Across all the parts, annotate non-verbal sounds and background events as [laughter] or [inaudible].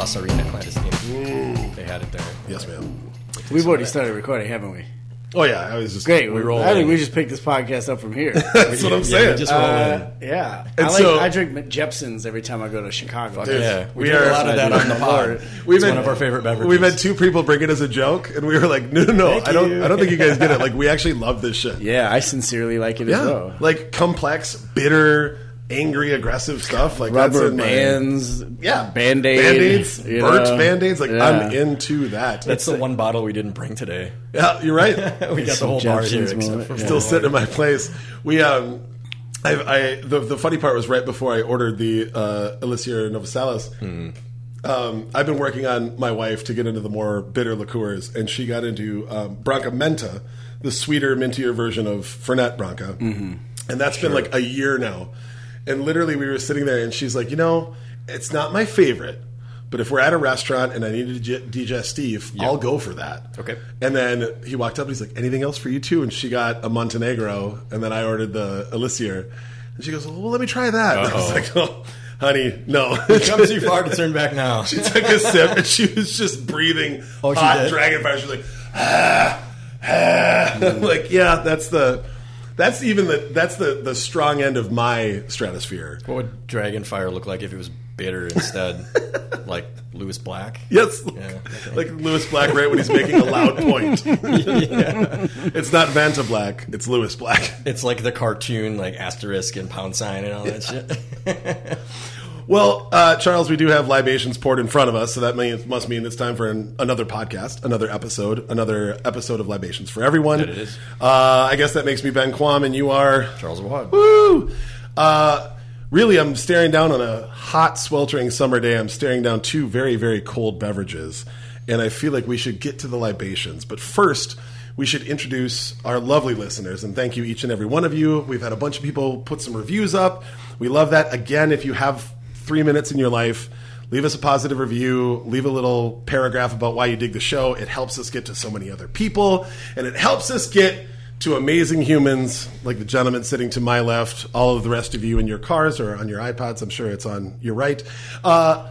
La Serena Clandestine. They had it there. Yes, ma'am. We've already started recording, haven't we? Oh yeah, I was just Great. We roll I think in. we just picked this podcast up from here. [laughs] That's what I'm saying. we just roll in. Uh, yeah, I And like. so- I drink Jeppson's every time I go to Chicago. Dude, Yeah, we we, drink are- a lot of that on the pod. We've it's had- one of our favorite beverages. We've had two people bring it as a joke, and we were like, "No, no, no! Thank I don't, you. I don't think you guys get it. [laughs] Like, we actually love this shit. Yeah, I sincerely like it as Yeah, well. like complex, bitter, angry, aggressive stuff. Like that's Rubber in my- bands, yeah, band aid, band-aids, burnt band-aids. Like I'm into that. That's the one bottle we didn't bring today. yeah, you're right. [laughs] We got the whole bar here Jeppson's except for yeah. Still sitting in my place. We um. I, I the the funny part was right before I ordered the uh, Elixir Novasalus. Um, I've been working on my wife to get into the more bitter liqueurs, and she got into um, Branca Menta, the sweeter, mintier version of Fernet Branca, mm-hmm. and that's been like a year now. And literally, we were sitting there, and she's like, "You know, it's not my favorite." But if we're at a restaurant and I need a dig- digestif, I'll go for that. Okay. And then he walked up and he's like, anything else for you too? And she got a Montenegro, and then I ordered the Elixir. And she goes, well, let me try that. And [laughs] I was like, oh, honey, no. Come too far to turn back now. [laughs] she took a sip and she was just breathing Oh, hot did? dragon fire. She was like, ah, ah. [laughs] like, yeah, that's the, that's even the, that's the, the strong end of my stratosphere. What would Dragonfire look like if it was bitter instead? [laughs] like Lewis Black? Yes, Yeah, okay. like Lewis Black, right when he's making a loud point. [laughs] It's not Vanta Black; it's Lewis Black. It's like the cartoon, like asterisk and pound sign and all that shit. [laughs] Well, uh, Charles, we do have libations poured in front of us, so that means, must mean it's time for an, another podcast, another episode, another episode of libations for everyone. That it is. Uh, I guess that makes me Ben Quam, and you are Charles Awad. Woo! Uh, really, I'm staring down on a hot, sweltering summer day. I'm staring down two very, very cold beverages, and I feel like we should get to the libations. But first, we should introduce our lovely listeners, and thank you each and every one of you. We've had a bunch of people put some reviews up. We love that. Again, if you have three minutes in your life, leave us a positive review, leave a little paragraph about why you dig the show. It helps us get to so many other people, and it helps us get to amazing humans like the gentleman sitting to my left, all of the rest of you in your cars or on your iPods. I'm sure it's on your right. Uh,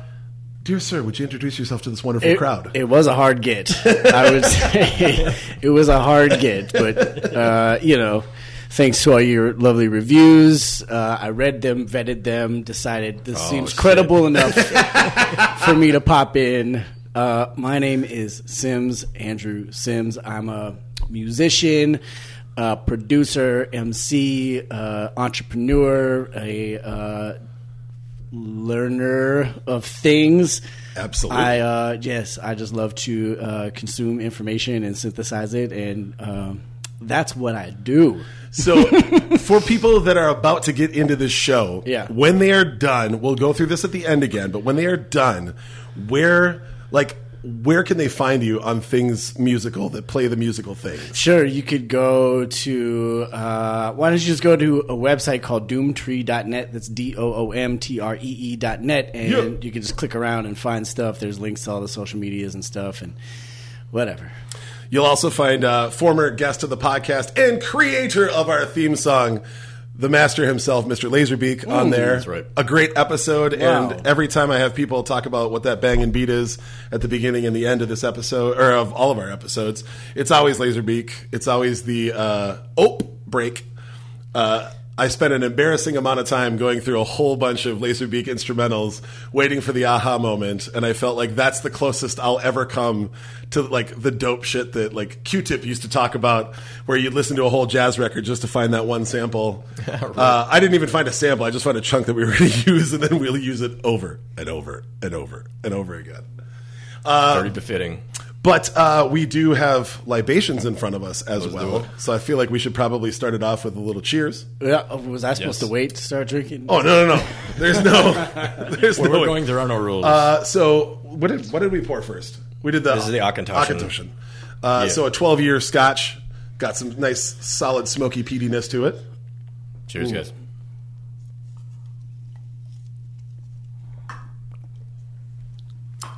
dear sir, would you introduce yourself to this wonderful It, crowd? it was a hard get. I would say [laughs] it was a hard get, but uh, you know, thanks to all your lovely reviews, uh, I read them, vetted them, decided this seems shit. credible enough [laughs] for me to pop in. Uh, my name is Sims Andrew Sims. I'm a musician, uh, producer, MC, uh, entrepreneur, a uh, learner of things. Absolutely. I uh, yes, I just love to uh, consume information and synthesize it, and um, that's what I do. So, [laughs] for people that are about to get into this show, Yeah. when they are done, we'll go through this at the end again. But when they are done, where like where can they find you on things musical that play the musical things? Sure, you could go to uh, why don't you just go to a website called doomtree.net. That's D O O M T R E E dot net, and Yeah. you can just click around and find stuff. There's links to all the social medias and stuff, and whatever. You'll also find uh, former guest of the podcast and creator of our theme song, the master himself, Mr. Lazerbeak, on there. that's right. A great episode. Wow. And every time I have people talk about what that bang and beat is at the beginning and the end of this episode, or of all of our episodes, it's always Lazerbeak. It's always the uh, ope break. Uh, I spent an embarrassing amount of time going through a whole bunch of Lazerbeak instrumentals, waiting for the aha moment, and I felt like that's the closest I'll ever come to like the dope shit that like Q-Tip used to talk about, where you'd listen to a whole jazz record just to find that one sample. [laughs] uh, I didn't even find a sample; I just found a chunk that we were [laughs] going to use, and then we'll use it over and over and over and over again. Very befitting. But uh, we do have libations in front of us as Let's well, so I feel like we should probably start it off with a little cheers. Yeah, oh, was I supposed Yes. to wait to start drinking? Oh no no no! There's no [laughs] there's We're, no. we're going there are no rules. uh, so what did what did we pour first? We did the This is the Auchentoshan. Auchentoshan. Uh, Yeah. So a 12 year Scotch, got some nice solid smoky peatiness to it. Cheers, guys.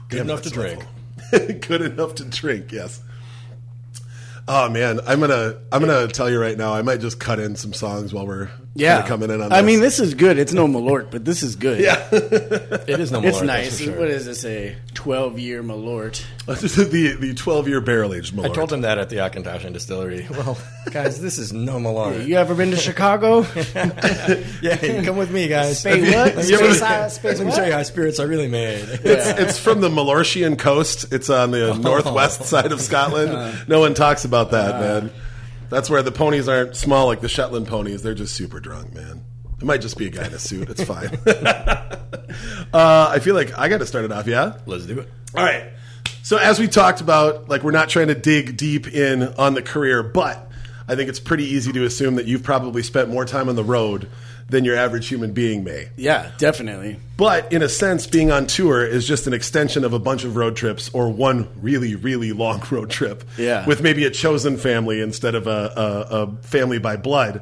Good Damn, enough to that's drink. delightful. [laughs] Good enough to drink. Yes. Oh man, I'm gonna I'm gonna tell you right now. I might just cut in some songs while we're Yeah, coming in on. That. I this. mean, this is good. It's no Malort, but this is good. yeah, [laughs] It is no more. it's nice. What does it say? Twelve year Malort. [laughs] the the 12 year barrel aged. Malort. I told him that at the Auchentoshan distillery. [laughs] Well, guys, this is no Malort. You ever been to Chicago? Yeah, come with me, guys. Space what? Let me show you- Space, uh, space let me show you how spirits are really made. It's, it's from the Malortian coast. It's on the northwest side of Scotland. No one talks about that, man. That's where the ponies aren't small like the Shetland ponies. They're just super drunk, man. It might just be a guy in a suit. It's fine. [laughs] uh, I feel like I got to start it off. Yeah. Let's do it. All right. So as we talked about, like we're not trying to dig deep in on the career, but I think it's pretty easy to assume that you've probably spent more time on the road than your average human being may. Yeah, definitely. But in a sense, being on tour is just an extension of a bunch of road trips or one really, really long [laughs] road trip. Yeah. With maybe a chosen family instead of a, a, a family by blood.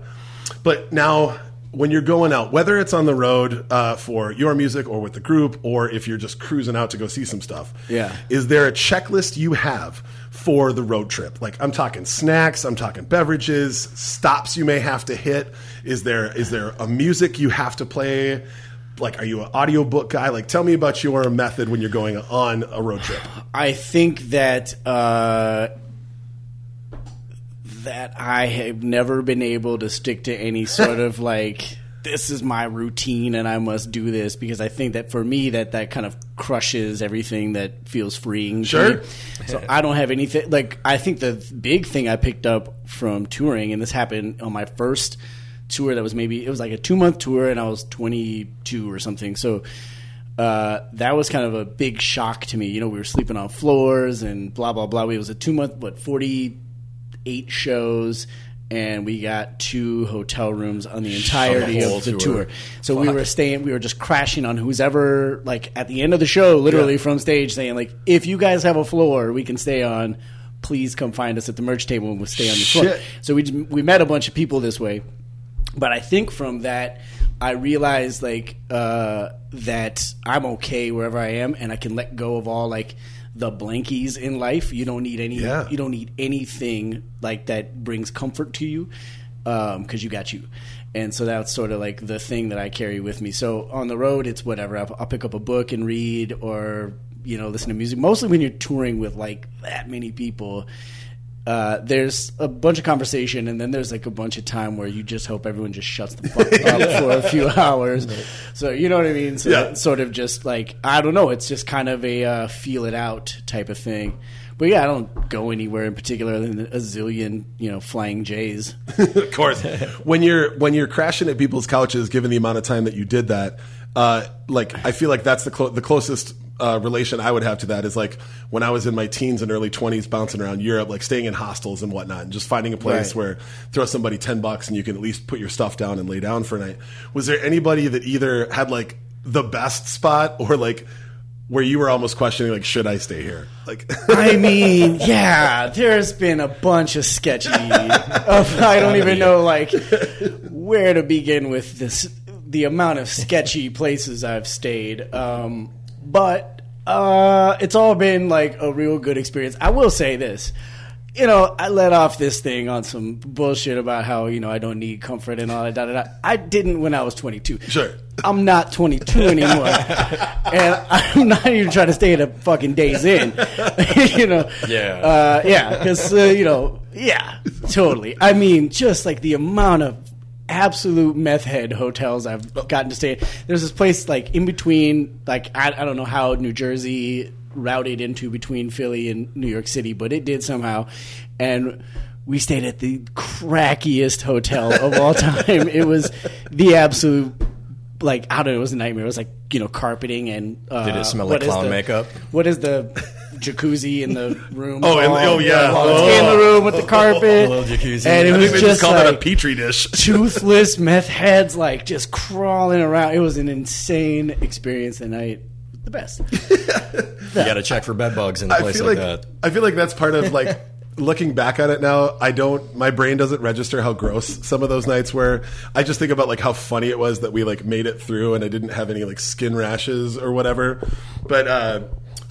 But now, when you're going out, whether it's on the road uh, for your music or with the group, or if you're just cruising out to go see some stuff, Yeah. is there a checklist you have for the road trip? Like I'm talking snacks, I'm talking beverages, stops you may have to hit. Is there is there a music you have to play? Like are you an audiobook guy? Like tell me about your method when you're going on a road trip. I think that uh, that I have never been able to stick to any sort of like this is my routine and I must do this because I think that for me that that kind of crushes everything that feels freeing. Sure. So I don't have anything like I think the big thing I picked up from touring and this happened on my first tour that was maybe it was like a 2 month tour and I was 22 or something. So uh, that was kind of a big shock to me. You know, we were sleeping on floors and blah blah blah. It was a two month, what forty eight shows, and we got two hotel rooms on the entirety whole of the tour. tour. So we were staying. We were just crashing on who's ever like at the end of the show, literally Yeah. from stage, saying like, "If you guys have a floor, we can stay on. Please come find us at the merch table and we'll stay on the floor." So we we met a bunch of people this way but I think from that I realized like uh, that I'm okay wherever I am, and I can let go of all like the blankies in life. You don't need any. Yeah. You don't need anything like that brings comfort to you um, because you got you. And so that's sort of like the thing that I carry with me. So on the road, it's whatever. I'll, I'll pick up a book and read, or you know, listen to music. Mostly when you're touring with like that many people uh, there's a bunch of conversation, and then there's like a bunch of time where you just hope everyone just shuts the fuck [laughs] up for a few hours. So you know what I mean? So Yeah. it's sort of just like I don't know. It's just kind of a uh, feel it out type of thing. But yeah, I don't go anywhere in particular than a zillion, you know, flying J's. [laughs] of course. when you're when you're crashing at people's couches, given the amount of time that you did that, uh, like I feel like that's the clo- the closest uh, relation I would have to that is like when I was in my teens and early twenties, bouncing around Europe, like staying in hostels and whatnot, and just finding a place Right. where throw somebody ten bucks and you can at least put your stuff down and lay down for a night. Was there anybody that either had like the best spot or like where you were almost questioning like should I stay here? Like [laughs] I mean, yeah, there's been a bunch of sketchy. Of, I don't even know like where to begin with this. The amount of sketchy [laughs] places I've stayed, um, but uh, it's all been like a real good experience. I will say this. You know, I let off this thing on some bullshit about how you know I don't need comfort and all that. Da, da, da. I didn't when I was 22. Sure. I'm not 22 anymore, [laughs] and I'm not even trying to stay at a fucking Days Inn. [laughs] you know, Yeah. uh, yeah, because uh, you know, yeah, totally. I mean, just like the amount of absolute meth head hotels I've gotten to stay. at. There's this place like in between, like I, I don't know how New Jersey routed into between Philly and New York City, but it did somehow, and. We stayed at the crackiest hotel of all [laughs] time. it was the absolute like I don't know, it was a nightmare. It was like you know carpeting and uh, Did it smell like clown the- makeup? What is the jacuzzi in the room? Oh, in the- called? oh, yeah. Oh. in the room with the carpet, A little jacuzzi. and it I was think just just call that a petri dish. [laughs] toothless meth heads like just crawling around. It was an insane experience, and I the best. [laughs] You got to check for bed bugs in a I place feel like, like, that. I feel like that's part of like [laughs] looking back on it now. I don't. My brain doesn't register how gross some of those nights were. I just think about like how funny it was that we like made it through and I didn't have any like skin rashes or whatever. But uh,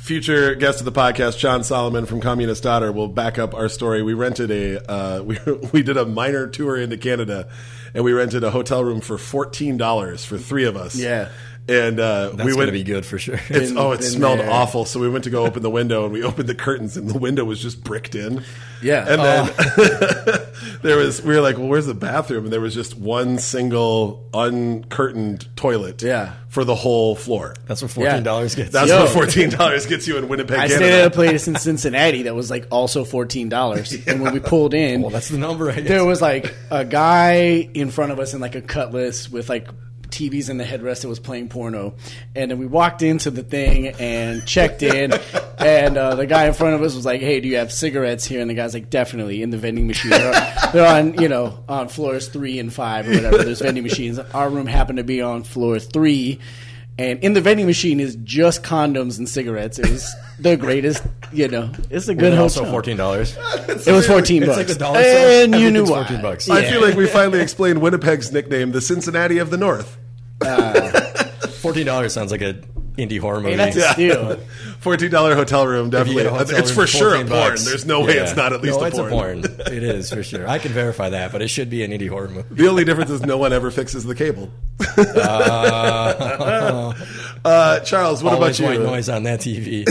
future guest of the podcast, John Solomon from Communist Daughter, will back up our story. We rented a uh, [laughs] we we did a minor tour into Canada, and we rented a hotel room for fourteen dollars for three of us. Yeah. And uh, That's we went to be good for sure. [laughs] It's, Been- oh, it smelled there. awful. So we went to go open the window, and we opened the curtains, and the window was just bricked in. Yeah. and then [laughs] there was we were like, well, where's the bathroom? And there was just one single uncurtained toilet. Yeah. for the whole floor. That's what fourteen dollars gets. That's Yo. what fourteen dollars gets you in Winnipeg, I Canada. stayed at a place in Cincinnati that was like also fourteen dollars, [laughs] and when we pulled in, well, that's the number. I guess. there was like a guy in front of us in like a cutlass with like TVs in the headrest that was playing porno, and then we walked into the thing and checked in, [laughs] and uh, the guy in front of us was like, "Hey, do you have cigarettes here?" And the guy's like, "Definitely." In the vending machine, they're, [laughs] they're on you know on floors three and five or whatever. There's vending machines. Our room happened to be on floor three. And in the vending machine is just condoms and cigarettes. It was the greatest, you know. It's a good And hotel. also fourteen dollars. It was fourteen It's bucks. like the dollar store. and you knew Everything's why. 14 bucks. I Yeah. feel like we finally explained Winnipeg's nickname, the Cincinnati of the North. Uh, [laughs] fourteen dollars sounds like an indie horror movie. Hey, that's a steal. [laughs] Fourteen dollar hotel room, definitely. hotel it's room for sure a porn. bucks. There's no way Yeah. it's not at least no, a it's porn. a porn. [laughs] it is for sure. I can verify that, but it should be an indie horror movie. The only difference is no one ever fixes the cable. Uh, [laughs] Charles, what Always about white you? noise on that TV.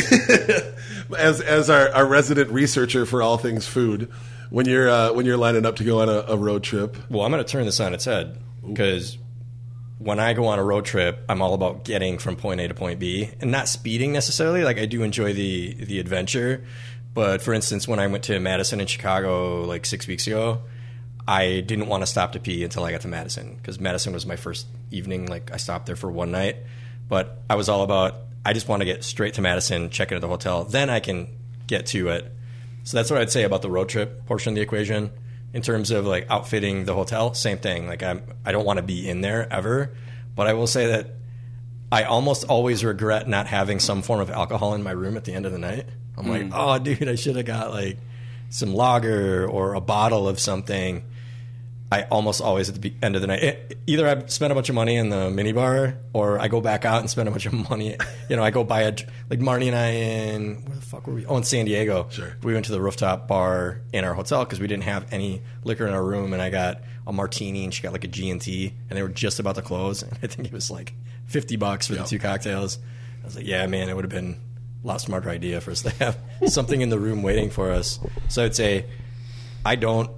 As as our, our resident researcher for all things food, when you're uh, when you're lining up to go on a, a road trip, well, I'm going to turn this on its head because when I go on a road trip, I'm all about getting from point A to point B and not speeding necessarily. Like I do enjoy the the adventure, but for instance, when I went to Madison in Chicago like six weeks ago, I didn't want to stop to pee until I got to Madison because Madison was my first evening. Like I stopped there for one night, but I was all about I just want to get straight to Madison, check into the hotel, then I can get to it. So that's what I'd say about the road trip portion of the equation. In terms of like outfitting the hotel, same thing. Like I'm, I don't want to be in there ever, but I will say that I almost always regret not having some form of alcohol in my room at the end of the night. I'm like, mm. oh, dude, I should have got like some lager or a bottle of something. I almost always at the end of the night, it, either I spend a bunch of money in the minibar or I go back out and spend a bunch of [laughs] money. You know, I go buy a like Marnie and I in where the fuck were we? Oh, in San Diego. Sure. We went to the rooftop bar in our hotel because we didn't have any liquor in our room, and I got a martini and she got like a G and T, and they were just about to close, and I think it was like fifty bucks for Yeah. the two cocktails. I was like, yeah, man, it would have been a lot smarter idea for us to have [laughs] something in the room waiting for us. So I'd say I don't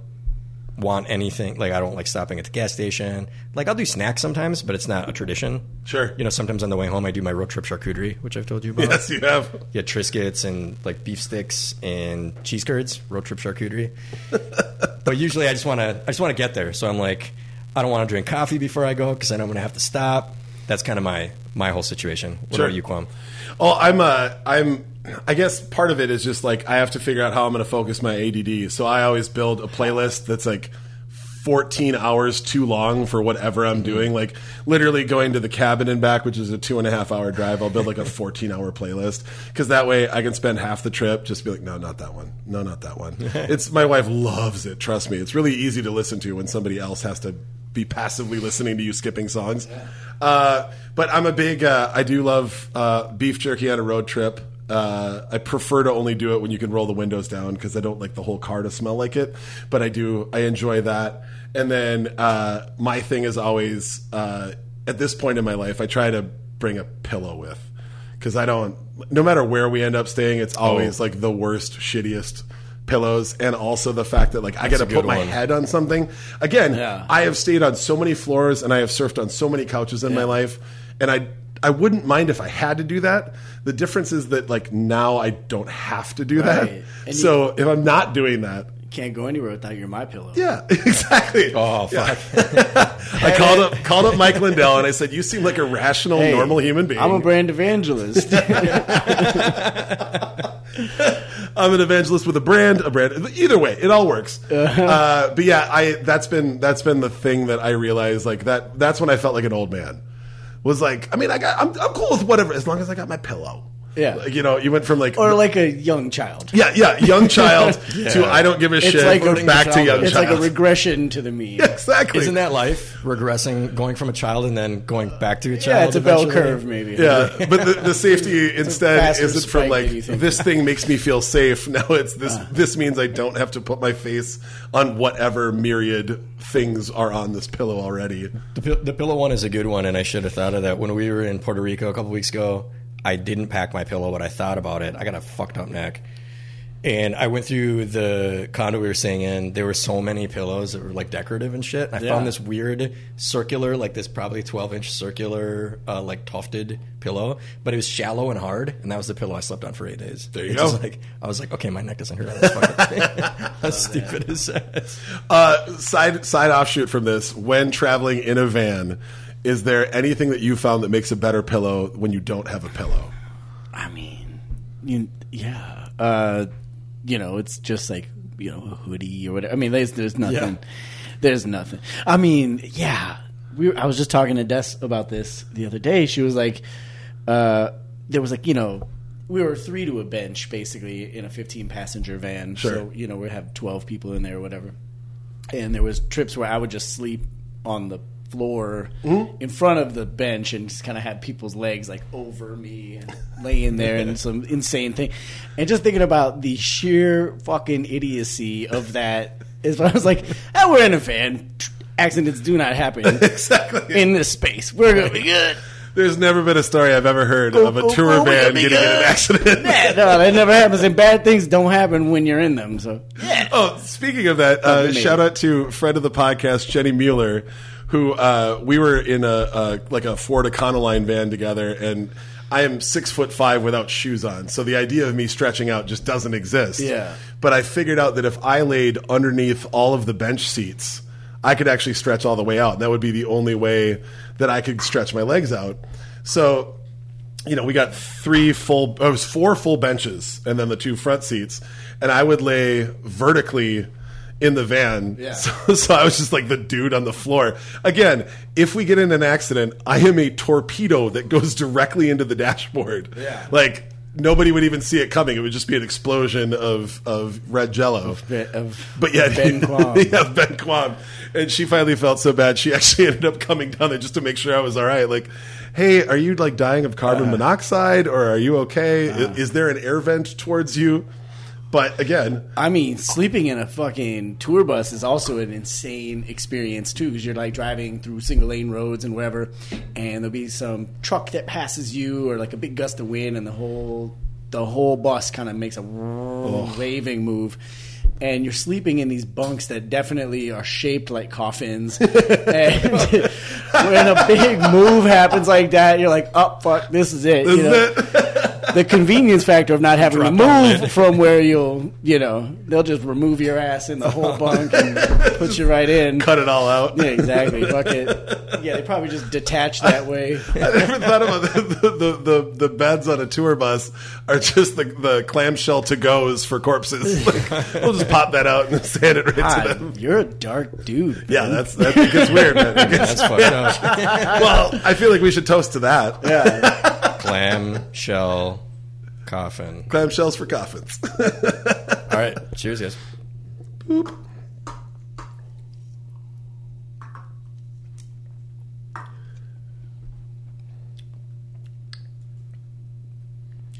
want anything like I don't like stopping at the gas station. Like I'll do snacks sometimes, but it's not a tradition. Sure. You know, sometimes on the way home I do my road trip charcuterie, which I've told you about. yes, you have. Yeah, Triscuits and like beef sticks and cheese curds, road trip charcuterie. [laughs] but usually I just want to I just want to get there. So I'm like I don't want to drink coffee before I go because I know I'm going to have to stop. That's kind of my my whole situation. What Sure. about you, Quam? Oh, I'm uh, I'm. I guess part of it is just like I have to figure out how I'm going to focus my ADD. So I always build a playlist that's like 14 hours too long for whatever I'm doing. Like literally going to the cabin and back, which is a two and a half hour drive. I'll build like a 14 hour playlist because that way I can spend half the trip just be like, no, not that one. No, not that one. [laughs] it's my wife loves it. Trust me. It's really easy to listen to when somebody else has to be passively listening to you skipping songs. Uh, but I'm a big, uh, I do love uh, beef jerky on a road trip. Uh, I prefer to only do it when you can roll the windows down because I don't like the whole car to smell like it. But I do, I enjoy that. And then uh, my thing is always, uh, at this point in my life, I try to bring a pillow with because I don't, no matter where we end up staying, it's always Oh. like the worst, shittiest pillows. And also the fact that like I got to put my one. head on something. Again, Yeah. I have stayed on so many floors and I have surfed on so many couches in my life, and I I wouldn't mind if I had to do that. The difference is that like now I don't have to do Right. that. And so if I'm not doing that, Can't go anywhere without your my pillow. yeah, [laughs] exactly. Oh fuck! [laughs] I called up called up Mike Lindell and I said, "You seem like a rational, Hey, normal human being. I'm a brand evangelist. [laughs] I'm an evangelist with a brand, a brand. Either way, it all works. Uh, but yeah, I that's been that's been the thing that I realized. Like that, that's when I felt like an old man. Was like, I mean, I got, I'm, I'm cool with whatever as long as I got my pillow. Yeah. Like, you know, you went from like or like a young child. yeah, yeah, young child [laughs] to I don't give a It's shit. like a- back to young child. It's child. like a regression to the mean. [laughs] exactly. Isn't that life? Regressing, going from a child and then going back to a child? Yeah, it's a bell curve, maybe. Yeah, [laughs] but the, the safety instead isn't from like than you think. this thing makes me feel safe. Now it's this. Uh. this means I don't have to put my face on whatever myriad things are on this pillow already. The, the pillow one is a good one, and I should have thought of that when we were in Puerto Rico a couple weeks ago. I didn't pack my pillow, but I thought about it. I got a fucked up neck. And I went through the condo we were staying in. There were so many pillows that were like decorative and shit. I Yeah. found this weird circular, like this probably 12 inch circular, uh, like tufted pillow, but it was shallow and hard. And that was the pillow I slept on for eight days. There you go. like, I was like, okay, my neck doesn't hurt on this fucking thing. [laughs] How stupid is that? Uh, side side offshoot from this: when traveling in a van, is there anything that you found that makes a better pillow when you don't have a pillow? I mean, you, yeah. Uh, you know, it's just like you know a hoodie or whatever. I mean, there's there's nothing. There's nothing. I mean, yeah. We were, I was just talking to Des about this the other day. She was like, uh, there was like you know. We were three to a bench, basically, in a 15 passenger van. Sure. So, you know, we'd have 12 people in there or whatever. And there was trips where I would just sleep on the floor in front of the bench and just kind of had people's legs like over me and laying there and [laughs] some insane thing. And just thinking about the sheer fucking idiocy of that is when I was like, oh, we're in a van. Accidents do not happen [laughs] Exactly. in this space. We're going to be good. There's never been a story I've ever heard Go, of a go, tour go, we're van gonna in an accident. Yeah, no, that [laughs] never happens. And bad things don't happen when you're in them. So, yeah. Oh, speaking of that, uh, shout out to friend of the podcast, Jenny Mueller, who uh, we were in a, a like a Ford Econoline van together, and I am six foot five without shoes on, so the idea of me stretching out just doesn't exist. Yeah. But I figured out that if I laid underneath all of the bench seats, I could actually stretch all the way out. And that would be the only way that I could stretch my legs out. So you know, we got three full, it was four full benches and then the two front seats. And I would lay vertically in the van. Yeah. [laughs] So, so I was just like the dude on the floor. Again, if we get in an accident, I am a torpedo that goes directly into the dashboard. Yeah. Like, nobody would even see it coming. It would just be an explosion of, of red jello. Bit of But yeah, Ben [laughs] Quam. yeah, Ben Quam. And she finally felt so bad, she [laughs] actually ended up coming down there just to make sure I was all right. Like, hey, are you like dying of carbon Uh. monoxide, or are you okay? I- Is there an air vent towards you? But again, I mean, sleeping in a fucking tour bus is also an insane experience too, because you're like driving through single lane roads and wherever, and there'll be some truck that passes you, or like a big gust of wind, and the whole the whole bus kind of makes a waving move. And you're sleeping in these bunks that definitely are shaped like coffins. [laughs] and when a big move happens like that, you're like, "Oh fuck, this is it." you know? it? [laughs] the convenience factor of not having to Drop on move from where you'll, you know, they'll just remove your ass in the whole bunk and put you right in. Cut it all out. Yeah, exactly. Fuck it. [laughs] Yeah, they probably just detach that way. I never thought about the, the, the, the beds on a tour bus are just the, the clamshell to goes for corpses. Like, we'll just pop that out and stand it right to them. you're a dark dude. Yeah, that's that gets weird, man. [laughs] It gets- That's fucked up. [laughs] well, I feel like we should toast to that. Yeah. Clam, shell, coffin. Clam shells for coffins. [laughs] All right. Cheers, guys.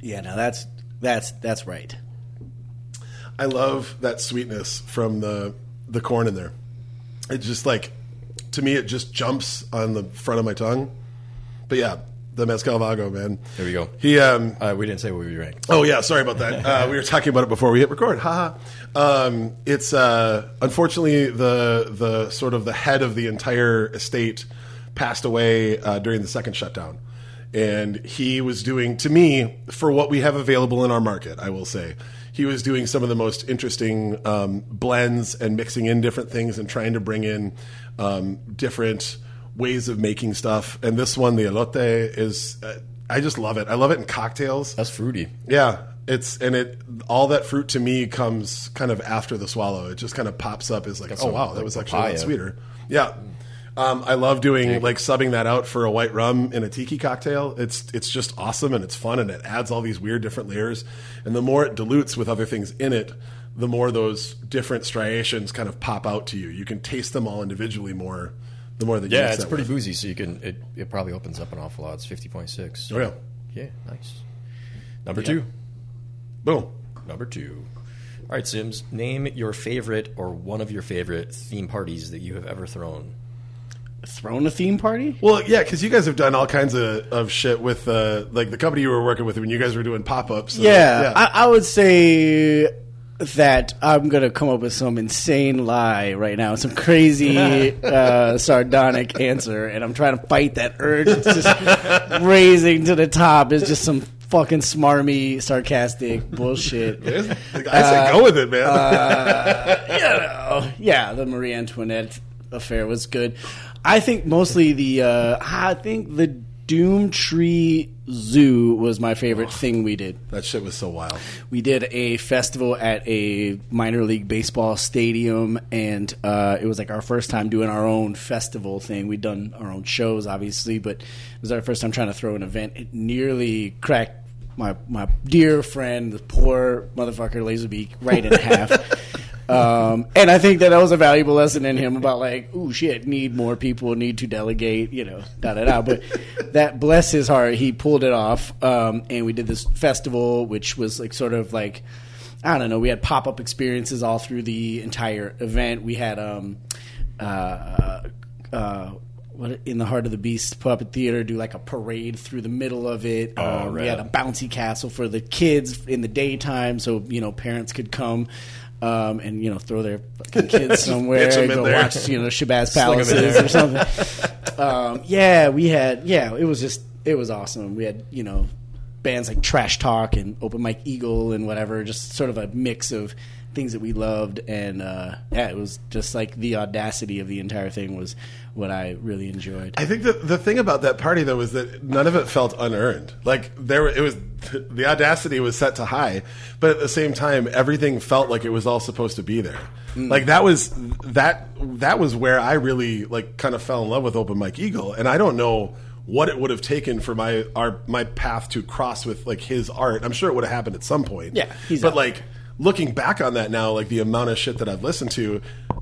Yeah, now that's that's that's right. I love that sweetness from the the corn in there. It just like to me, it just jumps on the front of my tongue. But yeah, the mezcal vago, man. There we go. He um, Uh, we didn't say what we drank. Oh yeah, sorry about that. Uh, we were talking about it before we hit record. Haha. Um, it's uh, unfortunately the the sort of the head of the entire estate passed away uh, during the second shutdown, and he was doing to me for what we have available in our market. I will say he was doing some of the most interesting um, blends and mixing in different things and trying to bring in um, different ways of making stuff. And this one, the elote, is. Uh, I just love it. I love it in cocktails. That's fruity. Yeah, it's and it all that fruit to me comes kind of after the swallow. It just kind of pops up as like, oh wow, that was actually a lot sweeter. Yeah. Um, I love doing like subbing that out for a white rum in a tiki cocktail. It's it's just awesome and it's fun and it adds all these weird different layers. And the more it dilutes with other things in it, the more those different striations kind of pop out to you. You can taste them all individually more. The more that you Yeah, it's pretty with. boozy, so you can. It, it probably opens up an awful lot. It's fifty point six. Oh yeah, Yeah, nice. Number two. boom. Number two. All right, Sims. Name your favorite or one of your favorite theme parties that you have ever thrown. Thrown a theme party? Well, yeah, because you guys have done all kinds of, of shit with uh, like the company you were working with when you guys were doing pop ups. Yeah, I, I would say that I'm gonna come up with some insane lie right now, some crazy [laughs] uh, sardonic answer, and I'm trying to fight that urge. It's just [laughs] raising to the top. It's just some fucking smarmy, sarcastic bullshit. I say go with it, man. [laughs] you know, yeah, the Marie Antoinette affair was good. I think mostly the uh, I think the Doomtree Zoo was my favorite thing we did. that shit was so wild. We did a festival at a minor league baseball stadium, and uh, it was like our first time doing our own festival thing. We'd done our own shows, obviously, but it was our first time trying to throw an event. It nearly cracked my my dear friend, the poor motherfucker Lazerbeak, right in half. [laughs] Um, and I think that that was a valuable lesson in him about like, ooh, shit, need more people, need to delegate, you know, da da da. But that, bless his heart, he pulled it off. Um, and we did this festival, which was like sort of like, I don't know, we had pop up experiences all through the entire event. We had, um, uh, uh, what in the heart of the beast puppet theater do like a parade through the middle of it. um, we rad. had a bouncy castle for the kids in the daytime, so you know parents could come um, and you know throw their [laughs] fucking kids somewhere, go there. watch you know [laughs] Shabazz Sling 'em in Palaces or something. [laughs] um, yeah, we had yeah, it was just it was awesome. We had you know bands like Trash Talk and Open Mike Eagle and whatever, just sort of a mix of things that we loved and uh, yeah, it was just like the audacity of the entire thing was what I really enjoyed. I think that the thing about that party though was that none of it felt unearned. Like there, it was the audacity was set to high, but at the same time, everything felt like it was all supposed to be there. Mm. Like that was that that was where I really like kind of fell in love with Open Mike Eagle, and I don't know what it would have taken for my our my path to cross with like his art. I'm sure it would have happened at some point. Yeah, he's but out. like looking back on that now, like the amount of shit that I've listened to,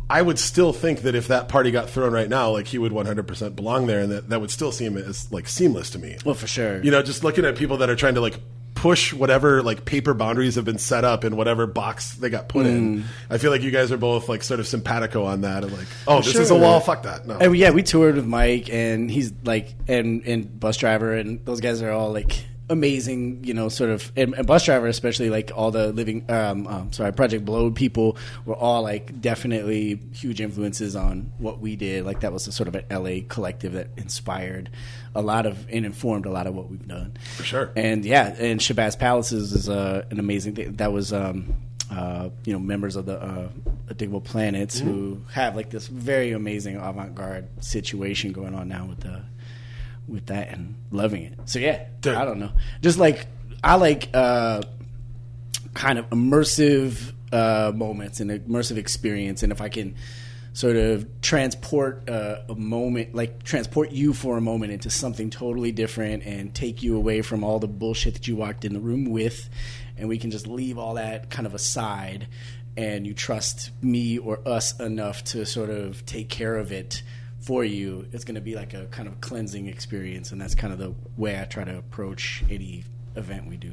I would still think that if that party got thrown right now, like he would 100% belong there, and that that would still seem as like seamless to me. Well, for sure. You know, just looking at people that are trying to like push whatever like paper boundaries have been set up in whatever box they got put Mm. in. I feel like you guys are both like sort of simpatico on that, and like, oh, this is a wall. Fuck that. No. And yeah, we toured with Mike, and he's like, and and Busdriver, and those guys are all like amazing, you know, sort of, and, and Busdriver especially, like all the living, um, um, sorry, Project Blowed people were all like definitely huge influences on what we did. Like that was a sort of an LA collective that inspired a lot of and informed a lot of what we've done. For sure. And yeah, and Shabazz Palaces is uh, an amazing thing. That was. Um, uh, you know, members of the uh, Digable Planets who have like this very amazing avant-garde situation going on now with the with that and loving it. So yeah, Dude. I don't know, just like I like uh, kind of immersive uh, moments and immersive experience, and if I can sort of transport uh, a moment, like transport you for a moment into something totally different and take you away from all the bullshit that you walked in the room with, and we can just leave all that kind of aside, and you trust me or us enough to sort of take care of it for you, it's going to be like a kind of cleansing experience, and that's kind of the way I try to approach any event we do.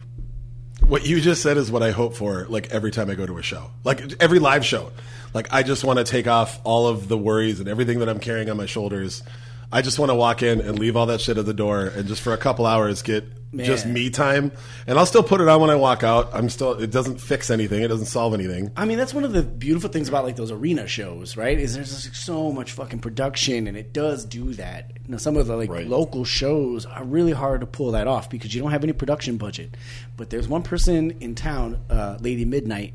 What you just said is what I hope for, like every time I go to a show, like every live show. Like I just want to take off all of the worries and everything that I'm carrying on my shoulders. I just want to walk in and leave all that shit at the door, and just for a couple hours get just me time. And I'll still put it on when I walk out. I'm still. It doesn't fix anything. It doesn't solve anything. I mean, that's one of the beautiful things about like those arena shows, right? Is there's just so much fucking production, and it does do that. You know, some of the like Right. local shows are really hard to pull that off because you don't have any production budget. But there's one person in town, uh, Lady Midnight,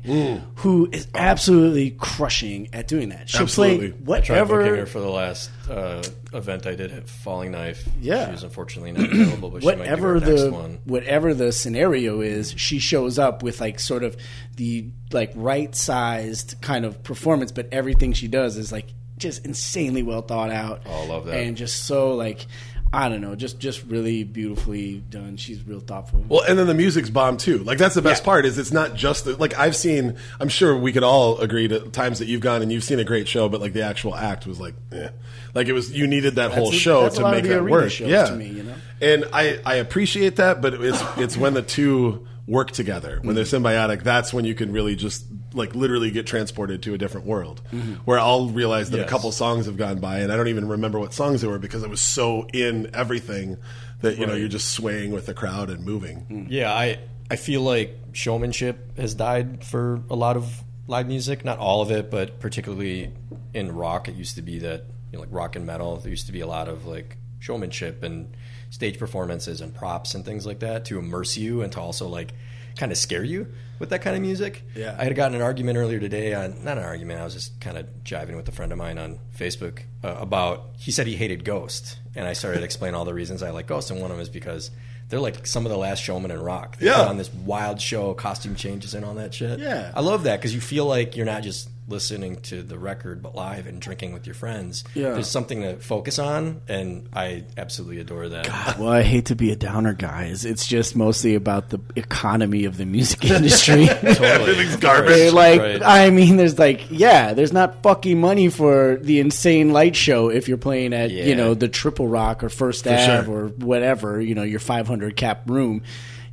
who is absolutely crushing at doing that. She'll Absolutely. play Tried booking whatever her for the last uh, event I did at Falling Knife. Yeah. she was unfortunately not available, but she might whatever do our next the one. whatever the scenario is, she shows up with like sort of the like right sized kind of performance, but everything she does is like just insanely well thought out. Oh, I love that. And just so like I don't know, just just really beautifully done. She's real thoughtful. Well, and then the music's bomb too. Like that's the best Yeah. part is it's not just the, like I've seen. I'm sure we could all agree to times that you've gone and you've seen a great show, but like the actual act was like, eh. like it was you needed that whole a- show that's to make arena work. yeah, to me, you know? And I I appreciate that, but it's it's when the two work together when they're symbiotic. That's when you can really just like literally get transported to a different world Mm-hmm. where I'll realize that a couple songs have gone by and I don't even remember what songs they were because I was so in everything that you know you're just swaying with the crowd and moving. Yeah, I I feel like showmanship has died for a lot of live music. Not all of it, but particularly in rock, it used to be that you know, like rock and metal. There used to be a lot of like showmanship and stage performances and props and things like that to immerse you and to also like kind of scare you with that kind of music. Yeah. I had gotten an argument earlier today on not an argument. I was just kind of jiving with a friend of mine on Facebook uh, about he said he hated Ghost, and I started to explain all the reasons I like Ghost, and one of them is because they're like some of the last showmen in rock. They Yeah. put on this wild show, costume changes and all that shit. Yeah. I love that because you feel like you're not just listening to the record, but live and drinking with your friends. Yeah. There's something to focus on, and I absolutely adore that. Well, I hate to be a downer, guys. It's just mostly about the economy of the music [laughs] industry. [laughs] Everything's garbage. They're like, Right. I mean, there's like, yeah, there's not fucking money for the insane light show if you're playing at, you know, the Triple Rock or First Ave sure. or whatever, you know, your 500 cap room.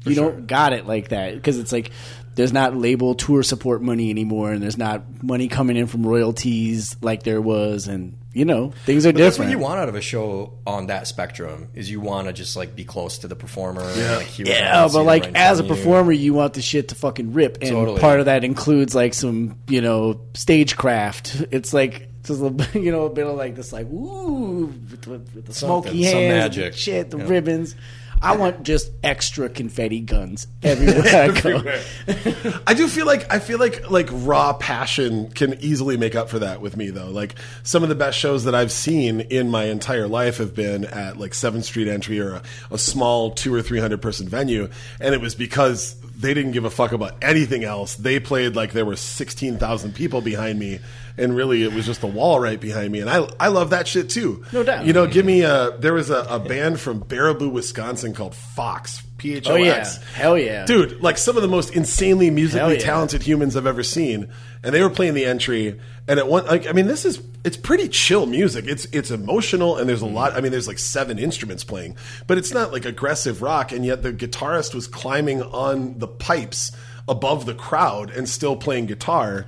you don't got it like that because it's like there's not label tour support money anymore, and there's not money coming in from royalties like there was, and you know, things are But that's different. what you want out of a show on that spectrum is you want to just like be close to the performer. And, like, Yeah, but like right as a front of you. performer, you want the shit to fucking rip, and Totally. part of that includes like some you know stagecraft. It's like just a, little- [laughs] you know a bit of like this like woo with, the- with the Something, smoky some hands, magic. and shit, the Yeah. ribbons. I want just extra confetti guns everywhere [laughs] I go. I do feel like I feel like like raw passion can easily make up for that with me though. Like some of the best shows that I've seen in my entire life have been at like Seventh Street Entry or a, a small two or three hundred person venue, and it was because they didn't give a fuck about anything else. They played like there were sixteen thousand people behind me, and really it was just a wall right behind me. And I I love that shit too. No doubt. You know, give me a there was a, a band from Baraboo, Wisconsin called Phox. P H O Oh yeah, hell yeah, Dude, like some of the most insanely musically yeah. talented humans I've ever seen, and they were playing the entry. And at one, like, I mean, this is it's pretty chill music. It's it's emotional, and there's a lot. I mean, there's like seven instruments playing, but it's not like aggressive rock. And yet the guitarist was climbing on the pipes above the crowd and still playing guitar.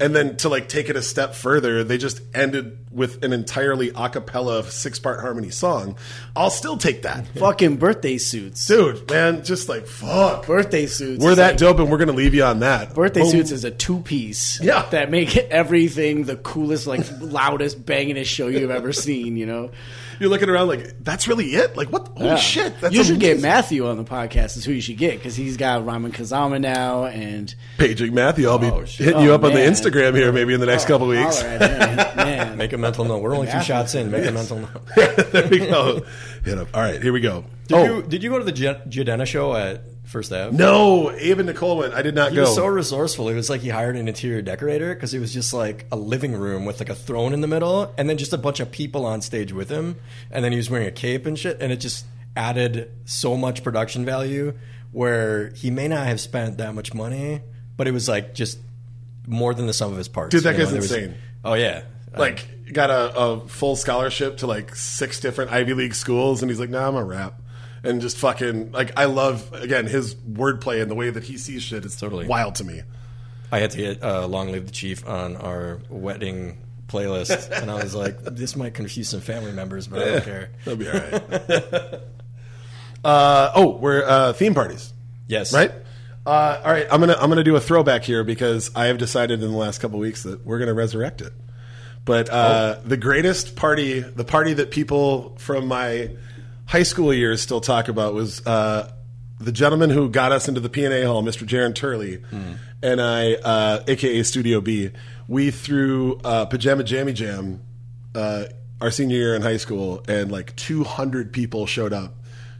And then to like take it a step further, they just ended with an entirely a cappella six part harmony song. I'll still take that. [laughs] fucking birthday suits, Dude, man, just like fuck. birthday suits. We're that like- dope, and we're gonna leave you on that. Birthday Boom. suits is a two piece. Yeah. That make [laughs] everything the coolest, like loudest, bangingest show you've ever seen, you know? You're looking around like that's really it. Like what? Holy Yeah. shit! That's you should get. Matthew on the podcast. Is who you should get because he's got Ramen Kazama now, and paging Matthew. I'll be Oh, shit. hitting you Oh, up on the. Instagram here maybe in the next oh, couple weeks. All right, man. man. [laughs] Make a mental note. We're only two shots in. Make a mental [laughs] note. there we go. Hit up. All right, here we go. Did oh you did you go to the Gi- Jidenna show at First Ave? no, Abe and Nicole went. I did not He go. was so resourceful. It was like he hired an interior decorator because it was just like a living room with like a throne in the middle, and then just a bunch of people on stage with him, and then he was wearing a cape and shit, and it just added so much production value where he may not have spent that much money, but it was like just more than the sum of his parts. Dude, that you guy's was- insane. oh yeah, like got a, a full scholarship to like six different Ivy League schools, and he's like, "Nah, I'm a rap." And just fucking like I love again his wordplay and the way that he sees shit is Totally. wild to me. I had to get uh, "Long Live the Chief" on our wedding playlist, and I was like, [laughs] "This might confuse some family members, but I don't care." That'll be all right. [laughs] uh, oh, we're uh, theme parties, Yes, right? Uh, all right, I'm gonna I'm gonna do a throwback here because I have decided in the last couple weeks that we're gonna resurrect it. But uh, the greatest party, the party that people from my high school years still talk about, was uh, the gentleman who got us into the P&A hall, Mr. Jaron Turley, and I, uh, aka Studio B. We threw uh, Pajama Jammy Jam uh, our senior year in high school, and like 200 people showed up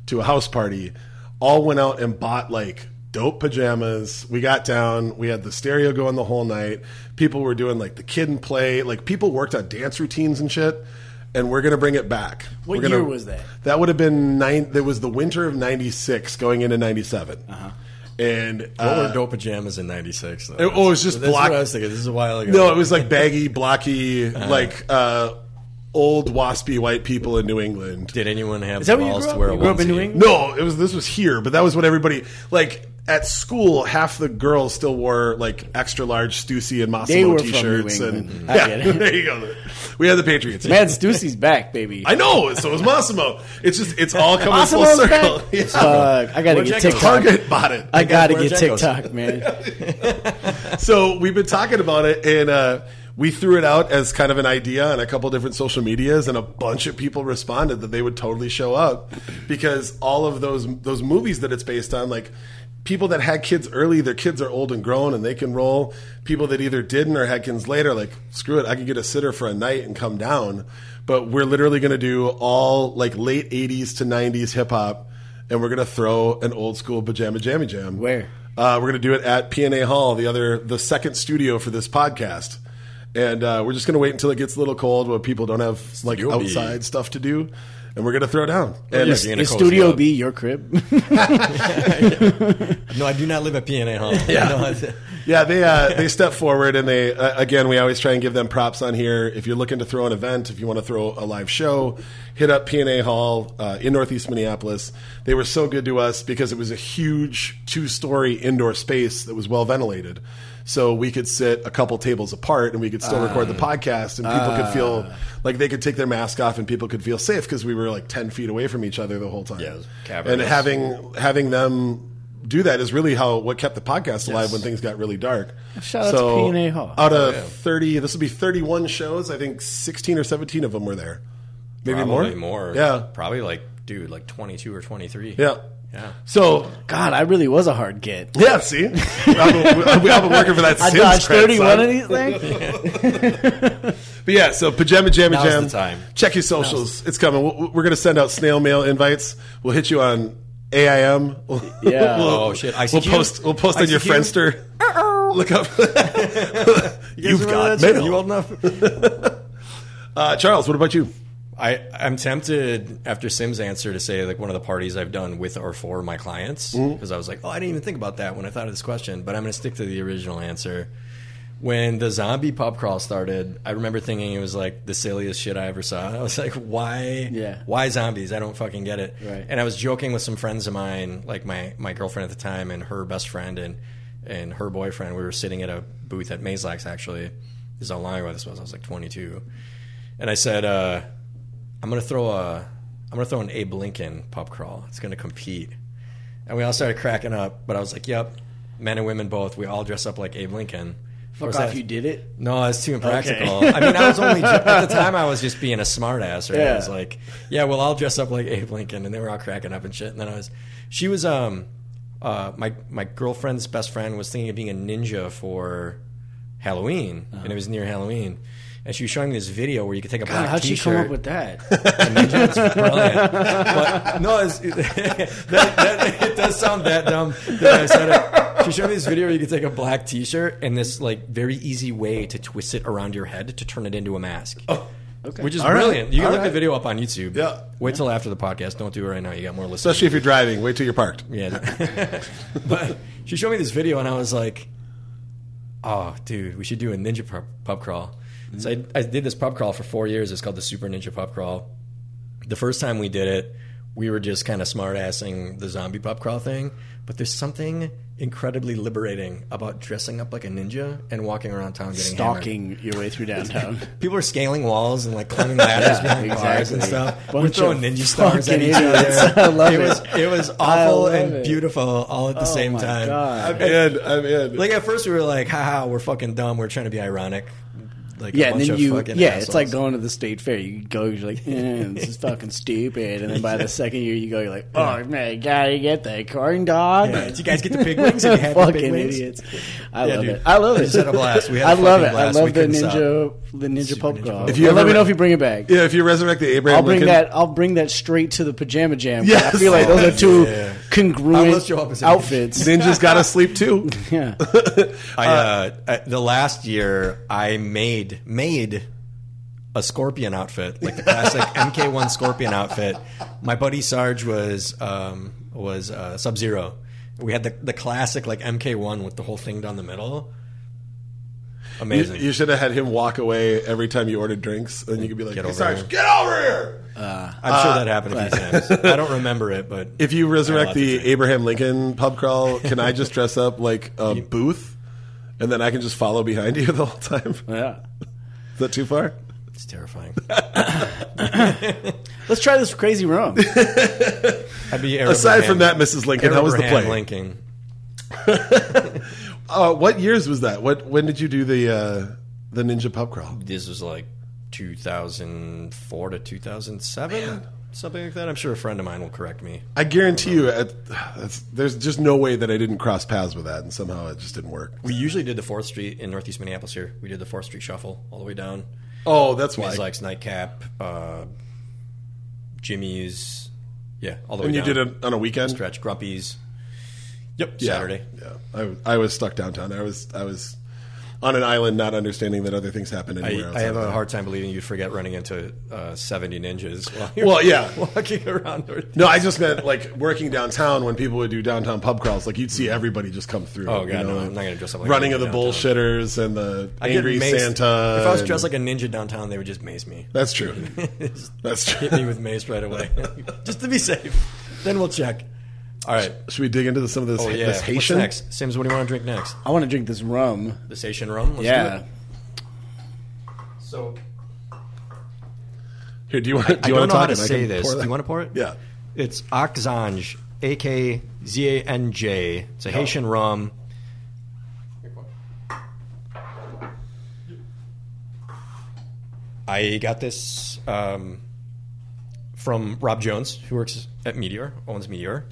to a house party. All went out and bought like dope pajamas. We got down. We had the stereo going the whole night. People were doing like the kid and play. Like people worked on dance routines and shit. And we're gonna bring it back. What We're gonna- year was that? That would have been nine. That was the winter of '96, going into '97. Uh-huh. And What uh, were dope pajamas in '96? It- oh, it was just That's block- What I was thinking. This is a while ago. no, it was like baggy, blocky, Uh-huh. like uh, old waspy white people in New England. Did anyone have Is that the where you balls to wear a You grew up in New onesie? England? No, it was this was here, but that was what everybody like at school. Half the girls still wore like extra large Stussy and They Massimo t-shirts, and England. [laughs] I yeah, there you go. We had the Patriots. Man, Stussy's back, baby. I know. So was Massimo. It's just it's all coming full Massimo's circle. back. Yeah. Fuck, I gotta Where'd get TikTok. Target bought it. I gotta Where'd get Django TikTok, man. [laughs] so we've been talking about it, and uh, we threw it out as kind of an idea on a couple different social medias, and a bunch of people responded that they would totally show up because all of those those movies that it's based on, like people that had kids early, their kids are old and grown, and they can roll. People that either didn't or had kids later, like screw it, I can get a sitter for a night and come down. But we're literally going to do all like late '80s to '90s hip hop. And we're gonna throw an old school pajama jammy jam. Where? Uh, we're going to do it at PNA Hall, the other, the second studio for this podcast. And uh, we're just going to wait until it gets a little cold, where people don't have like Studio B. outside stuff to do, and we're going to throw down. And you're Is Studio up. B your crib? [laughs] [laughs] No, I do not live at PNA Hall. [laughs] Yeah. No, yeah, they uh, they step forward, and they uh, again, we always try and give them props on here. If you're looking to throw an event, if you want to throw a live show, hit up PNA Hall uh, in Northeast Minneapolis. They were so good to us because it was a huge two story indoor space that was well ventilated. So we could sit a couple tables apart, and we could still record the ah. podcast, and people could feel ah. like they could take their mask off, and people could feel safe because we were like ten feet away from each other the whole time. Yeah, it was and having having them do that is really how what kept the podcast alive when things got really dark. Shout out to PNA Hall. Out of Oh, yeah. thirty, this would be thirty-one shows. I think sixteen or seventeen of them were there. Maybe probably more. more. Yeah, Probably like, dude, like 22 or 23. yeah, Yeah. So God, I really was a hard get. yeah, see, I've been, I've been working for that. [laughs] I Sims dodged cred, 31 son. of these things. [laughs] [laughs] But yeah, so pajama jammy Now's jam. the time. Check your socials. It's coming. We're, we're going to send out snail mail invites. We'll hit you on AIM. We'll, Yeah. we'll, Oh, shit. We'll ICQ? post. We'll post on your ICQ? Friendster. Look up. You You've got that mail. You old enough? Uh, Charles, what about you? I, I'm tempted after Sim's answer to say like one of the parties I've done with or for my clients Mm-hmm. because I was like, oh, I didn't even think about that when I thought of this question, but I'm going to stick to the original answer. When the zombie pub crawl started, I remember thinking it was like the silliest shit I ever saw. [laughs] I was like, why? Yeah. Why zombies? I don't fucking get it. Right. And I was joking with some friends of mine, like my, my girlfriend at the time and her best friend and and her boyfriend. We were sitting at a booth at Mayslack's actually. This is how long ago this was. I was like 22 and I said, uh, "I'm gonna throw a, I'm gonna throw an Abe Lincoln pub crawl. It's gonna compete." And we all started cracking up. But I was like, "Yep, men and women both. We all dress up like Abe Lincoln." Fuck off, that- you did it. No, it's too impractical. I mean, I was only at the [laughs] time. I was just being a smartass. Right? I was like, "Yeah, we'll all dress up like Abe Lincoln," and they were all cracking up and shit. And then I was, she was, um, uh, my my girlfriend's best friend was thinking of being a ninja for Halloween, Uh-huh. and it was near Halloween. And she was showing me this video where you could take a God, black how'd she T-shirt. come up with that? Ninja, it's brilliant. [laughs] But no, it's, [laughs] that, that, it does sound that dumb that I said it. She showed me this video where you could take a black T-shirt and this like very easy way to twist it around your head to turn it into a mask. Oh, okay. Which is All right. brilliant. You can All look the video up on YouTube. Yeah. Wait till after the podcast. Don't do it right now. You got more listeners. Especially if you're driving. Wait till you're parked. Yeah. [laughs] but she showed me this video and I was like, oh, dude, we should do a ninja pub, pub crawl. So I, I did this pub crawl for four years. It's called the Super Ninja Pub Crawl. The first time we did it, we were just kind of smart assing the zombie pub crawl thing. But there's something incredibly liberating about dressing up like a ninja and walking around town getting hammered. Stalking your way through downtown. [laughs] People are scaling walls and like climbing ladders [laughs] Yeah, behind cars and exactly. stuff. We're throwing ninja stars at each other. [laughs] I love it it. was it was awful and it. beautiful all at the Oh same my time. God. I'm in. I'm in. Like at first we were like, haha, we're fucking dumb. We're trying to be ironic. Like Yeah, and then you, fucking yeah, assholes. it's like going to the state fair. You go, you're like, eh, this is fucking stupid, and then by the [laughs] second year you go, you're like, oh man, gotta get the corn dog. Yeah, did you guys get the pig [laughs] wings? Did you have the fucking pig wings? idiots. I Yeah, love dude. it. I love it. just had a blast. We had [laughs] a I love it. blast. I We love the ninja, the ninja Super pub Ninja crawl. Pub If you Well, let me know if you bring it back. yeah, if you resurrect the Abraham I'll bring Lincoln, that. I'll bring that straight to the pajama jam. Yes. I feel like those are two Yeah. Congruent almost show up as an outfits. Ninja's got to sleep too. [laughs] yeah. I uh, uh, the last year I made made a scorpion outfit, like the classic [laughs] MK1 scorpion outfit. My buddy Sarge was um, was uh, Sub Zero. We had the the classic like MK1 with the whole thing down the middle. You, Amazing. you should have had him walk away every time you ordered drinks, and you could be like, Get "Hey, over Sarge, here." get over here!" Uh, I'm sure uh, that happened a few times. I don't remember it, but [laughs] If you resurrect the Abraham Lincoln pub crawl, can I just dress up like a booth, and then I can just follow behind you the whole time? [laughs] Yeah. Is that too far? it's terrifying. [laughs] Let's try this crazy room. I'd be Aside from that, Mrs. Lincoln, how was the Abraham play? Lincoln. Uh, what years was that? What when did you do the uh, the Ninja pub crawl? This was like 2004 to 2007, something like that. I'm sure a friend of mine will correct me. I guarantee you, at, there's just no way that I didn't cross paths with that, and somehow it just didn't work. We usually did the Fourth Street in Northeast Minneapolis. Here, we did the Fourth Street Shuffle all the way down. Oh, that's why. Mayslack's, Nightcap, uh, Jimmy's, yeah, all the way down. and you down. did it on a weekend. stretch Grumpy's. Yep, Yeah. Saturday. Yeah, I, I was stuck downtown. I was I was on an island, not understanding that other things happen anywhere. I, else I have a hard time believing you'd forget running into uh, 70 ninjas while you're Well, yeah. [laughs] walking around. North- No, I just meant like working downtown when people would do downtown pub crawls. Like you'd see everybody just come through. Oh, you God, no, I'm not gonna dress up like running of the downtown. bullshitters and the I get angry. Santa. If I was dressed like a ninja downtown, they would just mace me. that's true. [laughs] That's true. Hit me with mace right away, [laughs] just to be safe. Then we'll check. All right. Should we dig into some of this, Oh yeah. this What's next? Sims, what do you want to drink next? I want to drink this rum. This Haitian rum. Let's Yeah. Do it. So Here, do you want? Do I you don't want know how to to say this. Do you want to pour it? Yeah. It's Akzanj, A K Z A N J. It's a Haitian rum. I got this um, from Rob Jones, who works at Meteor, owns Meteor.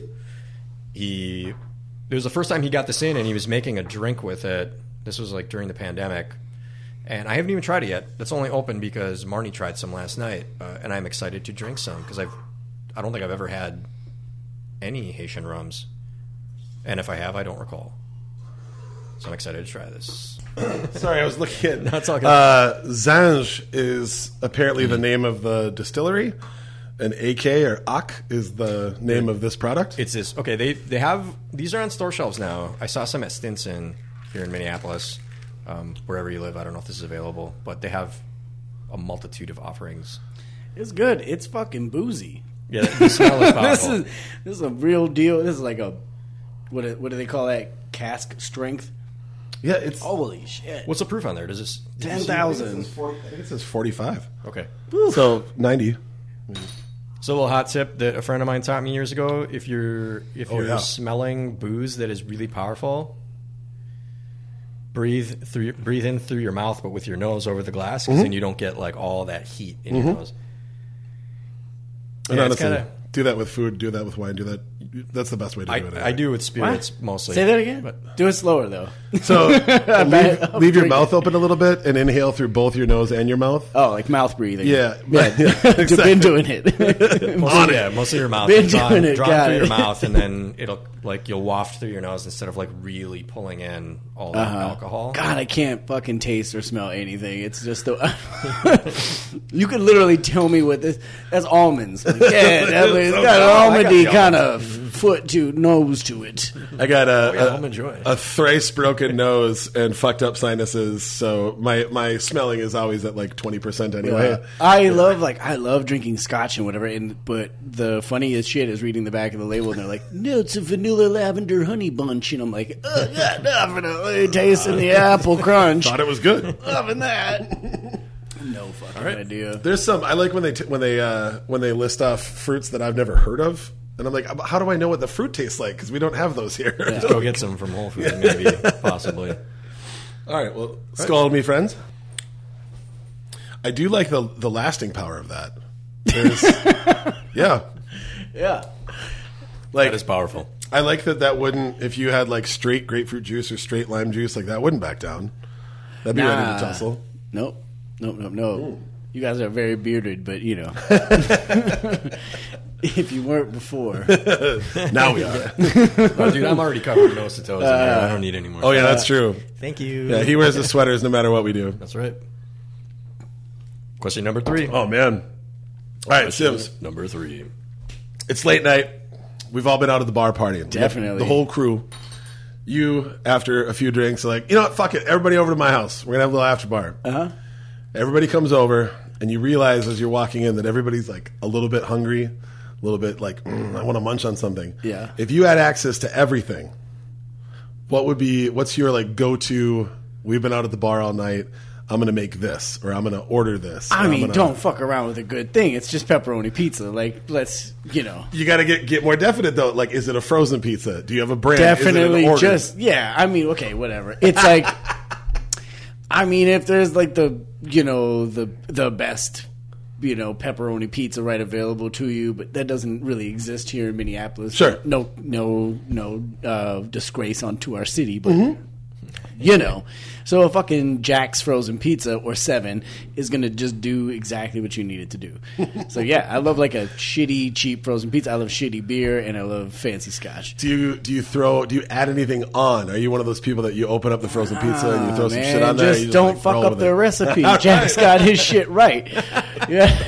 He it was the first time he got this in, and he was making a drink with it. This was like during the pandemic, and I haven't even tried it yet. It's only open because Marnie tried some last night, uh, and I'm excited to drink some because I've I don't think I've ever had any Haitian rums, and if I have, I don't recall. So I'm excited to try this. [coughs] Sorry, I was looking at. [laughs] That's all good. Uh, Zanj is apparently the name of the distillery, and AK or AK is the name of this product. It's this. Okay, they they have these are on store shelves now. I saw some at Stinson here in Minneapolis, um, wherever you live. I don't know if this is available, but they have a multitude of offerings. It's good. It's fucking boozy. Yeah, the smell is [laughs] this powerful. is this is a real deal. This is like a what do- what do they call that? Cask strength. yeah, it's Holy shit! What's the proof on there? Does this? Ten thousand. I think it says forty-five. Okay. So ninety. So a little hot tip that a friend of mine taught me years ago: if you're if Oh, you're yeah. smelling booze that is really powerful, breathe through breathe in through your mouth, but with your nose over the glass, because Mm-hmm. then you don't get like all that heat in your nose. And Yeah, honestly, kinda- do that with food. Do that with wine. Do that. That's the best way to I, do it. I do with spirits mostly. Say that again. But Do it slower though. So [laughs] leave, leave your mouth open a little bit and inhale through both your nose and your mouth. Oh, like mouth breathing. Yeah, yeah. [laughs] exactly. Been doing [laughs] it. mostly, yeah, mostly your mouth. Been draw doing it, draw got through it. your mouth, and then it'll like you'll waft through your nose instead of like really pulling in all that uh-huh. alcohol. God, I can't fucking taste or smell anything. It's just the. you could literally tell me what this. That's almonds. Like, yeah, that, it's got an got almondy kind of foot to nose to it. I got a, yeah, a- almond joy. a thrice broken nose and fucked up sinuses, so my my smelling is always at like twenty percent anyway. I love like I love drinking scotch and whatever. And but the funniest shit is reading the back of the label and they're like, "No, it's a vanilla lavender honey bunch," and I'm like, "Oh yeah, [laughs] definitely tasting the apple [laughs] crunch, Thought it was good. loving that." [laughs] no fucking idea. There's some I like when they t- when they uh, when they list off fruits that I've never heard of, and I'm like, how do I know what the fruit tastes like? Because we don't have those here. [laughs] Go get some from Whole Foods, maybe, [laughs] possibly. All right, well, skull me, friends. I do like the the lasting power of that. There's, [laughs] yeah, Yeah. like That is powerful. I like that. That wouldn't if you had like straight grapefruit juice or straight lime juice, like that wouldn't back down. That'd be ready to tussle. Nope. Nope. Nope. Nope. Hmm. You guys are very bearded, but you know, [laughs] if you weren't before, [laughs] now we are. Oh, dude, I'm already covered nose to toes. in here. I don't need any more. Oh yeah, that's true. Thank you. Yeah, he wears the sweaters no matter what we do. That's right. Question number three. Oh man. All right, Sims. Number three. It's late night. We've all been out of the bar partying. We got Definitely. The whole crew. You, after a few drinks, are like, you know what? Fuck it. Everybody over to my house. We're going to have a little after bar. uh huh. Everybody comes over, and you realize as you're walking in that everybody's like a little bit hungry, a little bit like, mm, I want to munch on something. Yeah. If you had access to everything, what would be, what's your like go to? We've been out at the bar all night. I'm going to make this, or I'm going to order this. I mean, gonna- don't fuck around with a good thing. It's just pepperoni pizza. Like, let's you know, You got to get get more definite though. Like, is it a frozen pizza? Do you have a brand? Is it an definitely just yeah. I mean, okay, whatever. It's like, [laughs] I mean, if there's like the you know the the best you know pepperoni pizza right available to you, but that doesn't really exist here in Minneapolis. Sure. no no no uh, disgrace onto our city, but. Mm-hmm. You know, so a fucking Jack's frozen pizza or seven is gonna just do exactly what you need it to do. [laughs] so yeah, I love like a shitty cheap frozen pizza. I love shitty beer and I love fancy scotch. Do you do you throw do you add anything on? Are you one of those people that you open up the frozen pizza and you throw Ah, some man, shit on there? Just You don't like, fuck up with the it? recipe. [laughs] Jack's got his shit right. [laughs] Yeah.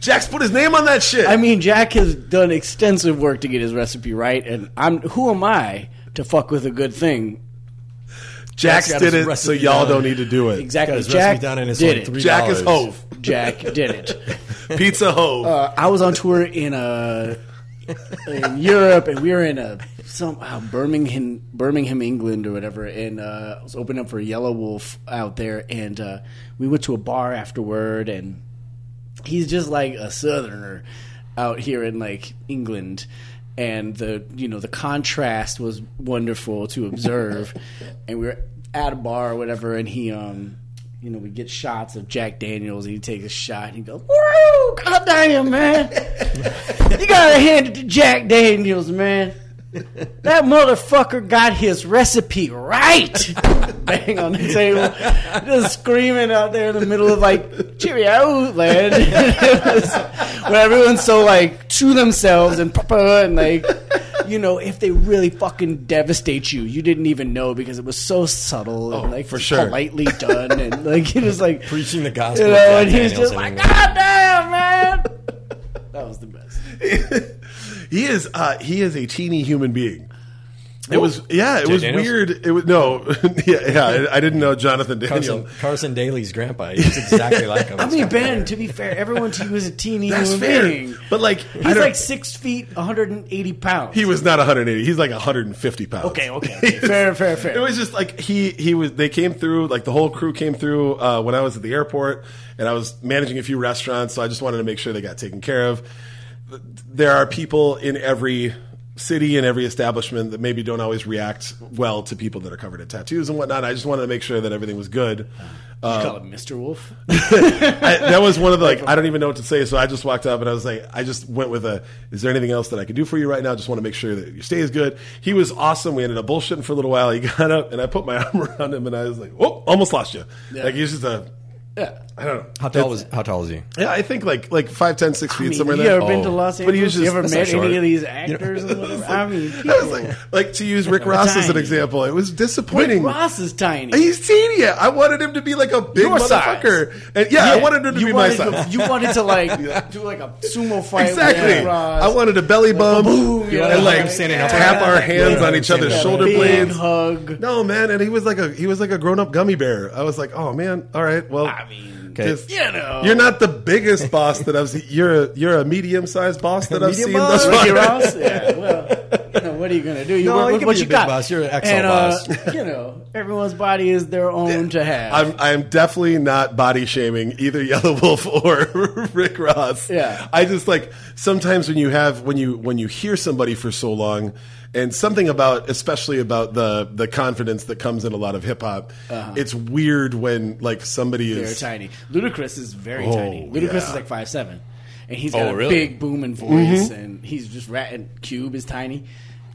Jack's put his name on that shit. I mean, Jack has done extensive work to get his recipe right, and I'm who am I to fuck with a good thing? Jack's Jack's did his it, so y'all down. don't need to do it. Exactly. his Jack recipe down and it's did like it. three- Jack is $3. hove. Jack [laughs] did it. Pizza hove. Uh, I was on tour in uh, in Europe, and we were in a some uh, Birmingham, Birmingham, England, or whatever. And uh, I was opening up for Yelawolf out there, and uh, we went to a bar afterward, and he's just like a Southerner out here in like England. And the you know the contrast was wonderful to observe, [laughs] and we were at a bar or whatever, and he um you know we get shots of Jack Daniels, and he takes a shot, and he goes, "Woo, goddamn man, [laughs] you gotta hand it to Jack Daniels, man." That motherfucker got his recipe right. [laughs] Bang on the table, just screaming out there in the middle of like Cheerio land, It was- [laughs] when everyone's so like to themselves and papa and like you know if they really fucking devastate you, you didn't even know because it was so subtle and Oh, like for sure. politely done and like it was like Preaching the gospel. you know, and he's Daniels just in like, God damn, man. That was the best. [laughs] he is uh, he is a teeny human being. It was yeah, it Jay was Daniels? weird. It was no, [laughs] yeah, yeah. I, I didn't know Jonathan Daniel. Carson, Carson Daly's grandpa. He's exactly like him. [laughs] I It's mean, Ben, to be fair, everyone to you is a teeny That's human fair, being. but like I He's don't- like six feet, 180 pounds. he was not 180. He's like 150 pounds. Okay, okay, [laughs] okay. Fair, fair, fair. It was just like he he was. They came through. Like the whole crew came through uh, when I was at the airport, and I was managing a few restaurants. So I just wanted to make sure they got taken care of. There are people in every city and every establishment that maybe don't always react well to people that are covered in tattoos and whatnot. I just wanted to make sure that everything was good. you call uh, him Mr. Wolf? [laughs] I, that was one of the like [laughs] I don't even know what to say, so I just walked up and I was like, I just went with a. Is there anything else that I can do for you right now? Just want to make sure that your stay is good. He was awesome. We ended up bullshitting for a little while. He [laughs] got up and I put my arm around him and I was like, oh, almost lost you. Like he's just a. Yeah. I don't know. How tall was How tall is he? Yeah, I think like like five, ten, six feet I mean, somewhere you there. ever been to Oh. Los But he was You just- ever that's met short. any of these [laughs] actors? and whatever? I [laughs] mean, I was people. like, like to use Rick Ross as an tiny. example, it was disappointing. Rick Ross is tiny. He's teeny. I wanted him to be like a big Your size. motherfucker. And yeah, I wanted him to you be my wanted size. To, you wanted to like [laughs] do like a sumo fight. Exactly. With Ross. I wanted a belly bump boom, you know, and like like standing up tap our hands Yeah, on each standing other's up. shoulder big blades. hug. No, man, and he was like a he was like a grown up gummy bear. I was like, oh man, all right, well, I mean, just- you know, you're not the biggest boss that I've seen. You're a you're a medium sized boss that I've Medium seen boss? thus Ricky far. Ross. Yeah, well, you know, [laughs] what are you gonna do? You No, work you with what be you got. boss. You're an XL and, uh, boss. [laughs] you know, [laughs] everyone's body is their own to have. I'm I'm definitely not body shaming either Yelawolf or Rick Ross. Yeah. I just like sometimes when you have when you when you hear somebody for so long and something about especially about the the confidence that comes in a lot of hip hop, it's weird when like somebody They're is tiny. Ludacris is very Oh, tiny. Ludacris yeah. is like five seven, and he's Oh, got a really? big booming voice, and he's just ratting. Cube is tiny.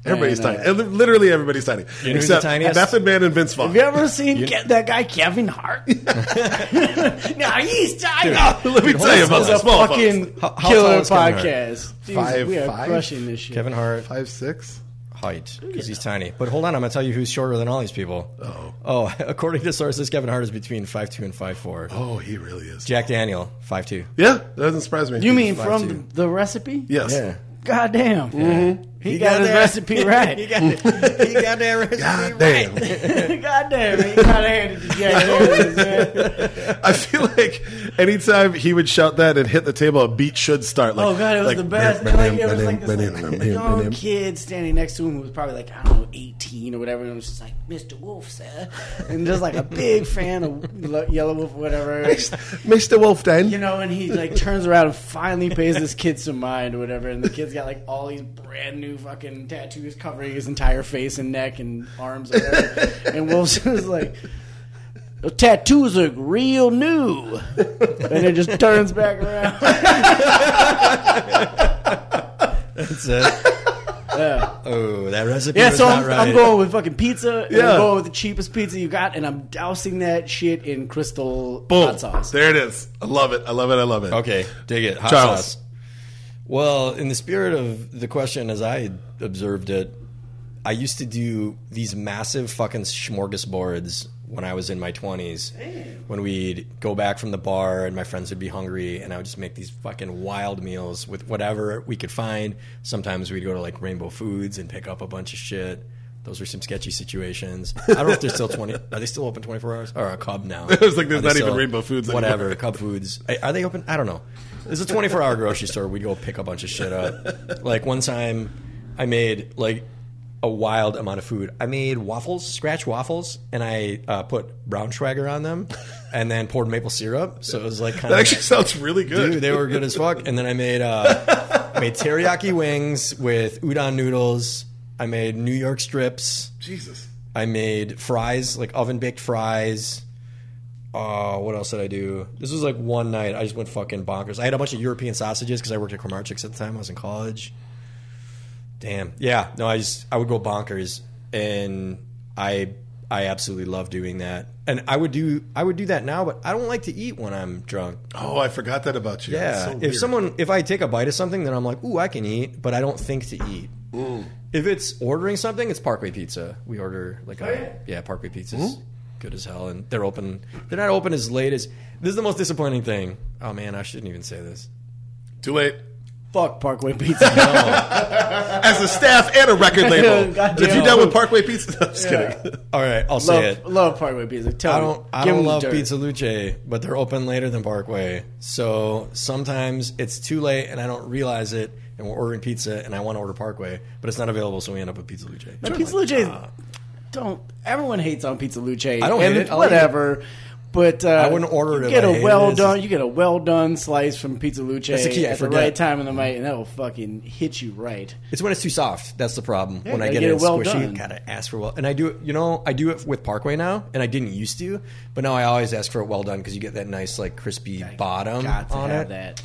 Everybody's And, uh, tiny. Literally everybody's tiny. know who's the Except tiniest? Method Man and Vince Vaughn. Have you ever seen Ke- that guy Kevin Hart? [laughs] no, he's tiny. Let me tell you about This the is a small fucking. How- how killer tall is Kevin Hart? podcast. Dude, Five, we are five? crushing this shit. Kevin Hart Five six. Height because he's tiny. But hold on, I'm gonna tell you who's shorter than all these people. Oh, oh, [laughs] according to sources, Kevin Hart is between five two and five four. Oh, he really is. Jack Daniel five two. Yeah, that doesn't surprise me. You mean from two. the, the recipe? yes? Yeah. God damn. Mm-hmm. He, got, his recipe [laughs] right. he got he got that recipe right. God right. damn. God damn. He kind of handed to Jack Daniels. I feel like anytime he would shout that and hit the table, a beat should start. Like, Oh god, it was like, the best. bam, [laughs] like, it was like this bam, like, [laughs] young kid standing next to him who was probably like I don't know, eighteen or whatever, and it was just like Mr. Wolf, sir, and just like a big fan of Yelawolf, or whatever. Mr. Wolf, then. You know, and he like turns around and finally pays this kid some mind or whatever, and the kid's got like all these brand new fucking tattoos covering his entire face and neck and arms, or [laughs] and Wolf's [laughs] just like. Those tattoos look real new, and it just turns back around. [laughs] That's it. Yeah. Oh, that recipe Yeah, was so not I'm, right. I'm going with fucking pizza. And Yeah. I'm going with the cheapest pizza you got, and I'm dousing that shit in crystal Boom. hot sauce. There it is. I love it. I love it. I love it. Okay, dig it. Hot Charles. sauce. Well, in the spirit of the question, as I observed it, I used to do these massive fucking smorgasbords when I was in my twenties. When we'd go back from the bar and my friends would be hungry, and I would just make these fucking wild meals with whatever we could find. Sometimes we'd go to like Rainbow Foods and pick up a bunch of shit. Those were some sketchy situations. I don't know if they're still twenty. Are they still open twenty four hours? Or a Cub now? [laughs] It was like there's Are they not even Rainbow Foods anymore. Whatever. Cub Foods. Are they open? I don't know. It's a 24 hour grocery store. We'd go pick a bunch of shit up. Like one time, I made like a wild amount of food. I made waffles, scratch waffles, and I uh, put brown swagger on them, and then poured maple syrup. So it was like kind That of actually sounds really good. dude. They were good as fuck. And then I made uh, I made teriyaki wings with udon noodles. I made New York strips. Jesus. I made fries, like oven baked fries. Uh, what else did I do? This was like one night. I just went fucking bonkers. I had a bunch of European sausages because I worked at Kramarczuk's at the time. I was in college. Damn. Yeah. No, I just I would go bonkers, and I I absolutely love doing that. And I would do I would do that now, but I don't like to eat when I'm drunk. Oh, I forgot that about you. Yeah. so if someone, if I take a bite of something, then I'm like, ooh, I can eat, but I don't think to eat. Mm. If it's ordering something, it's Parkway Pizza. We order like Oh, a, yeah, Parkway Pizza's mm-hmm. good as hell, and they're open. They're not open as late as. This is the most disappointing thing. Oh man, I shouldn't even say this. Too late. Fuck Parkway [laughs] Pizza. As a staff and a record label. [laughs] Goddamn. if you're done with Parkway Pizza, no, [laughs] I'm just kidding. All right, I'll say it. love, love Parkway Pizza. Tell I me. don't. I Give don't the love dirt. Pizza Luce, but they're open later than Parkway. So sometimes it's too late, and I don't realize it, and we're ordering pizza, and I want to order Parkway, but it's not available, so we end up with Pizza Luce. But Pizza Luce, don't. Everyone hates on Pizza Luce. I don't and hate it. I like Whatever. But uh, I wouldn't order it You if get I a hated well it. done. You get a well done slice from Pizza Luce That's the key, I at the right time in the night, and that will fucking hit you right. It's when it's too soft. That's the problem. Yeah, when I get, get it it well squishy, done. gotta ask for well. And I do it. You know, I do it with Parkway now, and I didn't used to, but now I always ask for it well done because you get that nice like crispy bottom Got to on have it. that.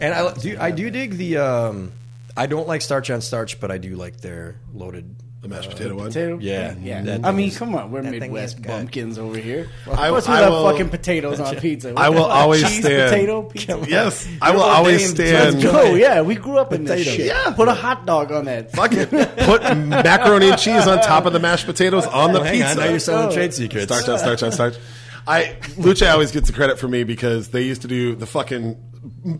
And I do. I do dig the. Um, I don't like starch on starch, but I do like their loaded. The mashed potato one. Potato? Yeah, yeah. that I mean, come on, we're that thing Midwest is good. bumpkins over here. [laughs] I- What's with I that will- fucking potatoes on [laughs] pizza? What I will always Cheese stand- potato pizza. Yes, I will always stand. Let's Oh yeah, we grew up in this Potatoes. shit. Yeah. Put a hot dog on that. Fuck it. [laughs] Put macaroni and cheese on top of the mashed potatoes on the Well, hang pizza. on, now you're selling Oh. trade secrets. Starch on starch on starch. I Luce always gets the credit for me because they used to do the fucking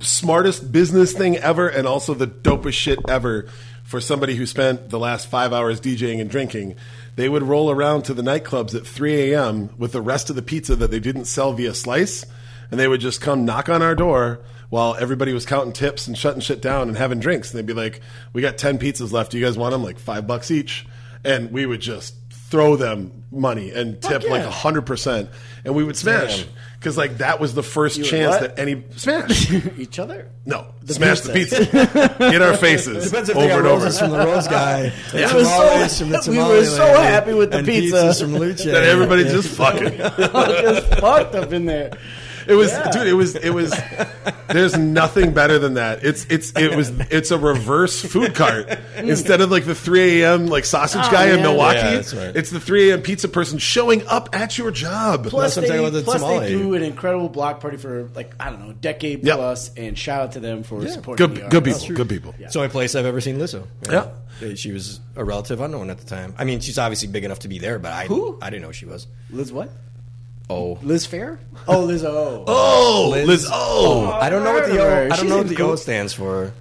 smartest business thing ever and also the dopest shit ever for somebody who spent the last five hours DJing and drinking. They would roll around to the nightclubs at 3 a.m. with the rest of the pizza that they didn't sell via slice, and they would just come knock on our door while everybody was counting tips and shutting shit down and having drinks. And they'd be like, "We got 10 pizzas left. Do you guys want them? Like five bucks each." And we would just throw them money and tip yeah. like a hundred percent, and we would smash because like that was the first would chance that any [laughs] smash. [laughs] Each other. No, smash the pizza in [laughs] our faces Depends if over they got and over. roses from the Rose guy. We were so- we were so happy with the pizza. pizzas from Luce. that everybody Yeah. just fucking. just fucked up in there. It was, dude. It was. It was. There's nothing better than that. It's. It's. It was. It's a reverse food cart [laughs] instead of like the 3 a.m. like sausage Oh, guy in. Milwaukee. Yeah, that's right. It's the 3 a.m. pizza person showing up at your job. Plus, That's I'm they, talking the plus they threw an incredible block party for like I don't know, a decade Yep. plus, and shout out to them for supporting good. arts. Good people. Good people. It's the only place I've ever seen Lizzo. Yeah. She was a relative unknown at the time. I mean, she's obviously big enough to be there, but I Who? I didn't know she was. Liz what? Oh. Liz Phair? Oh, Liz O. Oh, Liz. Liz- oh. Don't know what the heard of her. O. I don't She know what seems the O cool. stands for.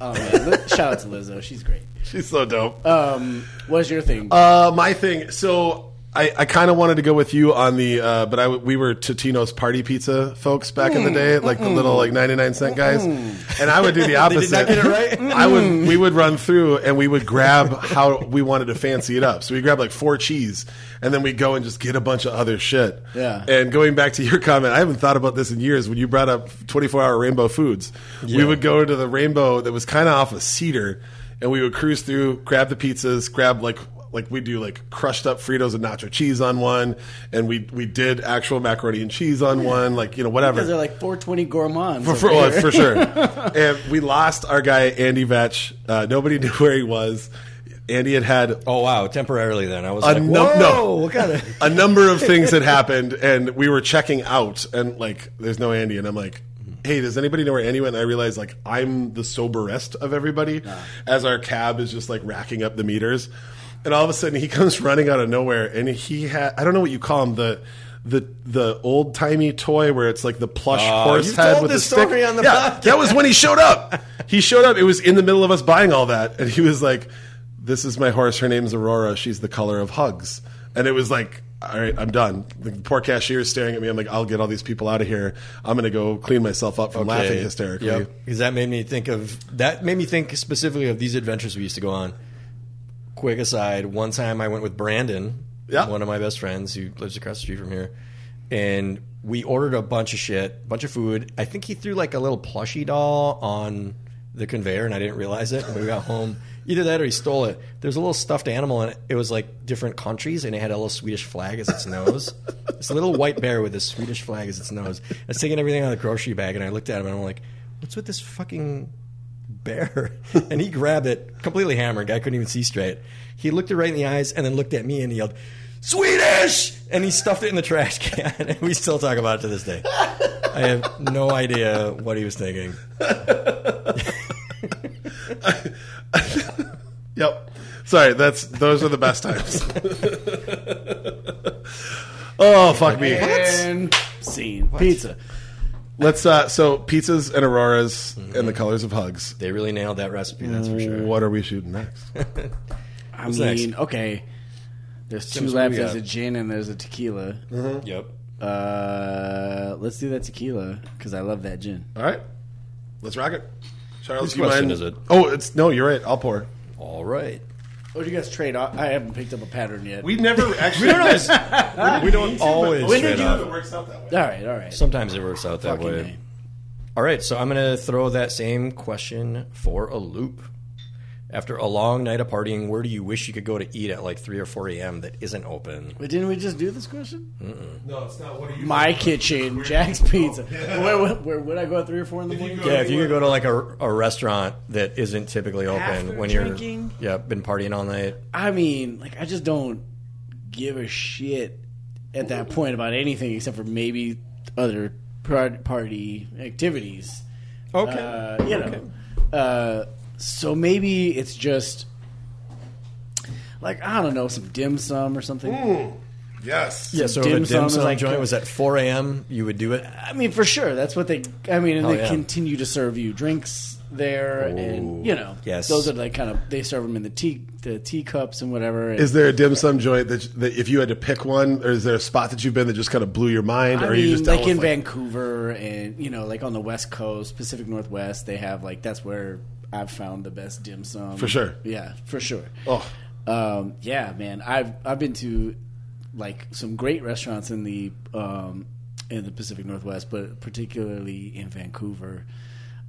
Oh, man. Liz- [laughs] shout out to Liz Lizzo. She's great. she's so dope. Um, what's your thing? Uh, my thing. So I, I kind of wanted to go with you on the, uh, but I we were Totino's party pizza folks back in the day, like the little like ninety nine cent guys, and I would do the [laughs] opposite. get it right? [laughs] I would we would run through and we would grab how we wanted to fancy it up. So we grab like four cheese, and then we go and just get a bunch of other shit. Yeah. And going back to your comment, I haven't thought about this in years. When you brought up twenty four hour Rainbow Foods, we would go to the Rainbow that was kind of off a cedar, and we would cruise through, grab the pizzas, grab like like we do like crushed up Fritos and nacho cheese on one, and we we did actual macaroni and cheese on one, like you know whatever. Because they're like 420 gourmands. For, for, well, for sure. [laughs] and we lost our guy Andy Vetch. Uh, nobody [laughs] knew where he was. Andy had had Oh wow, temporarily then I was a like, no, whoa, no. what kind of? a number of things had [laughs] happened, and we were checking out, and like, there's no Andy, and I'm like. Hey, does anybody know where Andy went? And I realized like I'm the soberest of everybody, as our cab is just like racking up the meters, and all of a sudden he comes running out of nowhere, and he had I don't know what you call him the the the old timey toy where it's like the plush uh, horse you've head told with this the stick. story on the yeah, podcast. that was when he showed up. He showed up. It was in the middle of us buying all that, and he was like, "This is my horse. Her name's Aurora. She's the color of hugs." And it was like, "All right, I'm done." The poor cashier is staring at me. I'm like, "I'll get all these people out of here. I'm going to go clean myself up from laughing hysterically." Because that made me think of that made me think specifically of these adventures we used to go on. Quick aside, one time I went with Brandon, Yeah. one of my best friends who lives across the street from here, and we ordered a bunch of shit, a bunch of food. I think he threw like a little plushie doll on the conveyor, and I didn't realize it. When we got home, either that or he stole it. There's a little stuffed animal, and it was like different countries, and it had a little Swedish flag as its nose. [laughs] it's a little white bear with a Swedish flag as its nose. I was taking everything out of the grocery bag, and I looked at him, and I'm like, "What's with this fucking bear?" [laughs] and he grabbed it, completely hammered. Guy couldn't even see straight. He looked it right in the eyes, and then looked at me, and he yelled. Swedish! And he stuffed it in the trash can, and [laughs] we still talk about it to this day. I have no idea what he was thinking. [laughs] Yep. Sorry, that's those are the best times. oh fuck me. And scene. Pizza. Let's uh so pizzas and auroras and the colors of hugs. They really nailed that recipe, that's for sure. What are we shooting next? [laughs] I What's mean, next? okay. There's two Sims, what left. we a gin and there's a tequila. Yep. Uh, let's do that tequila because I love that gin. All right. Let's rock it. Charles, Whose you question mind? is it? Oh, it's no, you're right. I'll pour. All right. What do you guys trade off? I haven't picked up a pattern yet. [laughs] We never actually [laughs] We don't always When trade did you- off. it works out that way. all right, all right. Sometimes it works out that Fucking way. A. All right, so I'm going to throw that same question for a loop. After a long night of partying, where do you wish you could go to eat at like 3 or 4 a.m. that isn't open? But didn't we just do this question? No, it's not. What are you? My kitchen, Jack's Pizza. [laughs] Where, where, where would I go at three or four in the morning? go- Yeah, if you could go to like a, a restaurant that isn't typically open After when drinking? you're yeah been partying all night. I mean, like I just don't give a shit at that point about anything except for maybe other par- party activities. Okay. Uh, you know. Uh, so maybe it's just like I don't know, some dim sum or something. Hmm. Yes. yeah, so if a dim dim sum sum like- joint was at 4 a.m., you would do it. I mean, for sure, that's what they. I mean, and Oh, they yeah. continue to serve you drinks there, and you know, yes. those are like kind of they serve them in the tea the teacups and whatever. And, Is there a dim sum joint that, that if you had to pick one, or is there a spot that you've been that just kind of blew your mind, I or are you just like with, in Vancouver and you know, like on the West Coast, Pacific Northwest, they have like that's where I've found the best dim sum For sure. Yeah, for sure. Oh. um, yeah, man. I've I've been to like some great restaurants in the um, in the Pacific Northwest, but particularly in Vancouver.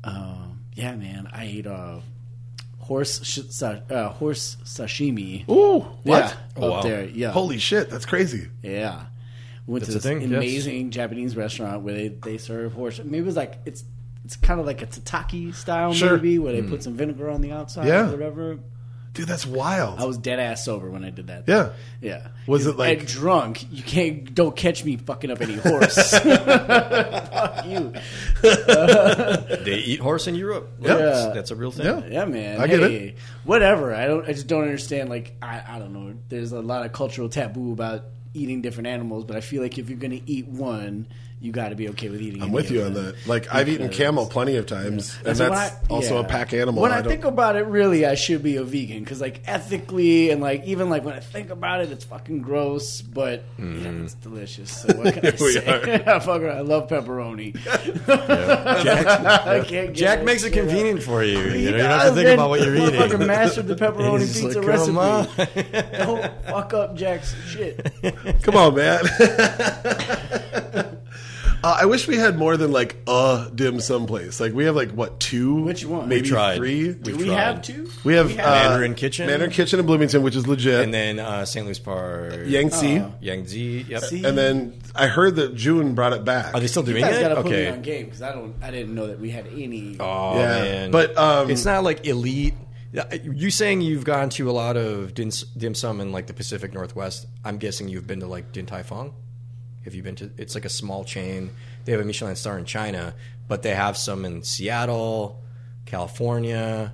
Um, yeah, man. I ate uh, horse sh- sa- uh, horse sashimi. Ooh, what? Yeah, Oh, up wow. there. Yeah, Holy shit, that's crazy. yeah. Went That's to a this thing, yes. amazing Japanese restaurant where they, they serve horse. Maybe it was like it's it's kind of like a tataki style Sure. maybe where they mm. put some vinegar on the outside Yeah. or whatever. Dude, that's wild. I was dead ass sober when I did that. yeah. Yeah. Was it like- and drunk? You can't don't catch me fucking up any horse. [laughs] [laughs] Fuck you. [laughs] They eat horse in Europe. Yeah. That's, that's a real thing. Yeah. Yeah, man. I get hey, Whatever. I don't. I just don't understand. Like, I, I don't know. There's a lot of cultural taboo about eating different animals, but I feel like if you're going to eat one, you got to be okay with eating. I'm with you on that. Like I've eaten camel plenty of times, and So that's I- also a pack animal. When I, don't- think about it, really, I should be a vegan because, like, ethically and like even like when I think about it, it's fucking gross, but mm-hmm. yeah, it's delicious. So what can [laughs] I. We say? are. [laughs] Fuck it, I love pepperoni. [laughs] Jack, I can't Jack that makes it shit out. convenient for you. He You, know, you don't have to think man. about what you're eating. Motherfucker mastered the pepperoni He's pizza like, recipe. On." Don't fuck up Jack's shit. Come on, man. Uh, I wish we had more than like a dim sum place. Like we have like what two? Which one? Maybe We tried. three. We Do we tried. have two? We have, We uh, Mandarin Kitchen. Mandarin Kitchen in Bloomington, which is legit. and then uh, St. Louis Park, Yangtze. Oh. Yangtze. Yep. See? And then I heard that June brought it back. Are they still You doing guys it? gotta put me okay. on game because I don't. I didn't know that we had any. Oh Yeah, man, but, um, it's not like elite. You saying you've gone to a lot of dim, dim sum in like the Pacific Northwest? I'm guessing you've been to like Din Tai Fung. Have you've been to? It's like a small chain. They have a Michelin star in China, but they have some in Seattle, California.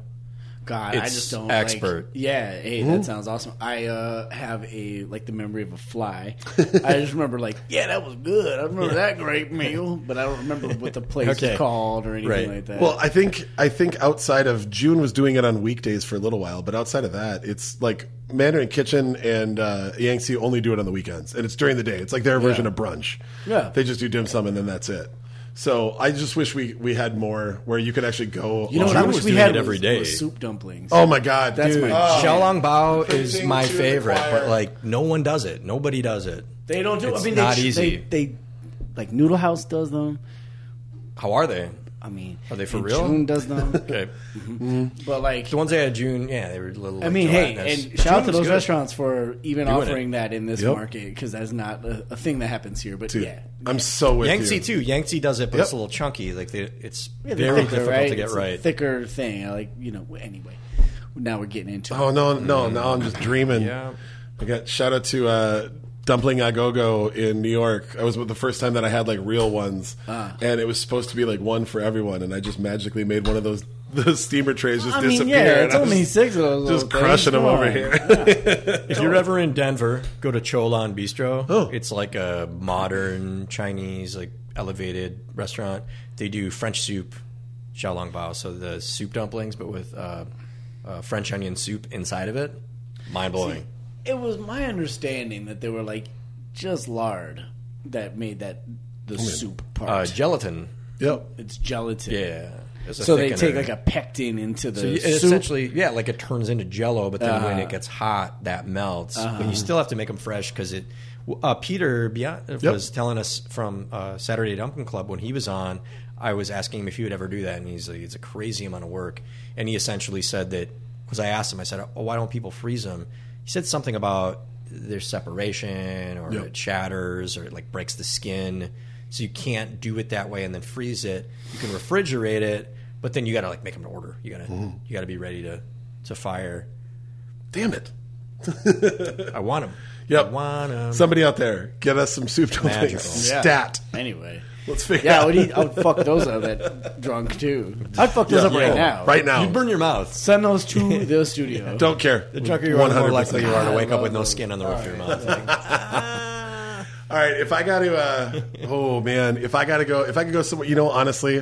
God, I just don't expert. Like, yeah, hey, that sounds awesome. I uh, have a like the memory of a fly. [laughs] I just remember like, yeah, that was good. I remember that great meal, but I don't remember what the place Okay. is called or anything Right. like that. Well, I think I think outside of June was doing it on weekdays for a little while, but outside of that, it's like Mandarin Kitchen and uh, Yangtze only do it on the weekends, and it's during the day. It's like their version of brunch. Yeah. they just do dim sum and then that's it. So I just wish we we had more where you could actually go. you know what I wish we had it every was, day. was soup dumplings. Oh my god, That's dude. my Oh. Xiaolong Bao is Preaching my to the favorite, choir. but like no one does it. Nobody does it. they don't do. It's I mean, not they, easy. They, they like Noodle House does them. How are they? I mean, Are they for real? June does them, [laughs] Okay, but like the ones they had in June, yeah, they were a little. I like, mean, hey, gelatinous. and shout out to those good. restaurants for even Doing offering that in this Yep. market because that's not a, a thing that happens here. But Dude, yeah, I'm so with Yangtze you. too. Yangtze does it, but Yep. it's a little chunky. Like they, it's Yeah, very thicker, difficult right? to get It's a right. thicker thing. Like you know. Anyway, now we're getting into. Oh it. no, no, now I'm just dreaming. Yeah. I got shout out to uh, Dumpling Agogo in New York. I was the first time that I had like real ones, Ah. and it was supposed to be like one for everyone, and I just magically made one of those [laughs] the steamer trays just I mean, disappear. yeah, and it's I only six of those. just crushing things. them over on. here. [laughs] If you're ever in Denver, go to ChoLon Bistro. Oh. It's like a modern Chinese, like elevated restaurant. They do French soup, xiaolong bao, so the soup dumplings, but with uh, uh, French onion soup inside of it. Mind blowing. It was my understanding that they were like just lard that made that the soup part. Uh, gelatin. yep. it's gelatin. Yeah. It's So they take like a pectin into the So you- soup. essentially, yeah, like it turns into Jello, but then when Uh-huh. it gets hot, that melts. But you still have to make them fresh because it. Uh, Peter Bia- was telling us from uh, Saturday Dumpling Club when he was on. I was asking him if he would ever do that, and he's like, "It's a crazy amount of work." And he essentially said that because I asked him, I said, "Oh, why don't people freeze them?" He said something about there's separation or Yep. it shatters or it like breaks the skin, so you can't do it that way and then freeze it. You can refrigerate it, but then you got to like make them to order. You got to mm-hmm. you got to be ready to to fire. Damn it. [laughs] I want them. Yep. I want them. Somebody out there, get us some soup dumplings. Magical. Yeah. Stat. Anyway. Let's figure Yeah, I out. would, eat, I would fuck those up that drunk too. I'd fuck those Yeah, up right yeah. now. Right now. You burn your mouth. Send those to [laughs] the studio. Don't care. The drunker you are, the more 100%. likely you are to wake up love with no skin on the roof of your mouth. [laughs] All right, if I got to, uh, oh man, if I got to go, if I could go somewhere, you know, honestly,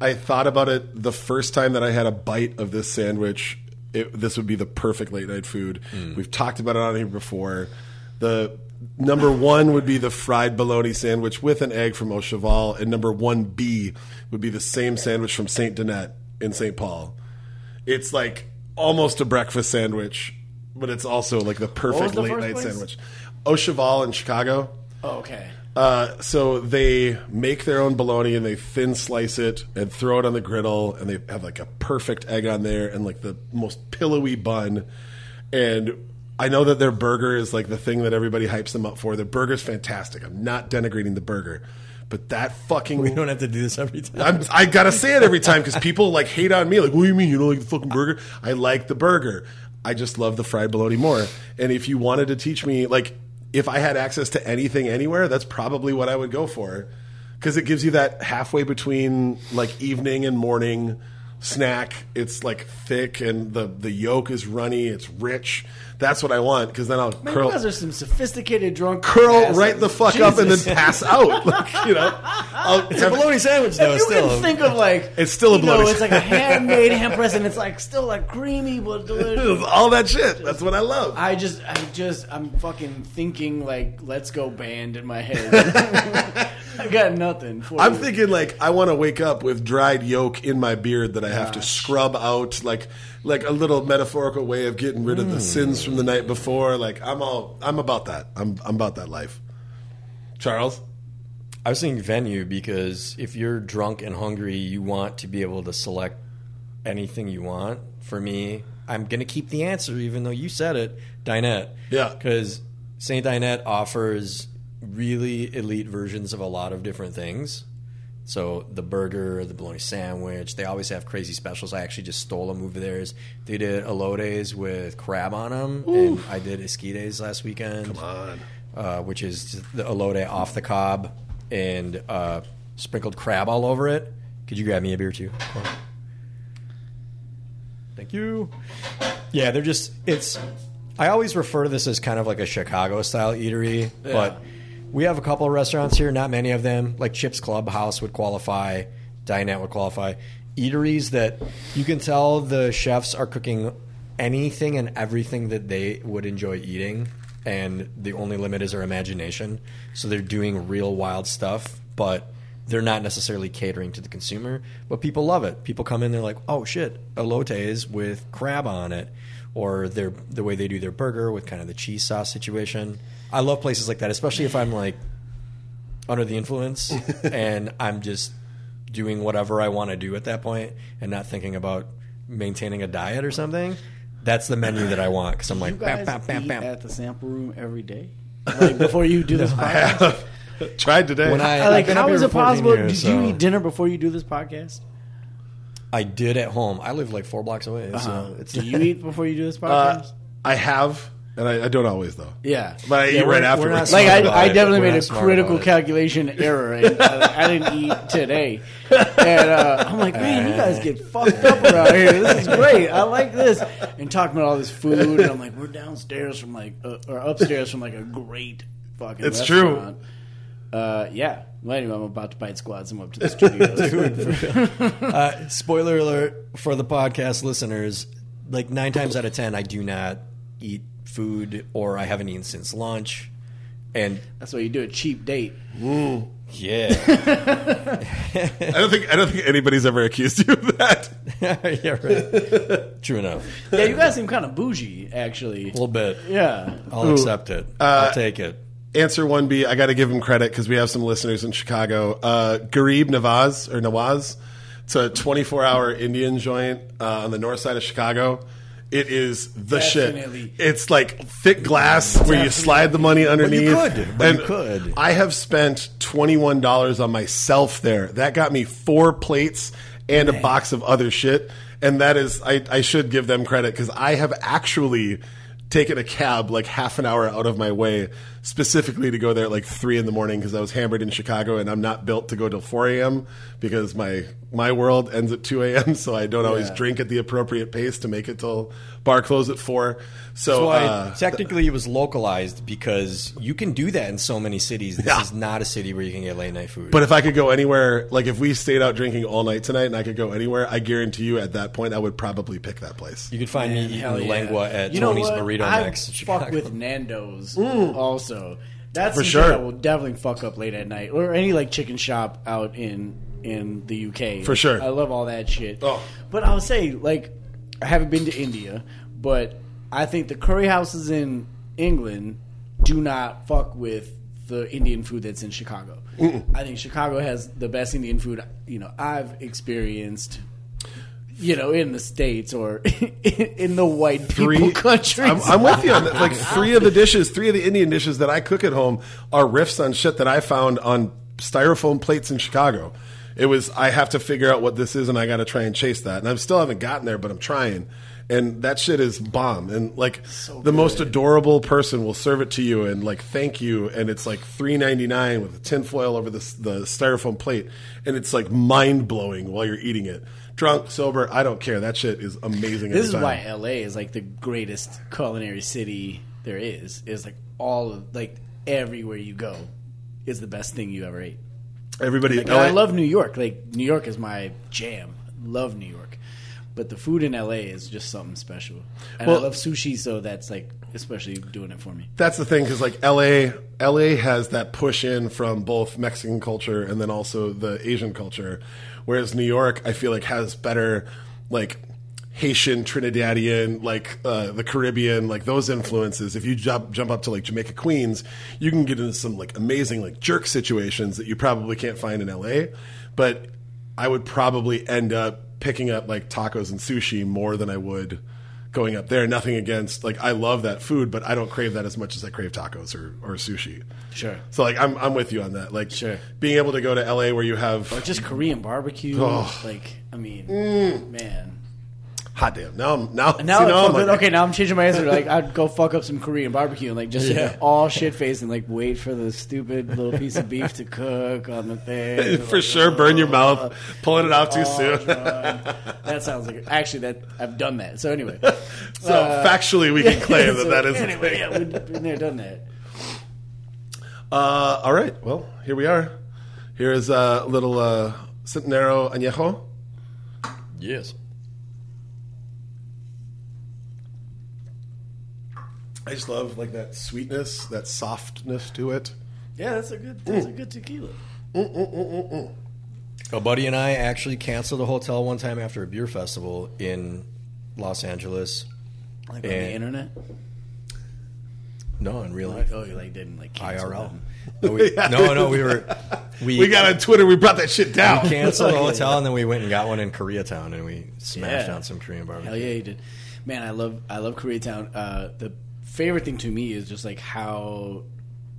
I thought about it the first time that I had a bite of this sandwich. It, this would be the perfect late night food. We've talked about it on here before. The number one would be the fried bologna sandwich with an egg from Au Cheval, and number one B would be the same sandwich from Saint Dinette in Saint Paul. It's like almost a breakfast sandwich, but it's also like the perfect the late night place? sandwich. Au Cheval in Chicago. Oh, okay. Uh, so they make their own bologna and they thin slice it and throw it on the griddle and they have like a perfect egg on there and like the most pillowy bun. And I know that their burger is like the thing that everybody hypes them up for. Their burger's fantastic. I'm not denigrating the burger, but that fucking We don't have to do this every time. I'm, I gotta say it every time because people like hate on me. Like, what do you mean you don't like the fucking burger? I like the burger. I just love the fried bologna more. And if you wanted to teach me, like, if I had access to anything anywhere, that's probably what I would go for because it gives you that halfway between like evening and morning snack. It's like thick and the the yolk is runny. It's rich. That's what I want because then I'll Man, curl you guys are some sophisticated drunk. curl asses. right the fuck up and then pass out. [laughs] Like, you know, I'll it's a bologna sandwich, though. You still, can think of like It's still a know, bologna it's like a handmade ham press, and it's like still like creamy but delicious. [laughs] all that shit. That's what I love. I just, I just, I'm fucking thinking like "Let's Go" band in my head. [laughs] I got nothing. For I'm you. thinking like I want to wake up with dried yolk in my beard that I have to scrub out, like like a little metaphorical way of getting rid of Hmm. the sins from the night before. Like I'm all I'm about that. I'm I'm about that life. Charles, I was thinking venue because if you're drunk and hungry, you want to be able to select anything you want. For me, I'm going to keep the answer, even though you said it, Dinette. Yeah. Because St. Dinette offers really elite versions of a lot of different things. So the burger, the bologna sandwich, they always have crazy specials. I actually just stole a move of theirs. They did elotes with crab on them, and I did esquites last weekend come on. uh, which is the elote off the cob and uh, sprinkled crab all over it. Could you grab me a beer too? Thank you. Yeah, they're just it's. I always refer to this as kind of like a Chicago style eatery, but we have a couple of restaurants here. Not many of them, like Chips Clubhouse would qualify, Dinette would qualify. Eateries that you can tell the chefs are cooking anything and everything that they would enjoy eating, and the only limit is their imagination. So they're doing real wild stuff, but they're not necessarily catering to the consumer. But people love it. People come in, they're like, "Oh shit, elotes with crab on it," or their the way they do their burger with kind of the cheese sauce situation. I love places like that, especially if I'm like under the influence [laughs] and I'm just doing whatever I want to do at that point and not thinking about maintaining a diet or something. That's the menu that I want because I'm you like, guys bam, bam, bam, eat at the sample room every day, [laughs] like before you do this [laughs] I podcast. have tried today. When I- I like, I've how up is here it possible? years, Did so- you eat dinner before you do this podcast? I did at home. I live like four blocks away, Uh-huh. so it's Do you eat before you do this [laughs] uh, podcast? I have, and I, I don't always though. yeah. But I Yeah, eat right we're afterwards. Like I, I definitely made a critical calculation [laughs] error. And, uh, I didn't eat today, and uh, I'm like, man, you guys get fucked up around here. This is great. I like this. And talking about all this food, and I'm like, we're downstairs from like, uh, or upstairs from like a great fucking. It's true. Restaurant. Uh, yeah. Well, anyway, I'm about to bite squats. I'm up to the [laughs] studio. uh, spoiler alert for the podcast listeners: like nine times out of ten, I do not eat food, or I haven't eaten since lunch. And That's why you do a cheap date. yeah, [laughs] I don't think I don't think anybody's ever accused you of that. [laughs] yeah, right. True enough. Yeah, you guys seem kind of bougie, actually. A little bit. Yeah. I'll accept it. I'll take it. Answer one B. I got to give him credit because we have some listeners in Chicago. Uh, Garib Nawaz or Nawaz. It's a 24 hour Indian joint uh, on the north side of Chicago. It is the Definitely. shit. It's like thick glass where you slide the money underneath. could, but you And could. I have spent twenty one dollars on myself there. That got me four plates and a box of other shit. And that is, I, I should give them credit because I have actually taken a cab like half an hour out of my way specifically to go there at like three in the morning because I was hammered in Chicago and I'm not built to go till four a.m. because my my world ends at two a.m. [laughs] So I don't always Yeah. drink at the appropriate pace to make it till bar close at four. So So I, uh, technically, it was localized because you can do that in so many cities. This Yeah. is not a city where you can get late night food. But if I could go anywhere, like if we stayed out drinking all night tonight and I could go anywhere, I guarantee you at that point I would probably pick that place. you could find Man, me hell eating yeah. lengua at You Tony's what? Burrito I Mex. in fuck with Nando's also. So that's For sure. that will definitely fuck up late at night, or any like chicken shop out in in the UK. For sure. I love all that shit. Oh. But I'll say, like, I haven't been to India, but I think the curry houses in England do not fuck with the Indian food that's in Chicago. I think Chicago has the best Indian food you know I've experienced. You know, in the states or [laughs] in the white people three countries. I'm, I'm with you on that. Like three of the dishes, three of the Indian dishes that I cook at home are riffs on shit that I found on styrofoam plates in Chicago. It was I have to figure out what this is, and I got to try and chase that. And I still haven't gotten there, but I'm trying. And that shit is bomb. And like the most adorable person will serve it to you and like thank you. And it's like three ninety nine with a tinfoil over the the styrofoam plate, and it's like mind blowing while you're eating it. Drunk, sober, I don't care. That shit is amazing. this is time. why LA is like the greatest culinary city there is. Is like all of like everywhere you go is the best thing you ever ate. everybody. Like, LA I love New York. Like New York is my jam. Love New York. But the food in LA is just something special. And Well- I love sushi, so that's like especially doing it for me. that's the thing because like LA, LA has that push in from both Mexican culture and then also the Asian culture, whereas New York I feel like has better like Haitian, Trinidadian, like uh, the Caribbean, like those influences. If you jump jump up to like Jamaica, Queens, you can get into some like amazing like jerk situations that you probably can't find in LA. But I would probably end up picking up like tacos and sushi more than I would going up there. Nothing against like I love that food, but I don't crave that as much as I crave tacos or, or sushi. Sure. So like I'm I'm with you on that. Like Sure. being able to go to LA where you have Or just Korean barbecue. Oh. Like I mean, Mm. man. Hot damn. Now I'm now, Now, see, now I'm like, okay, now I'm changing my answer. Like, [laughs] I'd go fuck up some Korean barbecue and like just Yeah. all shit faced and like wait for the stupid little piece of beef to cook on the thing. [laughs] for Like, sure burn your oh, mouth pulling it out too oh, soon. [laughs] That sounds like actually that I've done that. So anyway, so factually we can claim that So that is a anyway. thing. Yeah, we've been there, done that. Uh, all right. Well, here we are. Here is a little uh, Centenario Añejo. Yes. I just love like that sweetness, that softness to it. Yeah, that's a good. That's a good tequila. A buddy and I actually canceled a hotel one time after a beer festival in Los Angeles. Like on And- the internet. No, in real Like, life. oh, you like didn't like cancel IRL. them. No, we, [laughs] no, no, we were. [laughs] We, We got on Twitter. We brought that shit down. we canceled [laughs] the hotel and then we went and got one in Koreatown and we smashed Yeah. on some Korean barbecue. Hell yeah, you did. Man, I love I love Koreatown. Uh, the favorite thing to me is just like how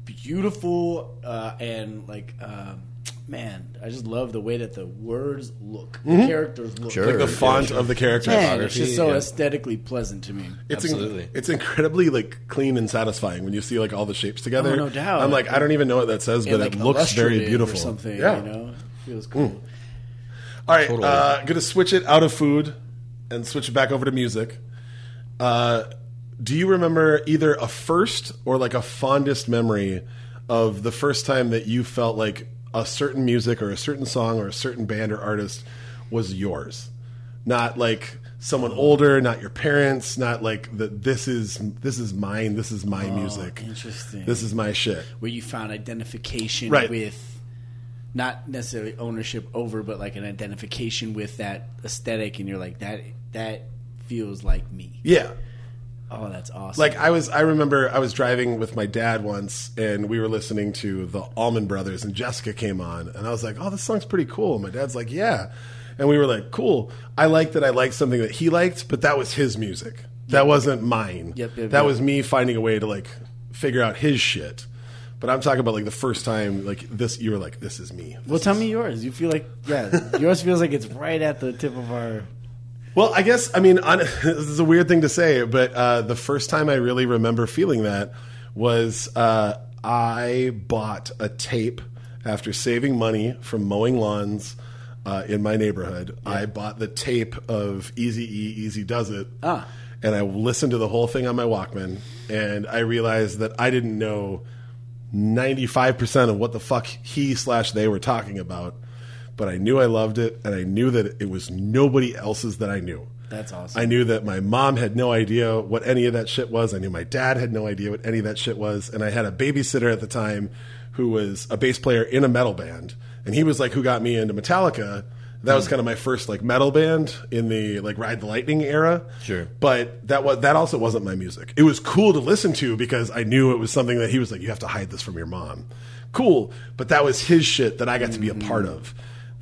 beautiful uh, and like um, man, I just love the way that the words look, the characters look. Sure. Like the Yeah, font sure. of the character. Man, it's just so yeah. aesthetically pleasant to me. It's in- Absolutely. it's incredibly like clean and satisfying when you see like all the shapes together. Oh, no doubt. I'm like, I don't even know what that says, but And, it looks very beautiful. or something. Yeah. you know, feels cool. All right, Totally. uh, going to switch it out of food and switch it back over to music. Uh, do you remember either a first or like a fondest memory of the first time that you felt like a certain music or a certain song or a certain band or artist was yours? Not like someone older, not your parents, not like the, this is this is mine, this is my oh, music. Oh, interesting. This is my shit. Where you found identification Right. with. Not necessarily ownership over, but like an identification with that aesthetic, and you're like that. That feels like me. Yeah. Oh, that's awesome. Like I was, I remember I was driving with my dad once, and we were listening to the Allman Brothers, and Jessica came on, and I was like, "Oh, this song's pretty cool." And my dad's like, "Yeah," and we were like, "Cool." I like that I liked something that he liked, but that was his music. That wasn't mine. Yep, yep, that was me finding a way to like figure out his shit. But I'm talking about like the first time, like this, you were like, "This is me." Well, tell me yours. You feel like yeah, yours feels like it's right at the tip of our. Well, I guess I mean on, [laughs] this is a weird thing to say, but uh, the first time I really remember feeling that was uh, I bought a tape after saving money from mowing lawns uh, in my neighborhood. I bought the tape of Easy E, Eazy-Duz-It, Ah. and I listened to the whole thing on my Walkman, and I realized that I didn't know ninety five percent of what the fuck he slash they were talking about. But I knew I loved it, and I knew that it was nobody else's that I knew. That's awesome. I knew that my mom had no idea what any of that shit was. I knew my dad had no idea what any of that shit was. And I had a babysitter at the time who was a bass player in a metal band. And he was like who got me into Metallica. That was hmm. kind of my first like metal band in the like Ride the Lightning era. Sure. But that was that also wasn't my music. It was cool to listen to because I knew it was something that he was like, you have to hide this from your mom. Cool. But that was his shit that I got to be a hmm. part of.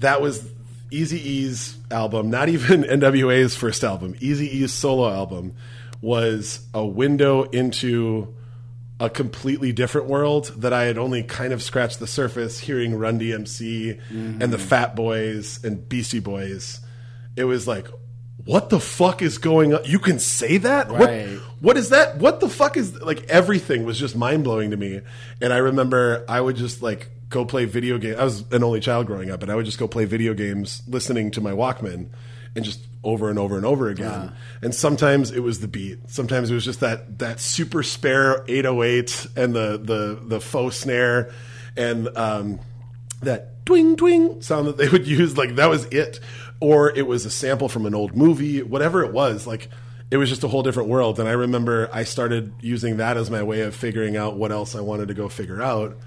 That was Eazy-E's album, not even [laughs] NWA's first album, Easy E's solo album, was a window into a completely different world that I had only kind of scratched the surface hearing Run DMC and the mm-hmm. Fat Boys and Beastie Boys. It was like, what the fuck is going on? You can say that? Right. What, what is that? What the fuck is like everything was just mind blowing to me. And I remember I would just like go play video games. I was an only child growing up, and I would just go play video games listening to my Walkman and just over and over and over again. And sometimes it was the beat. Sometimes it was just that that super spare 808 and the the the faux snare and um that twing twing sound that they would [laughs] use like that was it or it was a sample from an old movie whatever it was like it was just a whole different world and i remember i started using that as my way of figuring out what else i wanted to go figure out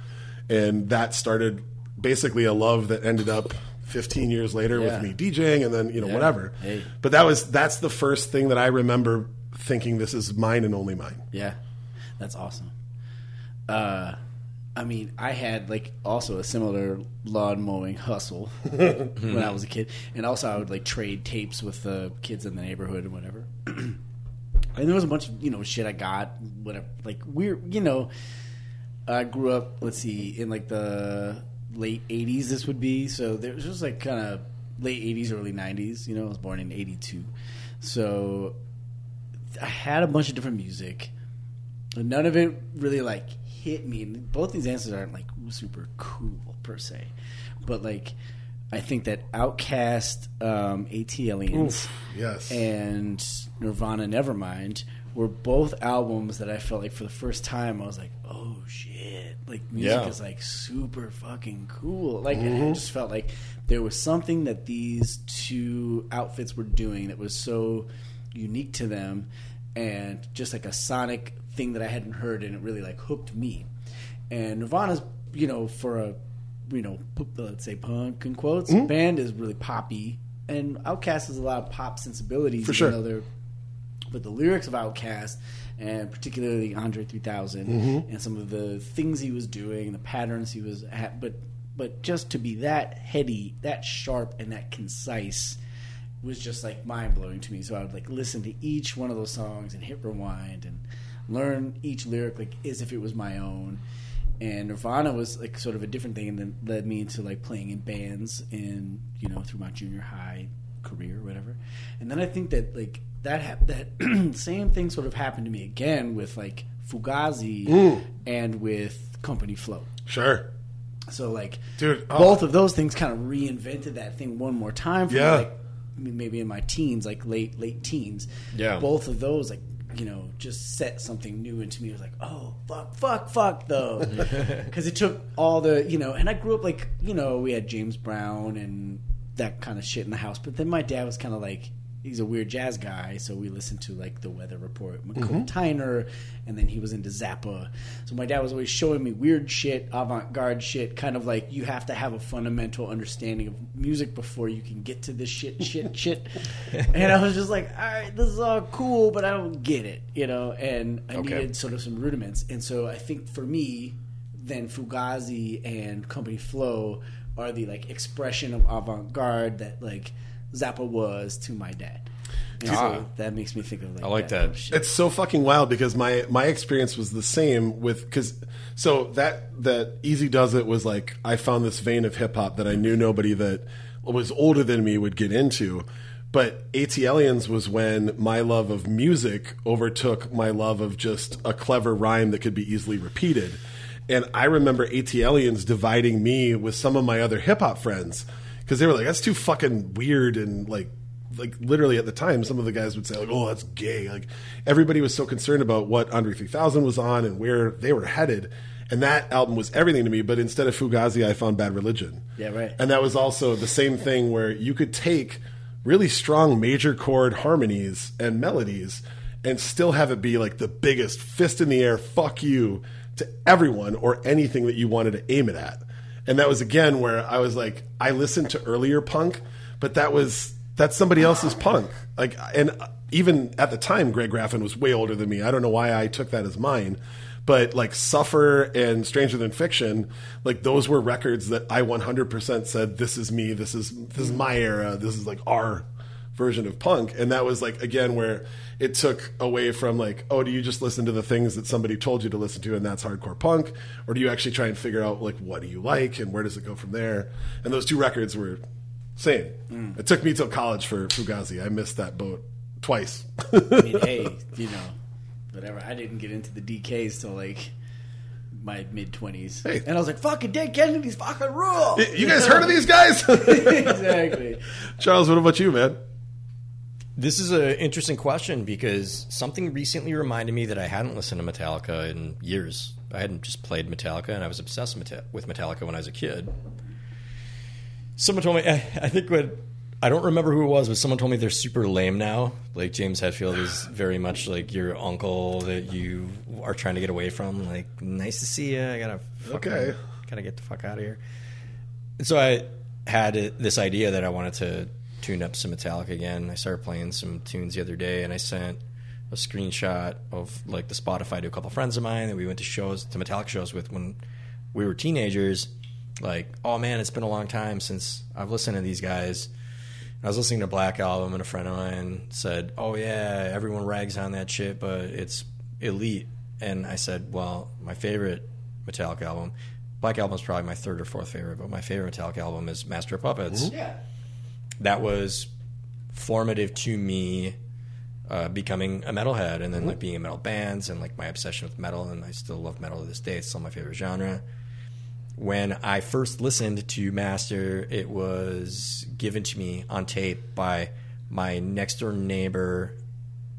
and that started basically a love that ended up 15 years later Yeah. with me DJing and then you know whatever Hey. but that was that's the first thing that i remember thinking this is mine and only mine Yeah, that's awesome. Uh, I mean, I had like also a similar lawn mowing hustle [laughs] when I was a kid, and also I would like trade tapes with the kids in the neighborhood and whatever. [clears throat] and there was a bunch of you know shit I got, whatever, like we're you know. I grew up, let's see, in like the late '80s. This would be so. There was just like kind of late '80s, early '90s. You know, I was born in '82, so I had a bunch of different music. and None of it really like hit me. And Both these answers aren't like super cool per se, but like I think that Outkast, um, ATLiens, yes and Nirvana Nevermind were both albums that I felt like for the first time I was like, oh shit, like music Yeah. is like super fucking cool. Like I just felt like there was something that these two outfits were doing that was so unique to them and just like a sonic thing that I hadn't heard and it really like hooked me. And Nirvana's, you know, for a you know, let's say punk in quotes, Mm-hmm. band is really poppy and Outkast has a lot of pop sensibilities For sure. but the lyrics of Outkast, and particularly Andre 3000, Mm-hmm. and some of the things he was doing, the patterns he was at, but but just to be that heady, that sharp, and that concise was just like mind blowing to me. So I would like listen to each one of those songs and hit rewind and learn each lyric like as if it was my own. And Nirvana was like sort of a different thing, and then led me into like playing in bands and you know through my junior high career or whatever. And then I think that like that hap- that [clears throat] same thing sort of happened to me again with like Fugazi and with Company Flow. sure So like, Dude, oh. both of those things kind of reinvented that thing one more time for Yeah. me. Like m- maybe in my teens, like late late teens. Yeah. both of those like you know just set something new into me. It was like, oh fuck, fuck, fuck though, [laughs] because it took all the you know. And I grew up like you know we had James Brown and that kind of shit in the house, but then my dad was kind of like. He's a weird jazz guy, so we listened to like the Weather Report, McCoy mm-hmm. Tyner, and then he was into Zappa. So my dad was always showing me weird shit, avant-garde shit, kind of like you have to have a fundamental understanding of music before you can get to this shit, shit, [laughs] shit. And I was just like, all right, this is all cool, but I don't get it, you know. And I Okay. needed sort of some rudiments. And so I think for me, then Fugazi and Company Flow are the like expression of avant-garde that like Zappa was to my dad. And Ah. so that makes me think of like I like that. that. shit. It's so fucking wild because my my experience was the same with because so that that Eazy-Duz-It was like I found this vein of hip hop that I knew nobody that was older than me would get into. But ATLiens was when my love of music overtook my love of just a clever rhyme that could be easily repeated. And I remember ATLiens dividing me with some of my other hip hop friends because they were like, "That's too fucking weird," and like like literally at the time, some of the guys would say like, "Oh, that's gay." Like everybody was so concerned about what Andre 3000 was on and where they were headed, and that album was everything to me. But instead of Fugazi, I found Bad Religion. Yeah, right. And that was also the same thing where you could take really strong major chord harmonies and melodies and still have it be like the biggest fist in the air fuck you to everyone or anything that you wanted to aim it at. And that was again where I was like, I listened to earlier punk, but that was that's somebody else's punk. Like, and even at the time, Greg Graffin was way older than me. I don't know why I took that as mine, But like Suffer and Stranger Than Fiction, like those were records that I 100% said, this is me, this is, this is my era, this is like our version of punk. And that was like, again, where it took away from like, oh, do you just listen to the things that somebody told you to listen to and that's hardcore punk? Or do you actually try and figure out like, what do you like and where does it go from there? And those two records were same. Mm. It took me till college for Fugazi. I missed that boat twice. I mean, [laughs] hey, you know, whatever. I didn't get into the DKs till like my mid twenties, Hey. and I was like, "Fucking Dead Kennedy's fucking rule." you guys heard of these guys? [laughs] exactly. [laughs] Charles, what about you, man? This is an interesting question because something recently reminded me that I hadn't listened to Metallica in years. I hadn't just played Metallica, and I was obsessed with Metallica when I was a kid. Someone told me, I think what I don't remember who it was, but someone told me they're super lame now. Like James Hetfield is very much like your uncle that you are trying to get away from. Like, nice to see you. I gotta Okay. gotta get the fuck out of here. And so I had this idea that I wanted to tune up some Metallica again. I started playing some tunes the other day, and I sent a screenshot of like the Spotify to a couple friends of mine that we went to shows to Metallica shows with when we were teenagers. Like, oh man, it's been a long time since I've listened to these guys. I was listening to Black Album, and a friend of mine said, "Oh yeah, everyone rags on that shit, but it's elite." And I said, "Well, my favorite Metallica album, Black Album is probably my third or fourth favorite, but my favorite Metallica album is Master of Puppets." Yeah. That was formative to me uh, becoming a metalhead, and then like being in metal bands, and like my obsession with metal, and I still love metal to this day. It's still my favorite genre when I first listened to Master, it was given to me on tape by my next door neighbor,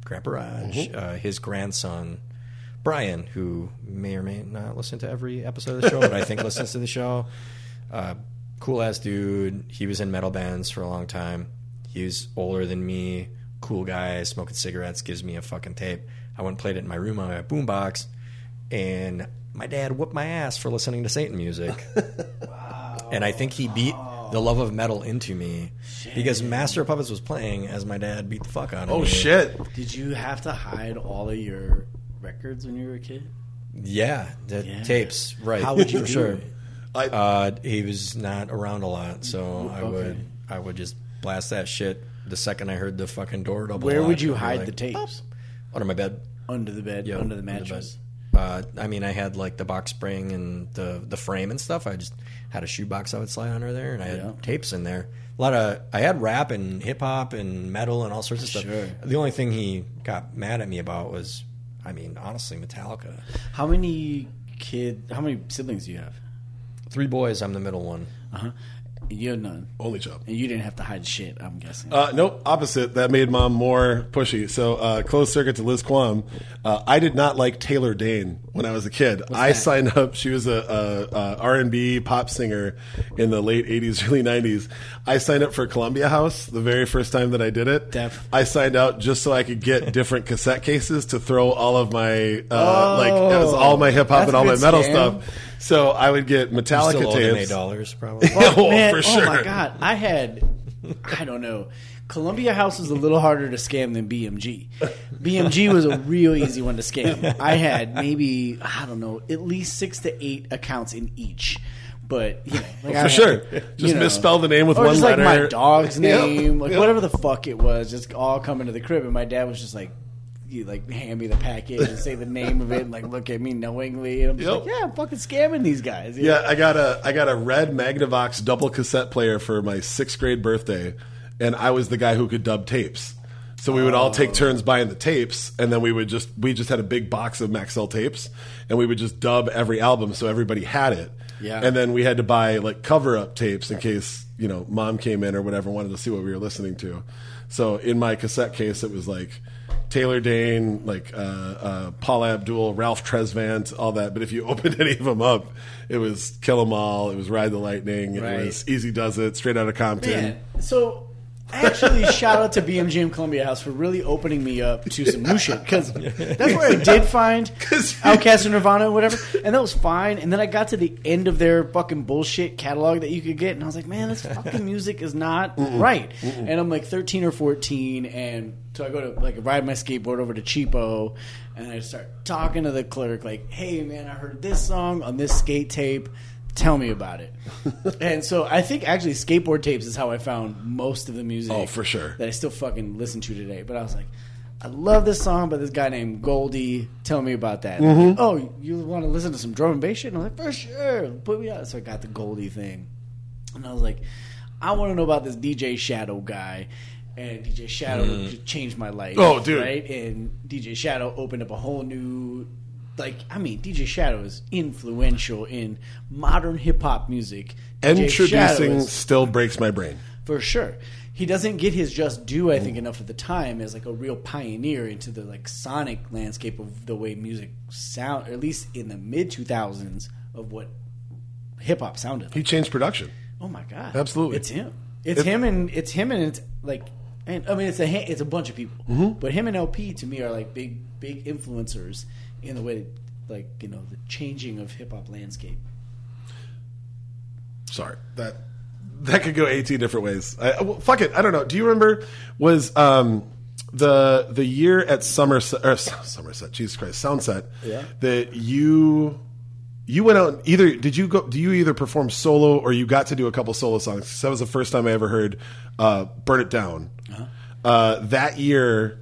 Grandpa Raj, uh, his grandson, Brian, who may or may not listen to every episode of the show, but I think listens to the show. Uh, cool ass dude. He was in metal bands for a long time. He was older than me. Cool guy, smoking cigarettes, gives me a fucking tape. I went and played it in my room on my boombox, and my dad whooped my ass for listening to Satan music. [laughs] wow. And I think he beat the love of metal into me because Master of Puppets was playing as my dad beat the fuck out of Oh me. Oh shit! Did you have to hide all of your records when you were a kid? Yeah, the Yeah. tapes, right? How would you for do sure? it? I, Uh, he was not around a lot, so I would I would just blast that shit the second I heard the fucking door double. Where would you hide like, the tapes? Under my bed. Under the bed, Yeah, under the under the mattress. Uh, I mean, I had like the box spring and the the frame and stuff. I just had a shoebox I would slide under there, and I had Yeah. tapes in there. A lot of I had rap and hip hop and metal and all sorts of stuff. Sure. The only thing he got mad at me about was, I mean, honestly, Metallica. How many kid? How many siblings do you have? Three boys. I'm the middle one. Uh huh. You have none, only job. and you didn't have to hide shit. I'm guessing. Uh, nope, opposite. That made mom more pushy. So, uh, closed circuit to Liz Quam. Uh, I did not like Taylor Dayne when I was a kid. I that? signed up. She was a, a, a R&B pop singer in the late 80s, [laughs] early 90s. I signed up for Columbia House the very first time that I did it. Def. I signed out just so I could get [laughs] different cassette cases to throw all of my, uh, like, it was all my hip hop and all my metal scam. stuff. So I would get You Metallica still owe them eight dollars, probably. [laughs] Oh, oh, Man, for oh sure. my god, I had, I don't know. Columbia House was a little harder to scam than BMG. BMG was a real easy one to scam. I had maybe I don't know, at least six to eight accounts in each. But you know, like I For had- sure. you Just misspell the name with or one just like my letter. dog's [laughs] Yep, name, like yep. whatever the fuck it was, just all coming to the crib, and my dad was just like. You like hand me the package and say the name of it, and like look at me knowingly, and I'm just Yep. like, yeah, I'm fucking scamming these guys. Yeah, I got a I got a red Magnavox double cassette player for my sixth grade birthday, and I was the guy who could dub tapes. So we would all take oh. turns buying the tapes, and then we would just we just had a big box of Maxell tapes, and we would just dub every album so everybody had it. Yeah. And then we had to buy like cover up tapes in case you know mom came in or whatever wanted to see what we were listening to. So in my cassette case, it was like Taylor Dayne, like uh, uh, Paula Abdul, Ralph Tresvant, all that. But if you [laughs] opened any of them up, it was Kill 'Em All, it was Ride the Lightning, Right. it was Eazy-Duz-It, Straight Out of Compton. Man, so Actually, shout out to BMGM Columbia House for really opening me up to some new shit because that's where I did find [laughs] Outkast and Nirvana and whatever, and that was fine. And then I got to the end of their fucking bullshit catalog that you could get, and I was like, man, this fucking music is not right. And I'm like 13 or 14, and so I go to like ride my skateboard over to Cheapo, and I start talking to the clerk like, hey man, I heard this song on this skate tape. Tell me about it. [laughs] and so I think actually skateboard tapes is how I found most of the music. Oh, for sure. That I still fucking listen to today. But I was like, I love this song by this guy named Goldie. Tell me about that. Mm-hmm. Like, oh, you want to listen to some drum and bass shit? And I'm like, for sure. Put me out. So I got the Goldie thing. And I was like, I want to know about this DJ Shadow guy. And DJ Shadow just changed my life. Oh, dude. Right? And DJ Shadow opened up a whole new. Like, I mean, DJ Shadow is influential in modern hip hop music. DJ Endtroducing is- still breaks my brain. for sure. He doesn't get his just due, I think, enough at the time as like a real pioneer into the like sonic landscape of the way music sound, or at least in the mid two thousands of what hip hop sounded. He changed production. Oh my god, Absolutely. it's him. It's It- him, and it's him, and it's like, and I mean, it's a it's a bunch of people, Mm-hmm. but him and El-P to me are like big big influencers in the way, like you know, the changing of hip hop landscape. Sorry, that that could go eighteen different ways. I, well, fuck it, I don't know. Do you remember was um, the the year at Somerset or Somerset? Jesus Christ, Soundset. Yeah. That you you went out and either did you go do you either perform solo or you got to do a couple solo songs That was the first time I ever heard uh, "Burn It Down." uh that year.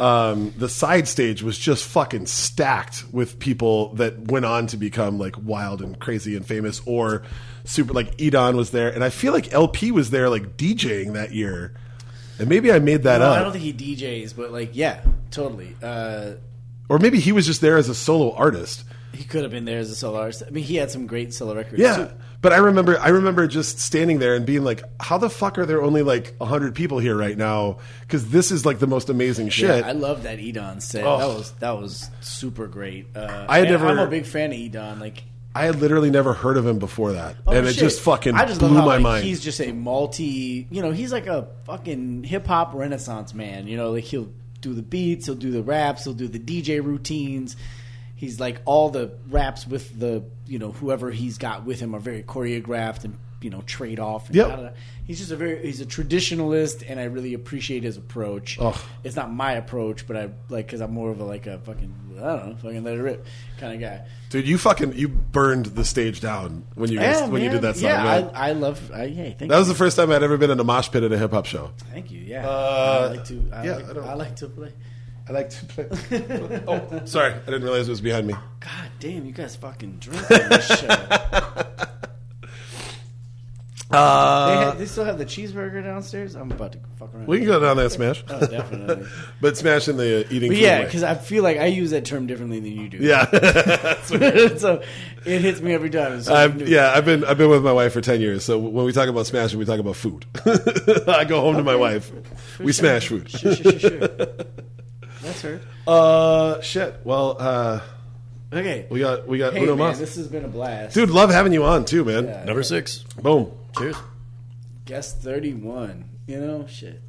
Um, the side stage was just fucking stacked with people that went on to become like wild and crazy and famous or super like Edan was there and I feel like El-P was there like DJing that year and maybe I made that Well, up I don't think he DJs, but like, yeah, totally. Uh, or maybe he was just there as a solo artist He could have been there as a solo artist. I mean, he had some great solo records. yeah too. But I remember I remember just standing there and being like how the fuck are there only like 100 people here right now cuz this is like the most amazing shit Yeah, I love that Edan set. Oh. That was that was super great. Uh, I had and never- I'm a big fan of Edan. Like, I had literally never heard of him before that, oh, and it shit. just fucking I just blew love how, my like, mind. He's just a multi. You know, he's like a fucking hip hop renaissance man. You know, like he'll do the beats, he'll do the raps, he'll do the DJ routines. He's like all the raps with the you know whoever he's got with him are very choreographed and you know trade off. And Yep. He's just a very he's a traditionalist, and I really appreciate his approach. Ugh. It's not my approach, but I like because I'm more of a like a fucking I don't know fucking let it rip kind of guy. Dude, you fucking you burned the stage down when you Yeah, when you did that song. Yeah, man. I, I love. I, hey, thank you. that was the first time I'd ever been in a mosh pit at a hip hop show. Thank you. Yeah, Uh, I like to. I, yeah, like, I don't- I like to play. I like to play. [laughs] oh, sorry, I didn't realize it was behind me. God damn, you guys fucking drink on this show. Uh, [laughs] they, ha- they still have the cheeseburger downstairs. I'm about to fuck around. we can go down that smash, Oh, definitely. [laughs] but smash in the uh, eating. But food yeah, way. because I feel like I use that term differently than you do. yeah, so it hits me every time. So I've, yeah, I've been I've been with my wife for ten years. So when we talk about smashing, we talk about food. I go home to my wife. For We sure. smash food. Sure, sure, sure, sure. That's her. Uh, shit. Well, uh, Okay. we got we got hey, Uno man, Mas. this has been a blast. Dude, love having you on too, man. Yeah. Number six. Boom. Cheers. Guest 31. You know, shit.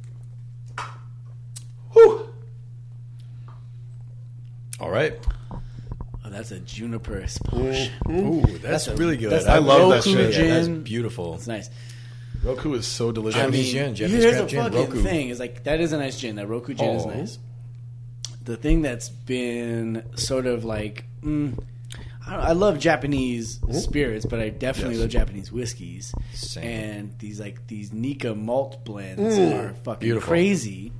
Whew. All right. Oh, that's a juniper explosion. Ooh, that's, That's a- really good. that's I a love that Roku shit. Yeah, that's beautiful. It's nice. Roku is so delicious. I mean, gin, Japanese here's crab the gin, fucking Roku. thing: is like that is a nice gin. That Roku gin is Oh. nice. The thing that's been sort of like, mm, I, don't, I love Japanese spirits, but I definitely Yes. love Japanese whiskeys. Same. And these like these Nikka malt blends are fucking Beautiful. crazy.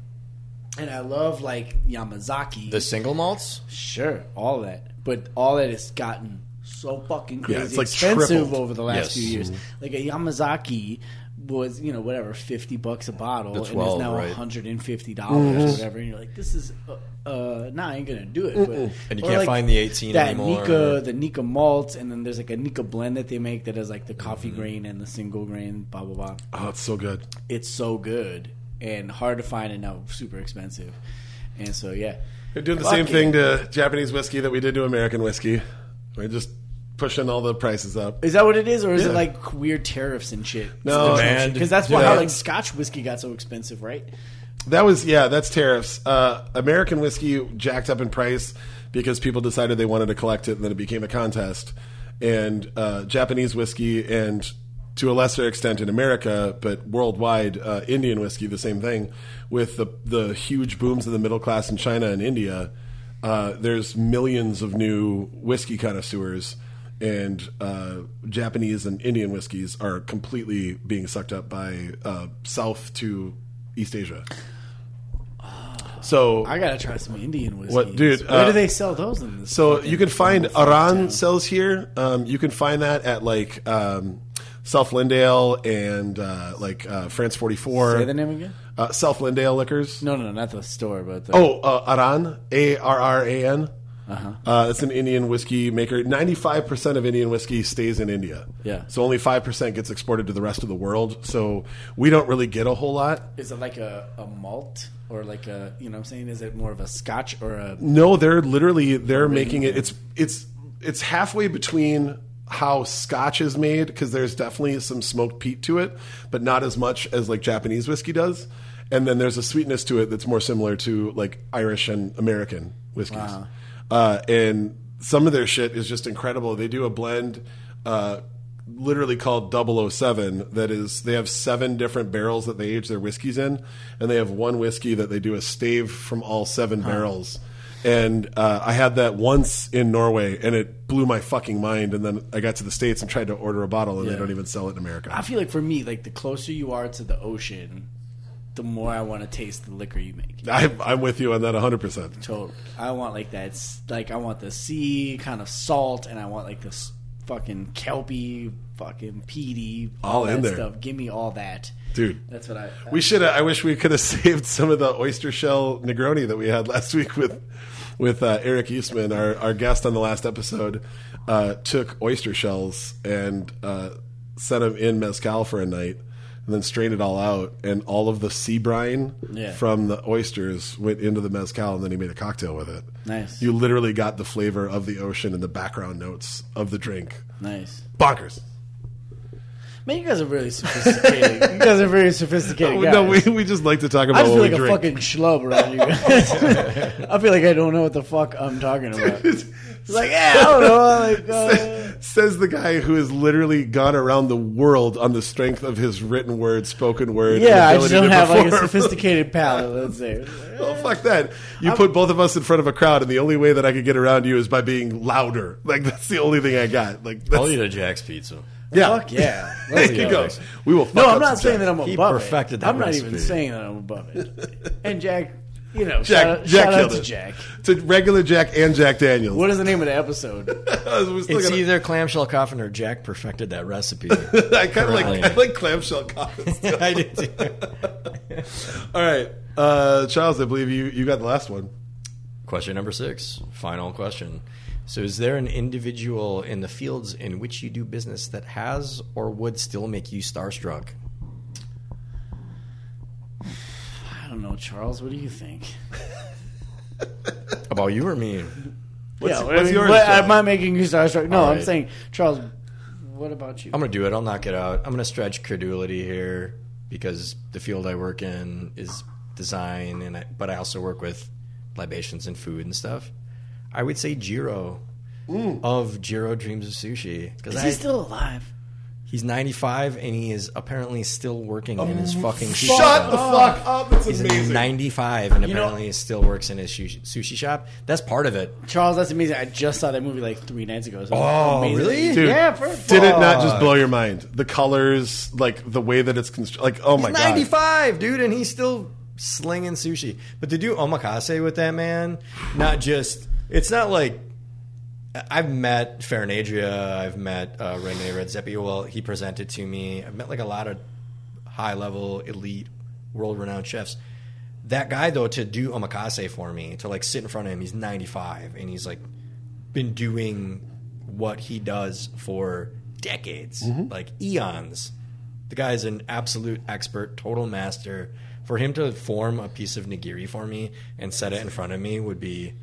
And I love like Yamazaki. The single malts? Sure, all that, but all that has gotten so fucking crazy Yeah, it's like expensive tripled. over the last Yes. few years. Like a Yamazaki was, you know, whatever, fifty bucks a bottle, The and 12, is now right. hundred and fifty dollars or whatever. And you're like, this is, uh, uh nah, I ain't gonna do it. But, And you can't like find the 18 that anymore. Nikka, the Nikka malts, and then there's like a Nikka blend that they make that has like the coffee grain and the single grain, blah blah blah Oh, it's so good. it's so good and hard to find and now super expensive. And so yeah, We're doing the Fuck same it. thing to Japanese whiskey that we did to American whiskey. We just pushing all the prices up. Is that what it is, or is it Yeah. like weird tariffs and shit? No. Demand. because that's why Yeah. like Scotch whiskey got so expensive, right? That was yeah, that's tariffs. Uh, American whiskey jacked up in price because people decided they wanted to collect it, and then it became a contest. And uh, Japanese whiskey, and to a lesser extent in America, but worldwide, uh, Indian whiskey, the same thing. With the the huge booms of the middle class in China and India, uh, there's millions of new whiskey connoisseurs. And uh, Japanese and Indian whiskeys are completely being sucked up by uh, South to East Asia. So I gotta try some Indian whiskey. What, dude, Where uh, do they sell those? In this So you can find Aran sells here. Um, you can find that at like um, South Lyndale and uh, like uh, France Forty Four. Say the name again. Uh, South Lyndale Liquors. No, no, not the store, but the, Oh, uh, Aran, A R R A N. Uh-huh. Uh, it's an Indian whiskey maker. Ninety-five percent of Indian whiskey stays in India. Yeah. So only five percent gets exported to the rest of the world. So we don't really get a whole lot. is it like a, a malt or like a you know what I'm saying? Is it more of a Scotch or a No, they're literally they're making it. It's it's it's halfway between how Scotch is made because there's definitely some smoked peat to it, but not as much as like Japanese whiskey does. And then there's a sweetness to it that's more similar to like Irish and American whiskeys. Uh, and some of their shit is just incredible. They do a blend. Uh, literally called 007 that is they have seven different barrels that they age their whiskeys in and they have one whiskey that they do a stave from all seven barrels and uh, i had that once in norway and it blew my fucking mind and then i got to the states and tried to order a bottle and they don't even sell it in america I feel like for me, like the closer you are to the ocean, the more I want to taste the liquor you make. I, i'm with you on that 100% Totally. I want like that. s- Like I want the sea kind of salt, and I want like this fucking kelpy, fucking peaty, All in that there. stuff. Give me all that, dude That's what I. we should i wish we could have [laughs] saved some of the oyster shell negroni that we had last [laughs] week with with uh, eric eastman our, our guest on the last episode uh, took oyster shells and uh, set them in mezcal for a night and then strained it all out and all of the sea brine Yeah. from the oysters went into the mezcal and then he made a cocktail with it Nice. you literally got the flavor of the ocean and the background notes of the drink nice. bonkers Man, you guys are really sophisticated. you guys are very sophisticated guys. [laughs] no we, we just like to talk I about just what feel like a drink fucking schlub around you guys. [laughs] I feel like I don't know what the fuck I'm talking about. [laughs] It's like, yeah, I don't know. Like, uh, [laughs] Says the guy who has literally gone around the world on the strength of his written word, spoken word. yeah, I just don't to have like a sophisticated [laughs] palate. Let's say. well, fuck that. You put both of us in front of a crowd, and the only way that I could get around you is by being louder. Like that's the only thing I got. Like that's, I'll eat a Jack's pizza. yeah, Fuck yeah. [laughs] There Let's you go. go. We will. Fuck No, I'm not saying Jack. that I'm He above perfected it. that I'm not even saying that I'm above it. And Jack, you know, Jack, shout, out, Jack shout out to it. Jack. To regular Jack and Jack Daniels. What is the name of the episode? I was [laughs] It's either clamshell coffin or Jack perfected that recipe. [laughs] I kind of like I like clamshell coffins. [laughs] I did too. All right, uh, Charles. I believe you you got the last one. Question number six, final question. So, is there an individual in the fields in which you do business that has or would still make you starstruck? I don't know, Charles. What do you think? About you or me? What's, yeah, what's I mean, yours? what- Charles? am I making you starstruck? No, All I'm right. saying, Charles. What about you? I'm going to do it. I'll knock it out. I'm going to stretch credulity here because the field I work in is design, and I, but I also work with libations and food and stuff. I would say Jiro of Jiro Dreams of Sushi because Is he still alive? He's 95 and he is apparently still working in his oh, fucking sushi Shut shop. the fuck up! That's He's amazing. 95 and You know- apparently he still works in his sushi, sushi shop. That's part of it. Charles, that's amazing. I just saw that movie like three nights ago. So Oh, amazing. really? Dude, yeah, for, Did it not just blow your mind? The colors, like the way that it's constructed. Like, oh my He's god! 95, dude, and he's still slinging sushi. But to do omakase with that man, not just it's not like I've met Ferran Adrià, I've met uh, Rene Redzepi. Well, he presented to me. I've met like a lot of high level, elite, world renowned chefs. That guy though, to do omakase for me, to like sit in front of him, he's 95 and he's like been doing what he does for decades, like eons. The guy is an absolute expert, total master. For him to form a piece of nigiri for me and set it in front of me would be,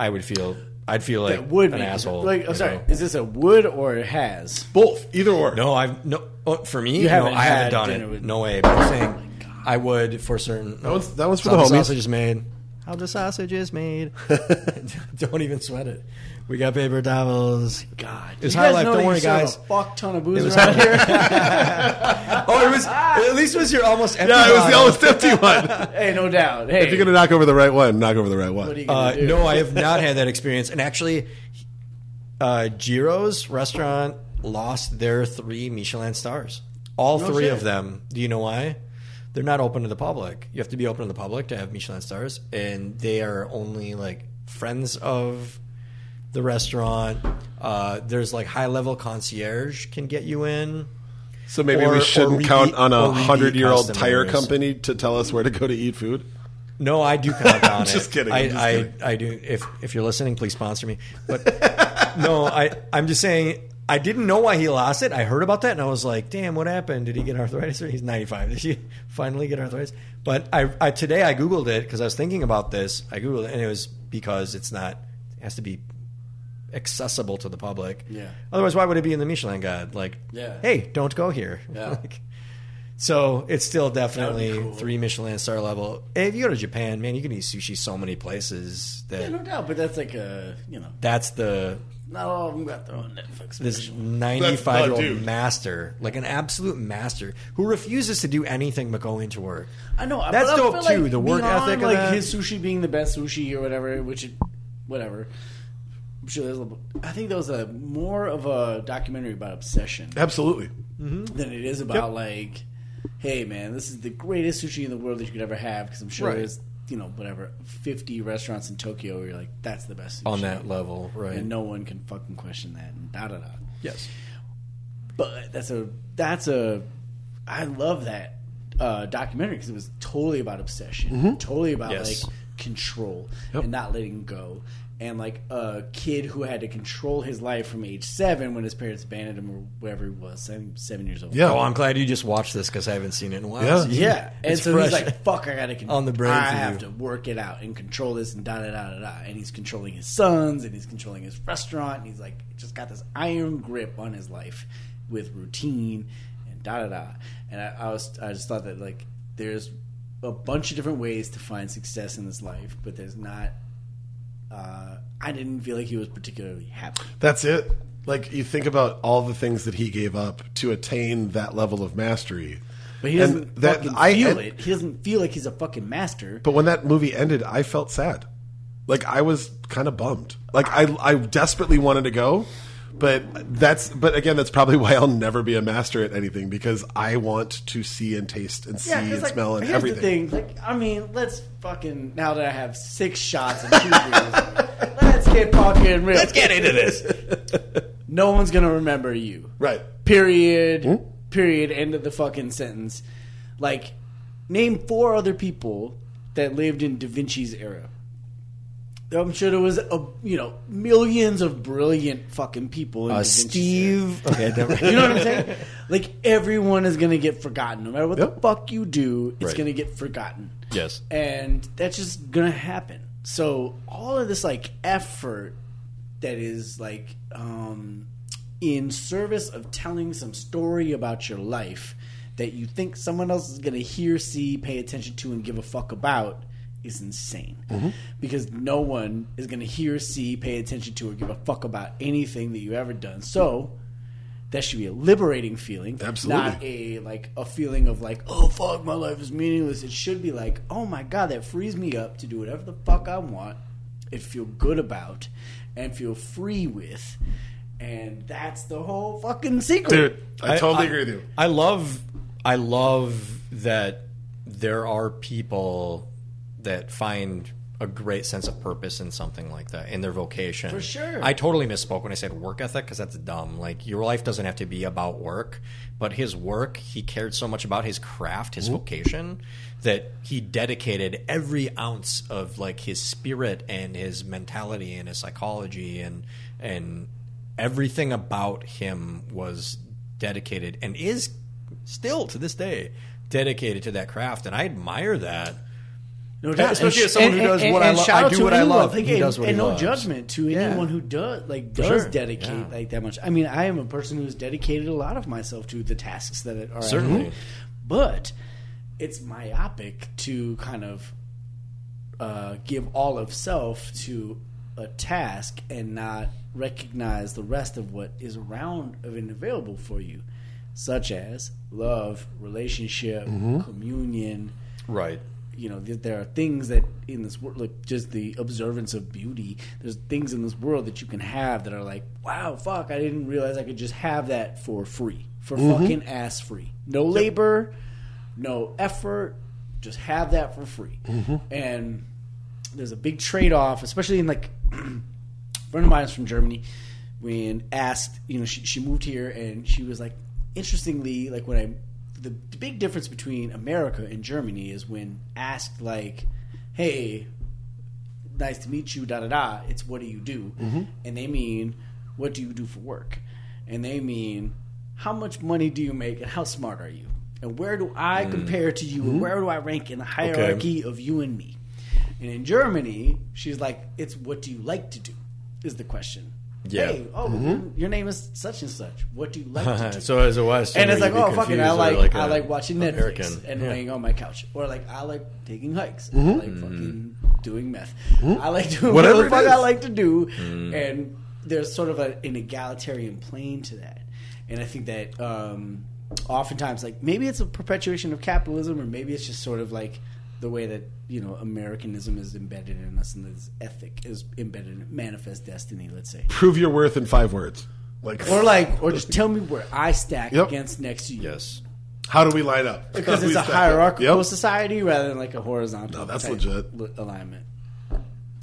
I would feel I'd feel like that would an be asshole. Like, I'm sorry, know? is this a would or a has? Both, either or. No, I've no. Oh, for me, You no, haven't I haven't done it. with- No way. But I'm saying oh I would for certain. That one's- that one's for the homies. sausage is made. How the sausage is made. [laughs] don't even sweat it. We got paper towels. God, It's you high guys life. know Don't worry, guys. A fuck ton of booze around here. [laughs] Oh, it was. At least it was your almost empty. Yeah, it was the bottle. almost empty one. [laughs] hey, no doubt. Hey, if you're gonna knock over the right one, knock over the right one. what are you Uh, do? no, I have not had that experience. And actually, uh, Jiro's restaurant lost their three Michelin stars. All No three shit. of them. Do you know why? They're not open to the public. You have to be open to the public to have Michelin stars, and they are only like friends of the restaurant. Uh, there's like high level concierge can get you in. So maybe Or- we shouldn't repeat- count on a hundred year old tire company to tell us where to go to eat food. No, I do count [laughs] on it. Just kidding, I'm I, just I, kidding. I do. If if you're listening, please sponsor me. But [laughs] no, I I'm just saying. I didn't know why he lost it. I heard about that and I was like, "Damn, what happened? Did he get arthritis? [laughs] He's 95. Did he finally get arthritis?" But I, I today I googled it because I was thinking about this. I googled it and it was because it's not. It has to be accessible to the public. Yeah. Otherwise, why would it be in the Michelin Guide? Like, Yeah. hey, don't go here. [laughs] Yeah. Like, so it's still definitely cool. three Michelin star level. If you go to Japan, man, you can eat sushi so many places that Yeah, no doubt. But that's like a you know, that's the not all of them got their own Netflix. this special. ninety five year old master, like an absolute master, who refuses to do anything but go into work. I know That's but I dope, feel too, Like the work beyond, ethic of like that. his sushi being the best sushi or whatever, which it, whatever. I'm sure there's. A, I think there was a more of a documentary about obsession Absolutely. Mm-hmm. than it is about like, hey man, this is the greatest sushi in the world that you could ever have. Because I'm sure Right. there's you know whatever 50 restaurants in Tokyo where you're like that's the best On that level, right? and no one can fucking question that and da da da. yes, But that's a that's a I love that uh, documentary because it was totally about obsession, totally about Yes. like control Yep. and not letting go, and like a kid who had to control his life from age seven when his parents abandoned him or wherever he was, seven, seven years old. Yeah. Oh, I'm glad you just watched this because I haven't seen it in a while. Yeah. [laughs] So Yeah, and it's so fresh. he's like, "Fuck, I gotta [laughs] con- On the brain I for have you. to work it out and control this and da da da da da." And he's controlling his sons and he's controlling his restaurant and he's like just got this iron grip on his life with routine and da da da. And I, I was I just thought that like there's a bunch of different ways to find success in this life, but there's not. Uh, I didn't feel like he was particularly happy. That's it. Like you think about all the things that he gave up to attain that level of mastery. But he doesn't that- fucking I- feel and- it. He doesn't feel like he's a fucking master. But when that movie ended, I felt sad. Like I was kind of bummed. Like I, I desperately wanted to go, but that's. But again, that's probably [laughs] why I'll never be a master at anything because I want to see and taste and see 'cause, and like, smell and here's everything. The thing, like, I mean, let's fucking now that I have six shots and two beers, [laughs] let's get fucking real. Let's get into this. [laughs] No one's gonna remember you. Right. Period. Hmm? Period. End of the fucking sentence. Like, name four other people that lived in Da Vinci's era. I'm sure there was a you know millions of brilliant fucking people in Uh, Da Vinci's era. Steve. Okay, [laughs] You know what I'm saying? Like everyone is gonna get forgotten. No matter what the fuck you do, it's Right. gonna get forgotten. Yes. And that's just gonna happen. So all of this like effort that is like um in service of telling some story about your life that you think someone else is gonna hear, see, pay attention to, and give a fuck about is insane. Mm-hmm. Because no one is gonna hear, see, pay attention to, or give a fuck about anything that you've ever done. So that should be a liberating feeling, Absolutely. not a like a feeling of like, oh fuck, my life is meaningless. It should be like, oh my god, that frees me up to do whatever the fuck I want, and feel good about, and feel free with, and that's the whole fucking secret. Dude, I, totally agree with you. I love, I love that there are people that find a great sense of purpose in something like that in their vocation. For sure. I totally misspoke when I said work ethic because that's dumb. Like your life doesn't have to be about work, but his work, he cared so much about his craft, his vocation, that he dedicated every ounce of like his spirit and his mentality and his psychology and and everything about him was dedicated and is still to this day dedicated to that craft and I admire that No doubt. Especially And as someone who does and- what I and lo- shout I do what I love. like, He and, does what and no loves. judgment to Yeah. anyone who does like does sure. dedicate Yeah. like that much. I mean, I am a person who's dedicated a lot of myself to the tasks that are Certainly. hand. but it's myopic to kind of uh, give all of self to a task and not recognize the rest of what is around and available for you, such as love, relationship, communion. Right. You know, th- there are things that in this world, like just the observance of beauty. There's things in this world that you can have that are like, wow, fuck, I didn't realize I could just have that for free, for mm-hmm. fucking ass free, no labor, no effort, just have that for free. Mm-hmm. And there's a big trade off, especially in like [clears throat] a friend of mine is from Germany. When asked, you know, she, she moved here and she was like, interestingly, like when I, the, the big difference between America and Germany is when asked like, hey, nice to meet you, da da da. It's what do you do, mm-hmm. and they mean what do you do for work, and they mean how much money do you make and how smart are you, and where do I mm-hmm. compare to you, and where do I rank in the hierarchy of you and me. And in Germany, she's like, it's what do you like to do, is the question. Yeah. Hey, oh, your, your name is such and such. What do you like to [laughs] do? so as a Western, and it's like, oh, fucking, I like, I a like watching Netflix American. and Yeah. laying on my couch, or like I like taking hikes, Mm-hmm. I like fucking doing meth, I like doing Whatever whatever the fuck. I like to do, Mm. and there's sort of a, an egalitarian plane to that, and I think that um, oftentimes, like maybe it's a perpetuation of capitalism, or maybe it's just sort of like the way that you know Americanism is embedded in us, and this ethic is embedded in manifest destiny. Let's say. Prove your worth in five words. Like, Or like, or just tell me where I stack Yep. against next to you. Yes. how do we line up? Because it's a hierarchical Yep. society rather than like a horizontal. No, that's type legit. alignment.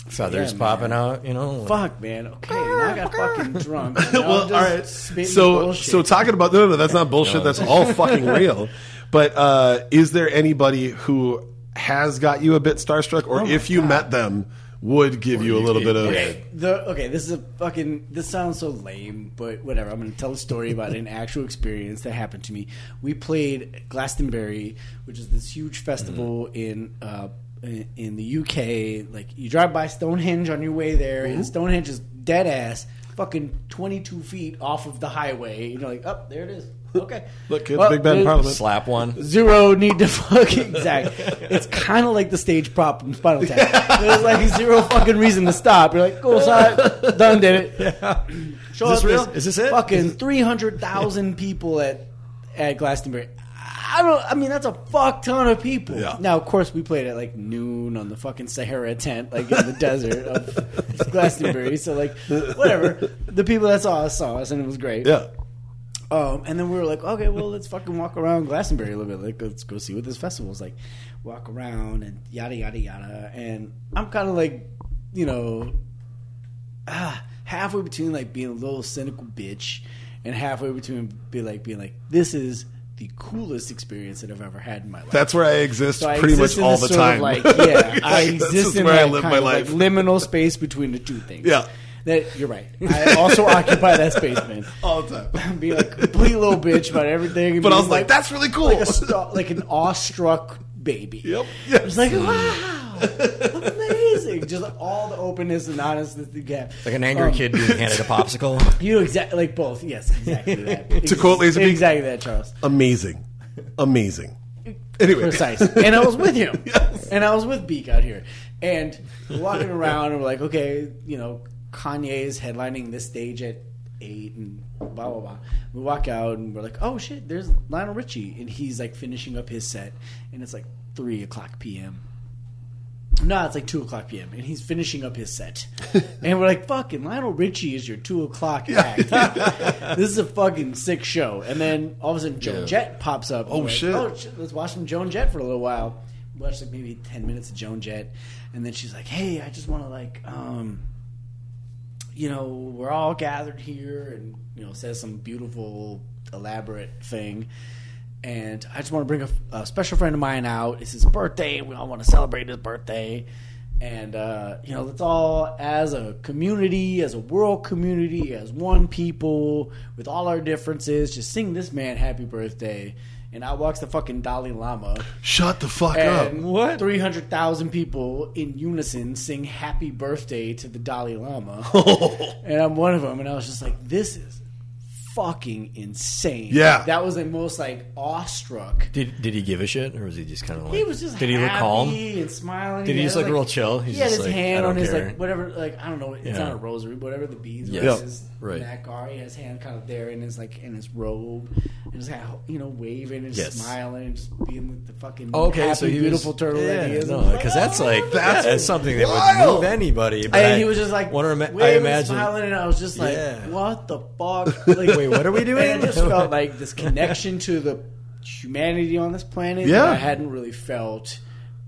Feathers Yeah, popping out, you know. Fuck, man. Okay, now I got fucking drunk. [laughs] Well, all just right. spitting So, bullshit. so talking about no, no, no, that's not bullshit. No. That's all fucking real. [laughs] But uh, is there anybody who has got you a bit starstruck, or Oh if you God. met them, would give you a little bit of? Okay, the, okay, this is a fucking. This sounds so lame, but whatever. I'm going to tell a story about an actual experience that happened to me. We played Glastonbury, which is this huge festival Mm-hmm. in uh, in in the UK. Like you drive by Stonehenge on your way there, Mm-hmm. and Stonehenge is dead ass, fucking 22 feet off of the highway. You know, like, up oh, there it is. [laughs] Okay, Look, kids, Well, Big Ben there's- Parliament. Slap one. Zero need to [laughs] fucking exact. It's kind of like the stage prop in Spinal Tap. There's like zero fucking reason to stop. You're like, cool, sorry, done, did it. [laughs] Show Is this up, real? Is this it? Fucking three hundred thousand people at at Glastonbury. I don't. I mean, that's a fuck ton of people. Yeah. Now, of course, we played at like noon on the fucking Sahara tent, like in the desert of Glastonbury. So, like, whatever. The people that saw us saw us, and it was great. Yeah. Um, and then we were like, okay, well, let's fucking walk around Glastonbury a little bit. Like, let's go see what this festival is like. Walk around and yada yada yada. And I'm kind of like, you know, ah, halfway between like being a little cynical bitch and halfway between be like being like, this is the coolest experience that I've ever had in my life. That's where I exist So I pretty much exist in all the time. Like, yeah, I [laughs] This exist is in where I live my of, like, life. liminal space between the two things. Yeah. That you're right. I also [laughs] occupy that space, man. all the time. Be like a complete little bitch about everything. But I was like, that's really cool. like, a sta- like an awestruck baby. Yep. It was like, wow, amazing. Just all the openness and honesty that you get. Like an angry Um, kid being handed a [laughs] popsicle. You know exactly like both. Yes, exactly that. [laughs] To quote Lazerbeak- exactly that, Charles. Amazing. Amazing. Anyway. Precise. And I was with him. And I was with Beak out here. And walking around and we're like, okay, you know, Kanye is headlining this stage at eight and blah blah blah. We walk out and we're like, oh shit, there's Lionel Richie and he's like finishing up his set and it's like three o'clock PM. No, it's like two o'clock PM, and he's finishing up his set, [laughs] and we're like, "Fucking Lionel Richie is your two o'clock act. [laughs] this is a fucking sick show." And then all of a sudden, Joan Yeah. Jett pops up. Oh, we're like, shit. Oh shit! Let's watch some Joan Jett for a little while. Watch like maybe ten minutes of Joan Jett, and then she's like, "Hey, I just want to like, um, you know, we're all gathered here," and you know, says some beautiful, elaborate thing. And I just want to bring a, a special friend of mine out. It's his birthday. We all want to celebrate his birthday. And, uh, you know, let's all, as a community, as a world community, as one people, with all our differences, just sing this man happy birthday. And out walks the fucking Dalai Lama. Shut the fuck And up. What? 300,000 people in unison sing happy birthday to the Dalai Lama. [laughs] and I'm one of them. And I was just like, this is fucking insane. Yeah. That was the most like awestruck. Did did he give a shit, or was he just kind of like? He was just Did he look happy calm? and smiling. Did he had, just look real chill? He's he had just his like, hand on his care. like whatever, like I don't know. It's Yeah. not a rosary, but whatever the beads Yes. were. His Right. neck are. He has his hand kind of there in his like in his robe, and just kind of, you know waving and Yes. smiling and just being with the fucking Oh, okay, happy, so he beautiful was, turtle yeah, that he is. No, I'm because that's "Oh, like That's that's something that wild." would move anybody. But and I he was just like, wanna I imagine. smiling, and I was just like, "What the fuck?" [laughs] Like, Wait, what are we doing? And [laughs] I just felt like this connection to the humanity on this planet Yeah. that I hadn't really felt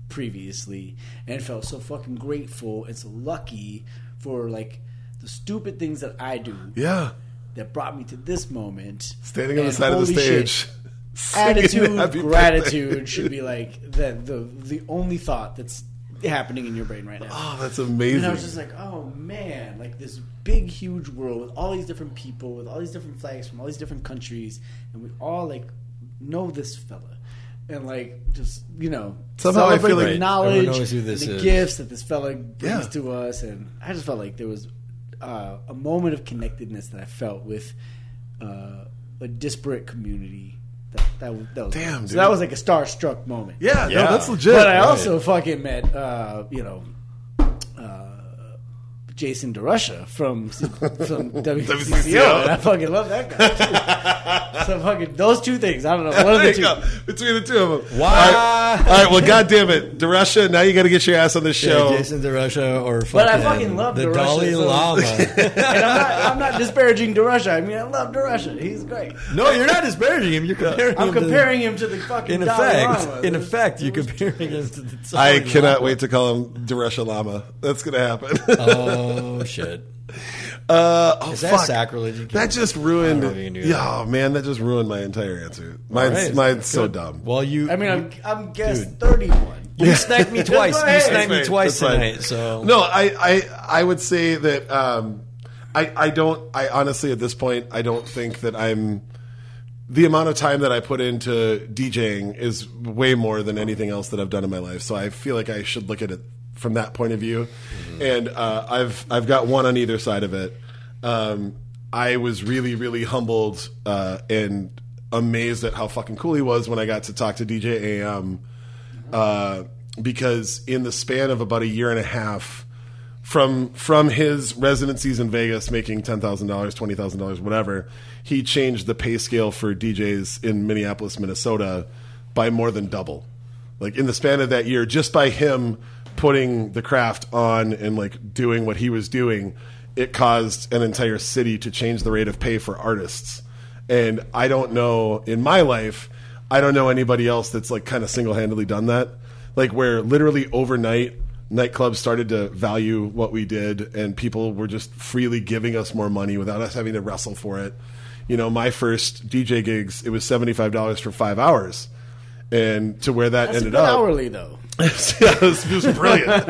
previously, and felt so fucking grateful and so lucky for like the stupid things that I do Yeah. that brought me to this moment. Standing on the side of the holy shit, stage. [laughs] attitude, gratitude birthday. should be like the the the only thought that's happening in your brain right now. Oh, that's amazing. And. I was just like, oh man, like this big, huge world with all these different people, with all these different flags from all these different countries, and we all like know this fella. And like, just you know, Somehow I feel like- knowledge, Everyone knows who this the is. gifts that this fella brings Yeah. to us, and I just felt like there was uh, a moment of connectedness that I felt with uh, a disparate community. That that, that was Damn, so dude. that was like a starstruck moment. yeah, Yeah. no, that's legit. But I Right. also fucking met, uh, you know, Jason DeRusha from from [laughs] WCCO, WCCO. and I fucking love that guy. Too. [laughs] so fucking those two things. I don't know. One of the two. go. Between the two of them. Why? All right, all right, well, God damn it. DeRusha, now you got to get your ass on the show. Yeah, Jason DeRusha or fucking, But I fucking love the DeRusha, Dalai so- Lama. [laughs] And I'm not, I'm not disparaging DeRusha. I mean, I love DeRusha. He's great. no, you're not disparaging him. You're comparing. I'm him to- comparing him to the fucking in Dalai effect, Lama. in effect, you're comparing him to the. I cannot Lama. wait to call him DeRusha Lama. That's going to happen. Oh shit! [laughs] uh, oh, Is that fuck. sacrilege? You That can't- just ruined. I don't know if you can do. Yeah, oh, man, that just ruined my entire answer. Mine's, All right. mine's so Good. dumb. Well, you. I mean, I'm, I'm guess Dude. 31. you sniped me [laughs] twice. You ahead. sniped me That's twice fine. tonight. So No, I, I, I would say that um, I, I don't. I honestly, at this point, I don't think that I'm. The amount of time that I put into DJing is way more than anything else that I've done in my life. So I feel like I should look at it from that point of view. And uh, I've I've got one on either side of it. Um, I was really really humbled uh, and amazed at how fucking cool he was when I got to talk to DJ AM uh, because in the span of about a year and a half from from his residencies in Vegas, making ten thousand dollars, twenty thousand dollars, whatever, he changed the pay scale for DJs in Minneapolis, Minnesota, by more than double. Like in the span of that year, just by him putting the craft on and like doing what he was doing, it caused an entire city to change the rate of pay for artists. And I don't know in my life, I don't know anybody else that's like kind of single handedly done that. Like where literally overnight nightclubs started to value what we did and people were just freely giving us more money without us having to wrestle for it. You know, my first DJ gigs, it was $75 for five hours. And to where that That's ended up. hourly, though. [laughs] yeah, it was, it was brilliant.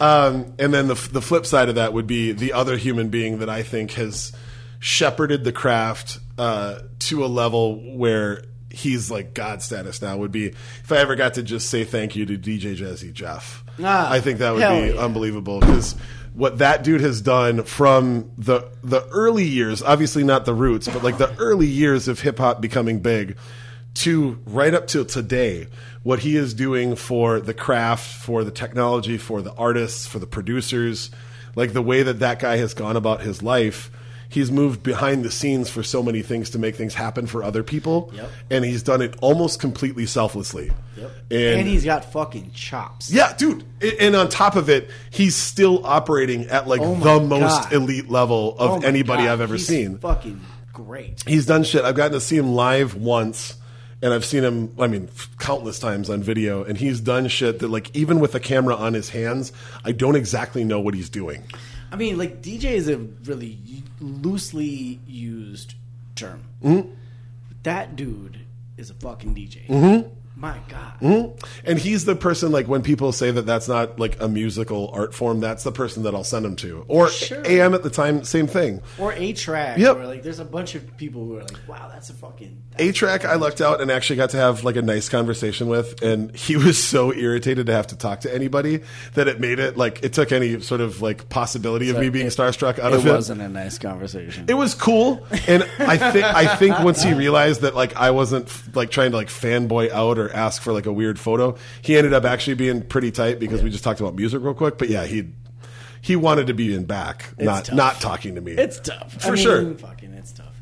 um, and then the the flip side of that would be the other human being that I think has shepherded the craft uh, to a level where he's like God status now. Would be if I ever got to just say thank you to DJ Jazzy Jeff. Ah, I think that would be yeah. unbelievable because what that dude has done from the the early years, obviously not the roots, but like the early years of hip hop becoming big to right up till today, what he is doing for the craft, for the technology, for the artists, for the producers, like the way that that guy has gone about his life. He's moved behind the scenes for so many things to make things happen for other people, Yep. and he's done it almost completely selflessly. Yep. And, And, he's got fucking chops. yeah, dude. A- And on top of it, he's still operating at like Oh my the most God. elite level of Oh my anybody God, I've ever he's seen. Fucking great. He's done shit. I've gotten to see him live once, and I've seen him, I mean, countless times on video, and he's done shit that, like, even with a camera on his hands, I don't exactly know what he's doing. I mean, like DJ is a really loosely used term. Mm-hmm. That dude is a fucking DJ. My God. Mm-hmm. And he's the person like when people say that that's not like a musical art form, that's the person that I'll send them to. Or Sure. AM at the time, same thing. Or A-Trak. Yep. Or like, there's a bunch of people who are like, wow, that's a fucking. A-Trak I lucked out and actually got to have like a nice conversation with, and he [laughs] was so irritated to have to talk to anybody that it made it like it took any sort of like possibility of me being it- starstruck out of It of it. wasn't a nice conversation. It was cool, and I think I think once he realized that like I wasn't like trying to like fanboy out or ask for like a weird photo, he ended up actually being pretty tight because we just talked about music real quick. But yeah, he he wanted to be in back, not tough. not talking to me. It's tough. For I mean, sure. Fucking, it's tough.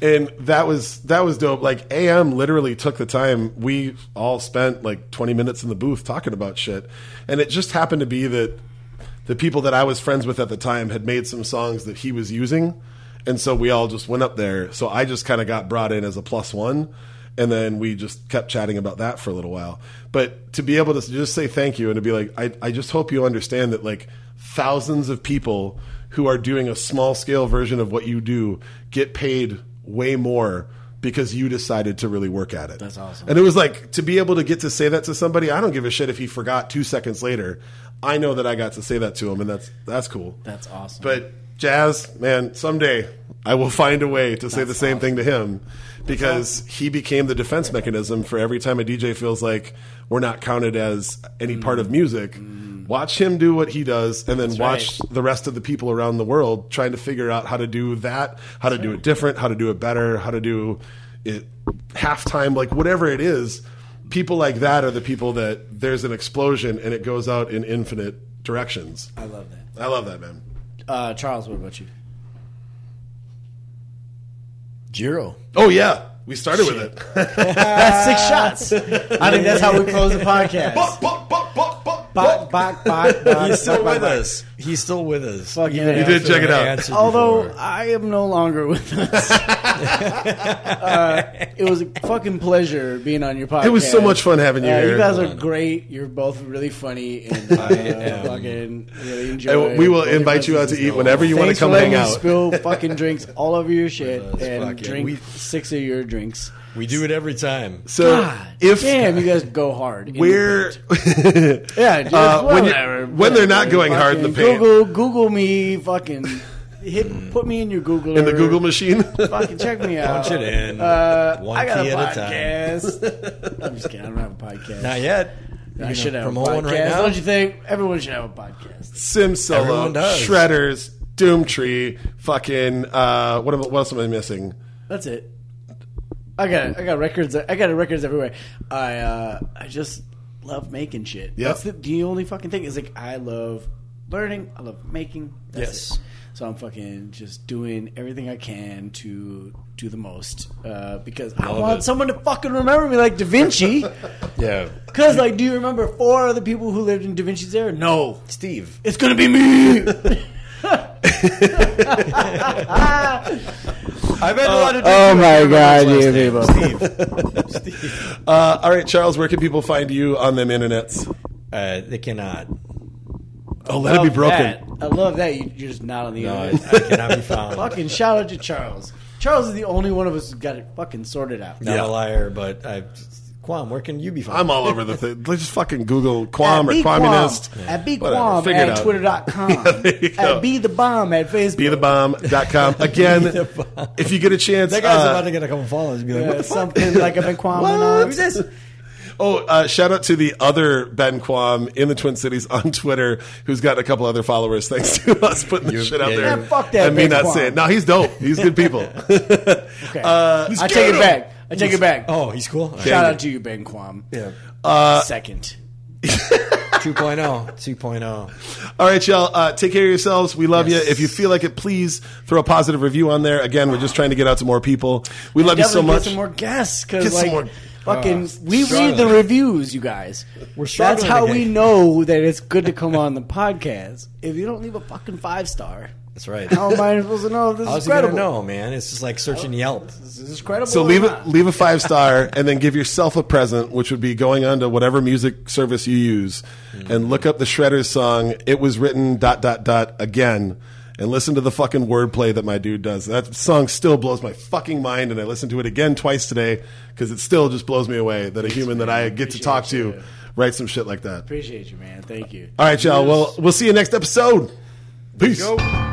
and that was that was dope. Like AM literally took the time. We all spent like 20 minutes in the booth talking about shit, and it just happened to be that the people that I was friends with at the time had made some songs that he was using, and so we all just went up there. So I just kind of got brought in as a plus one. And then we just kept chatting about that for a little while. But to be able to just say thank you and to be like, I, I just hope you understand that like thousands of people who are doing a small scale version of what you do get paid way more because you decided to really work at it. That's awesome. And it was like to be able to get to say that to somebody, I don't give a shit if he forgot 2 seconds later. I know that I got to say that to him and that's that's cool. That's awesome. But Jazz, man, someday I will find a way to say the same thing to him because he became the defense mechanism for every time a DJ feels like we're not counted as any part of music. Watch him do what he does and then watch the rest of the people around the world trying to figure out how to do that, how to do it different, how to do it better, how to do it halftime, like whatever it is. People like that are the people that there's an explosion and it goes out in infinite directions. I love that. I love that, man. Uh, Charles, what about you? Jiro. Oh yeah, we started with it. [laughs] That's six shots. I think that's how we close the [laughs] podcast. Bok, bok, bok, bok, He's still bok, bok, with bok. us. He's still with us. Fucking Even hell. You did check it out. Although before. I am no longer with us, [laughs] [laughs] uh, it was a fucking pleasure being on your podcast. It was so much fun having you Uh, here. You guys are great. You're both really funny and [laughs] uh, fucking really enjoy. And we will invite you out to presence. eat whenever you want to come hang out. Spill fucking drinks all over your shit and fucking- drink we- six of your drinks. We do it every time. So God if damn, you guys go hard. in we're paint. [laughs] yeah, just uh, when, you- whatever. when they're not going hard in the paint Google, Google me, fucking hit, put me in your Google in the Google machine, Fucking check me out. Punch it in. Uh, One I got key a at a time. podcast. [laughs] I'm just kidding. I don't have a podcast. Not yet. I should gonna have a promote podcast. one right now. Don't you think? Everyone should have a podcast. Sim Solo, Everyone does. Shredders, Doomtree, fucking uh, what, what else am I missing? That's it. I got I got records. I got records everywhere. I uh, I just love making shit. Yep. That's the, the only fucking thing. Is like I love learning. I love making. That's Yes. it. So I'm fucking just doing everything I can to do the most uh, because I want it. someone to fucking remember me like Da Vinci. [laughs] Yeah. Because like, do you remember four other people who lived in Da Vinci's era? No, Steve. it's gonna be me. [laughs] [laughs] I've had a lot of oh my God, you people. [laughs] Steve. Uh, all right, Charles, where can people find you on them internets? Uh, they cannot. Oh, let it be broken. that. I love that. You- You're just not on the No, I, internet. I cannot be found. [laughs] Fucking shout out to Charles. Charles is the only one of us who's got it fucking sorted out. Not Yeah. a liar, but I. Quam, where can you be found? I'm all over the thing. Let's just fucking Google Quam or At Quamunist. BQuam, At Whatever, BQuam figure at out. twitter.com. [laughs] there you go. at Be the Bomb at Facebook. BeTheBomb.com. [laughs] Again, if you get a chance. that guy's uh, about to get a couple followers and be like, Uh, what the fuck? something like a Ben Quam. [laughs] What? Who's this? Oh, uh, shout out to the other Ben Quam in the Twin Cities on Twitter, who's got a couple other followers thanks to us putting the shit out yeah, there. yeah. Fuck that And me Ben not Quam. saying. No, he's dope. He's good people. Okay. Uh, I take it back. I take it back. Oh, he's cool. All right. Shout out to you, Ben Quam. Yeah. Second. [laughs] 2.0. 2.0. All right, y'all. Uh, take care of yourselves. We love Yes. you. If you feel like it, please throw a positive review on there. Again, we're just trying to get out to more people. We love you so much. Get some more guests Get because some like more- fucking Uh, we read the reviews, you guys. We're That's how to we know that it's good to come on the podcast. If you don't leave a fucking five star, That's right. how am I supposed to know if this [laughs] How's is he going to know, man? It's just like searching Yelp. This is credible. So or leave not? it, leave a five [laughs] star, and then give yourself a present, which would be going on to whatever music service you use, hmm. and look up the Shredders song. It was written dot dot dot again, and listen to the fucking wordplay that my dude does. That song still blows my fucking mind, and I listened to it again twice today because it still just blows me away that a human that I get to talk to you. writes some shit like that. Appreciate you, man. Thank you. All right, y'all. Well, we'll see you next episode. Peace. Go.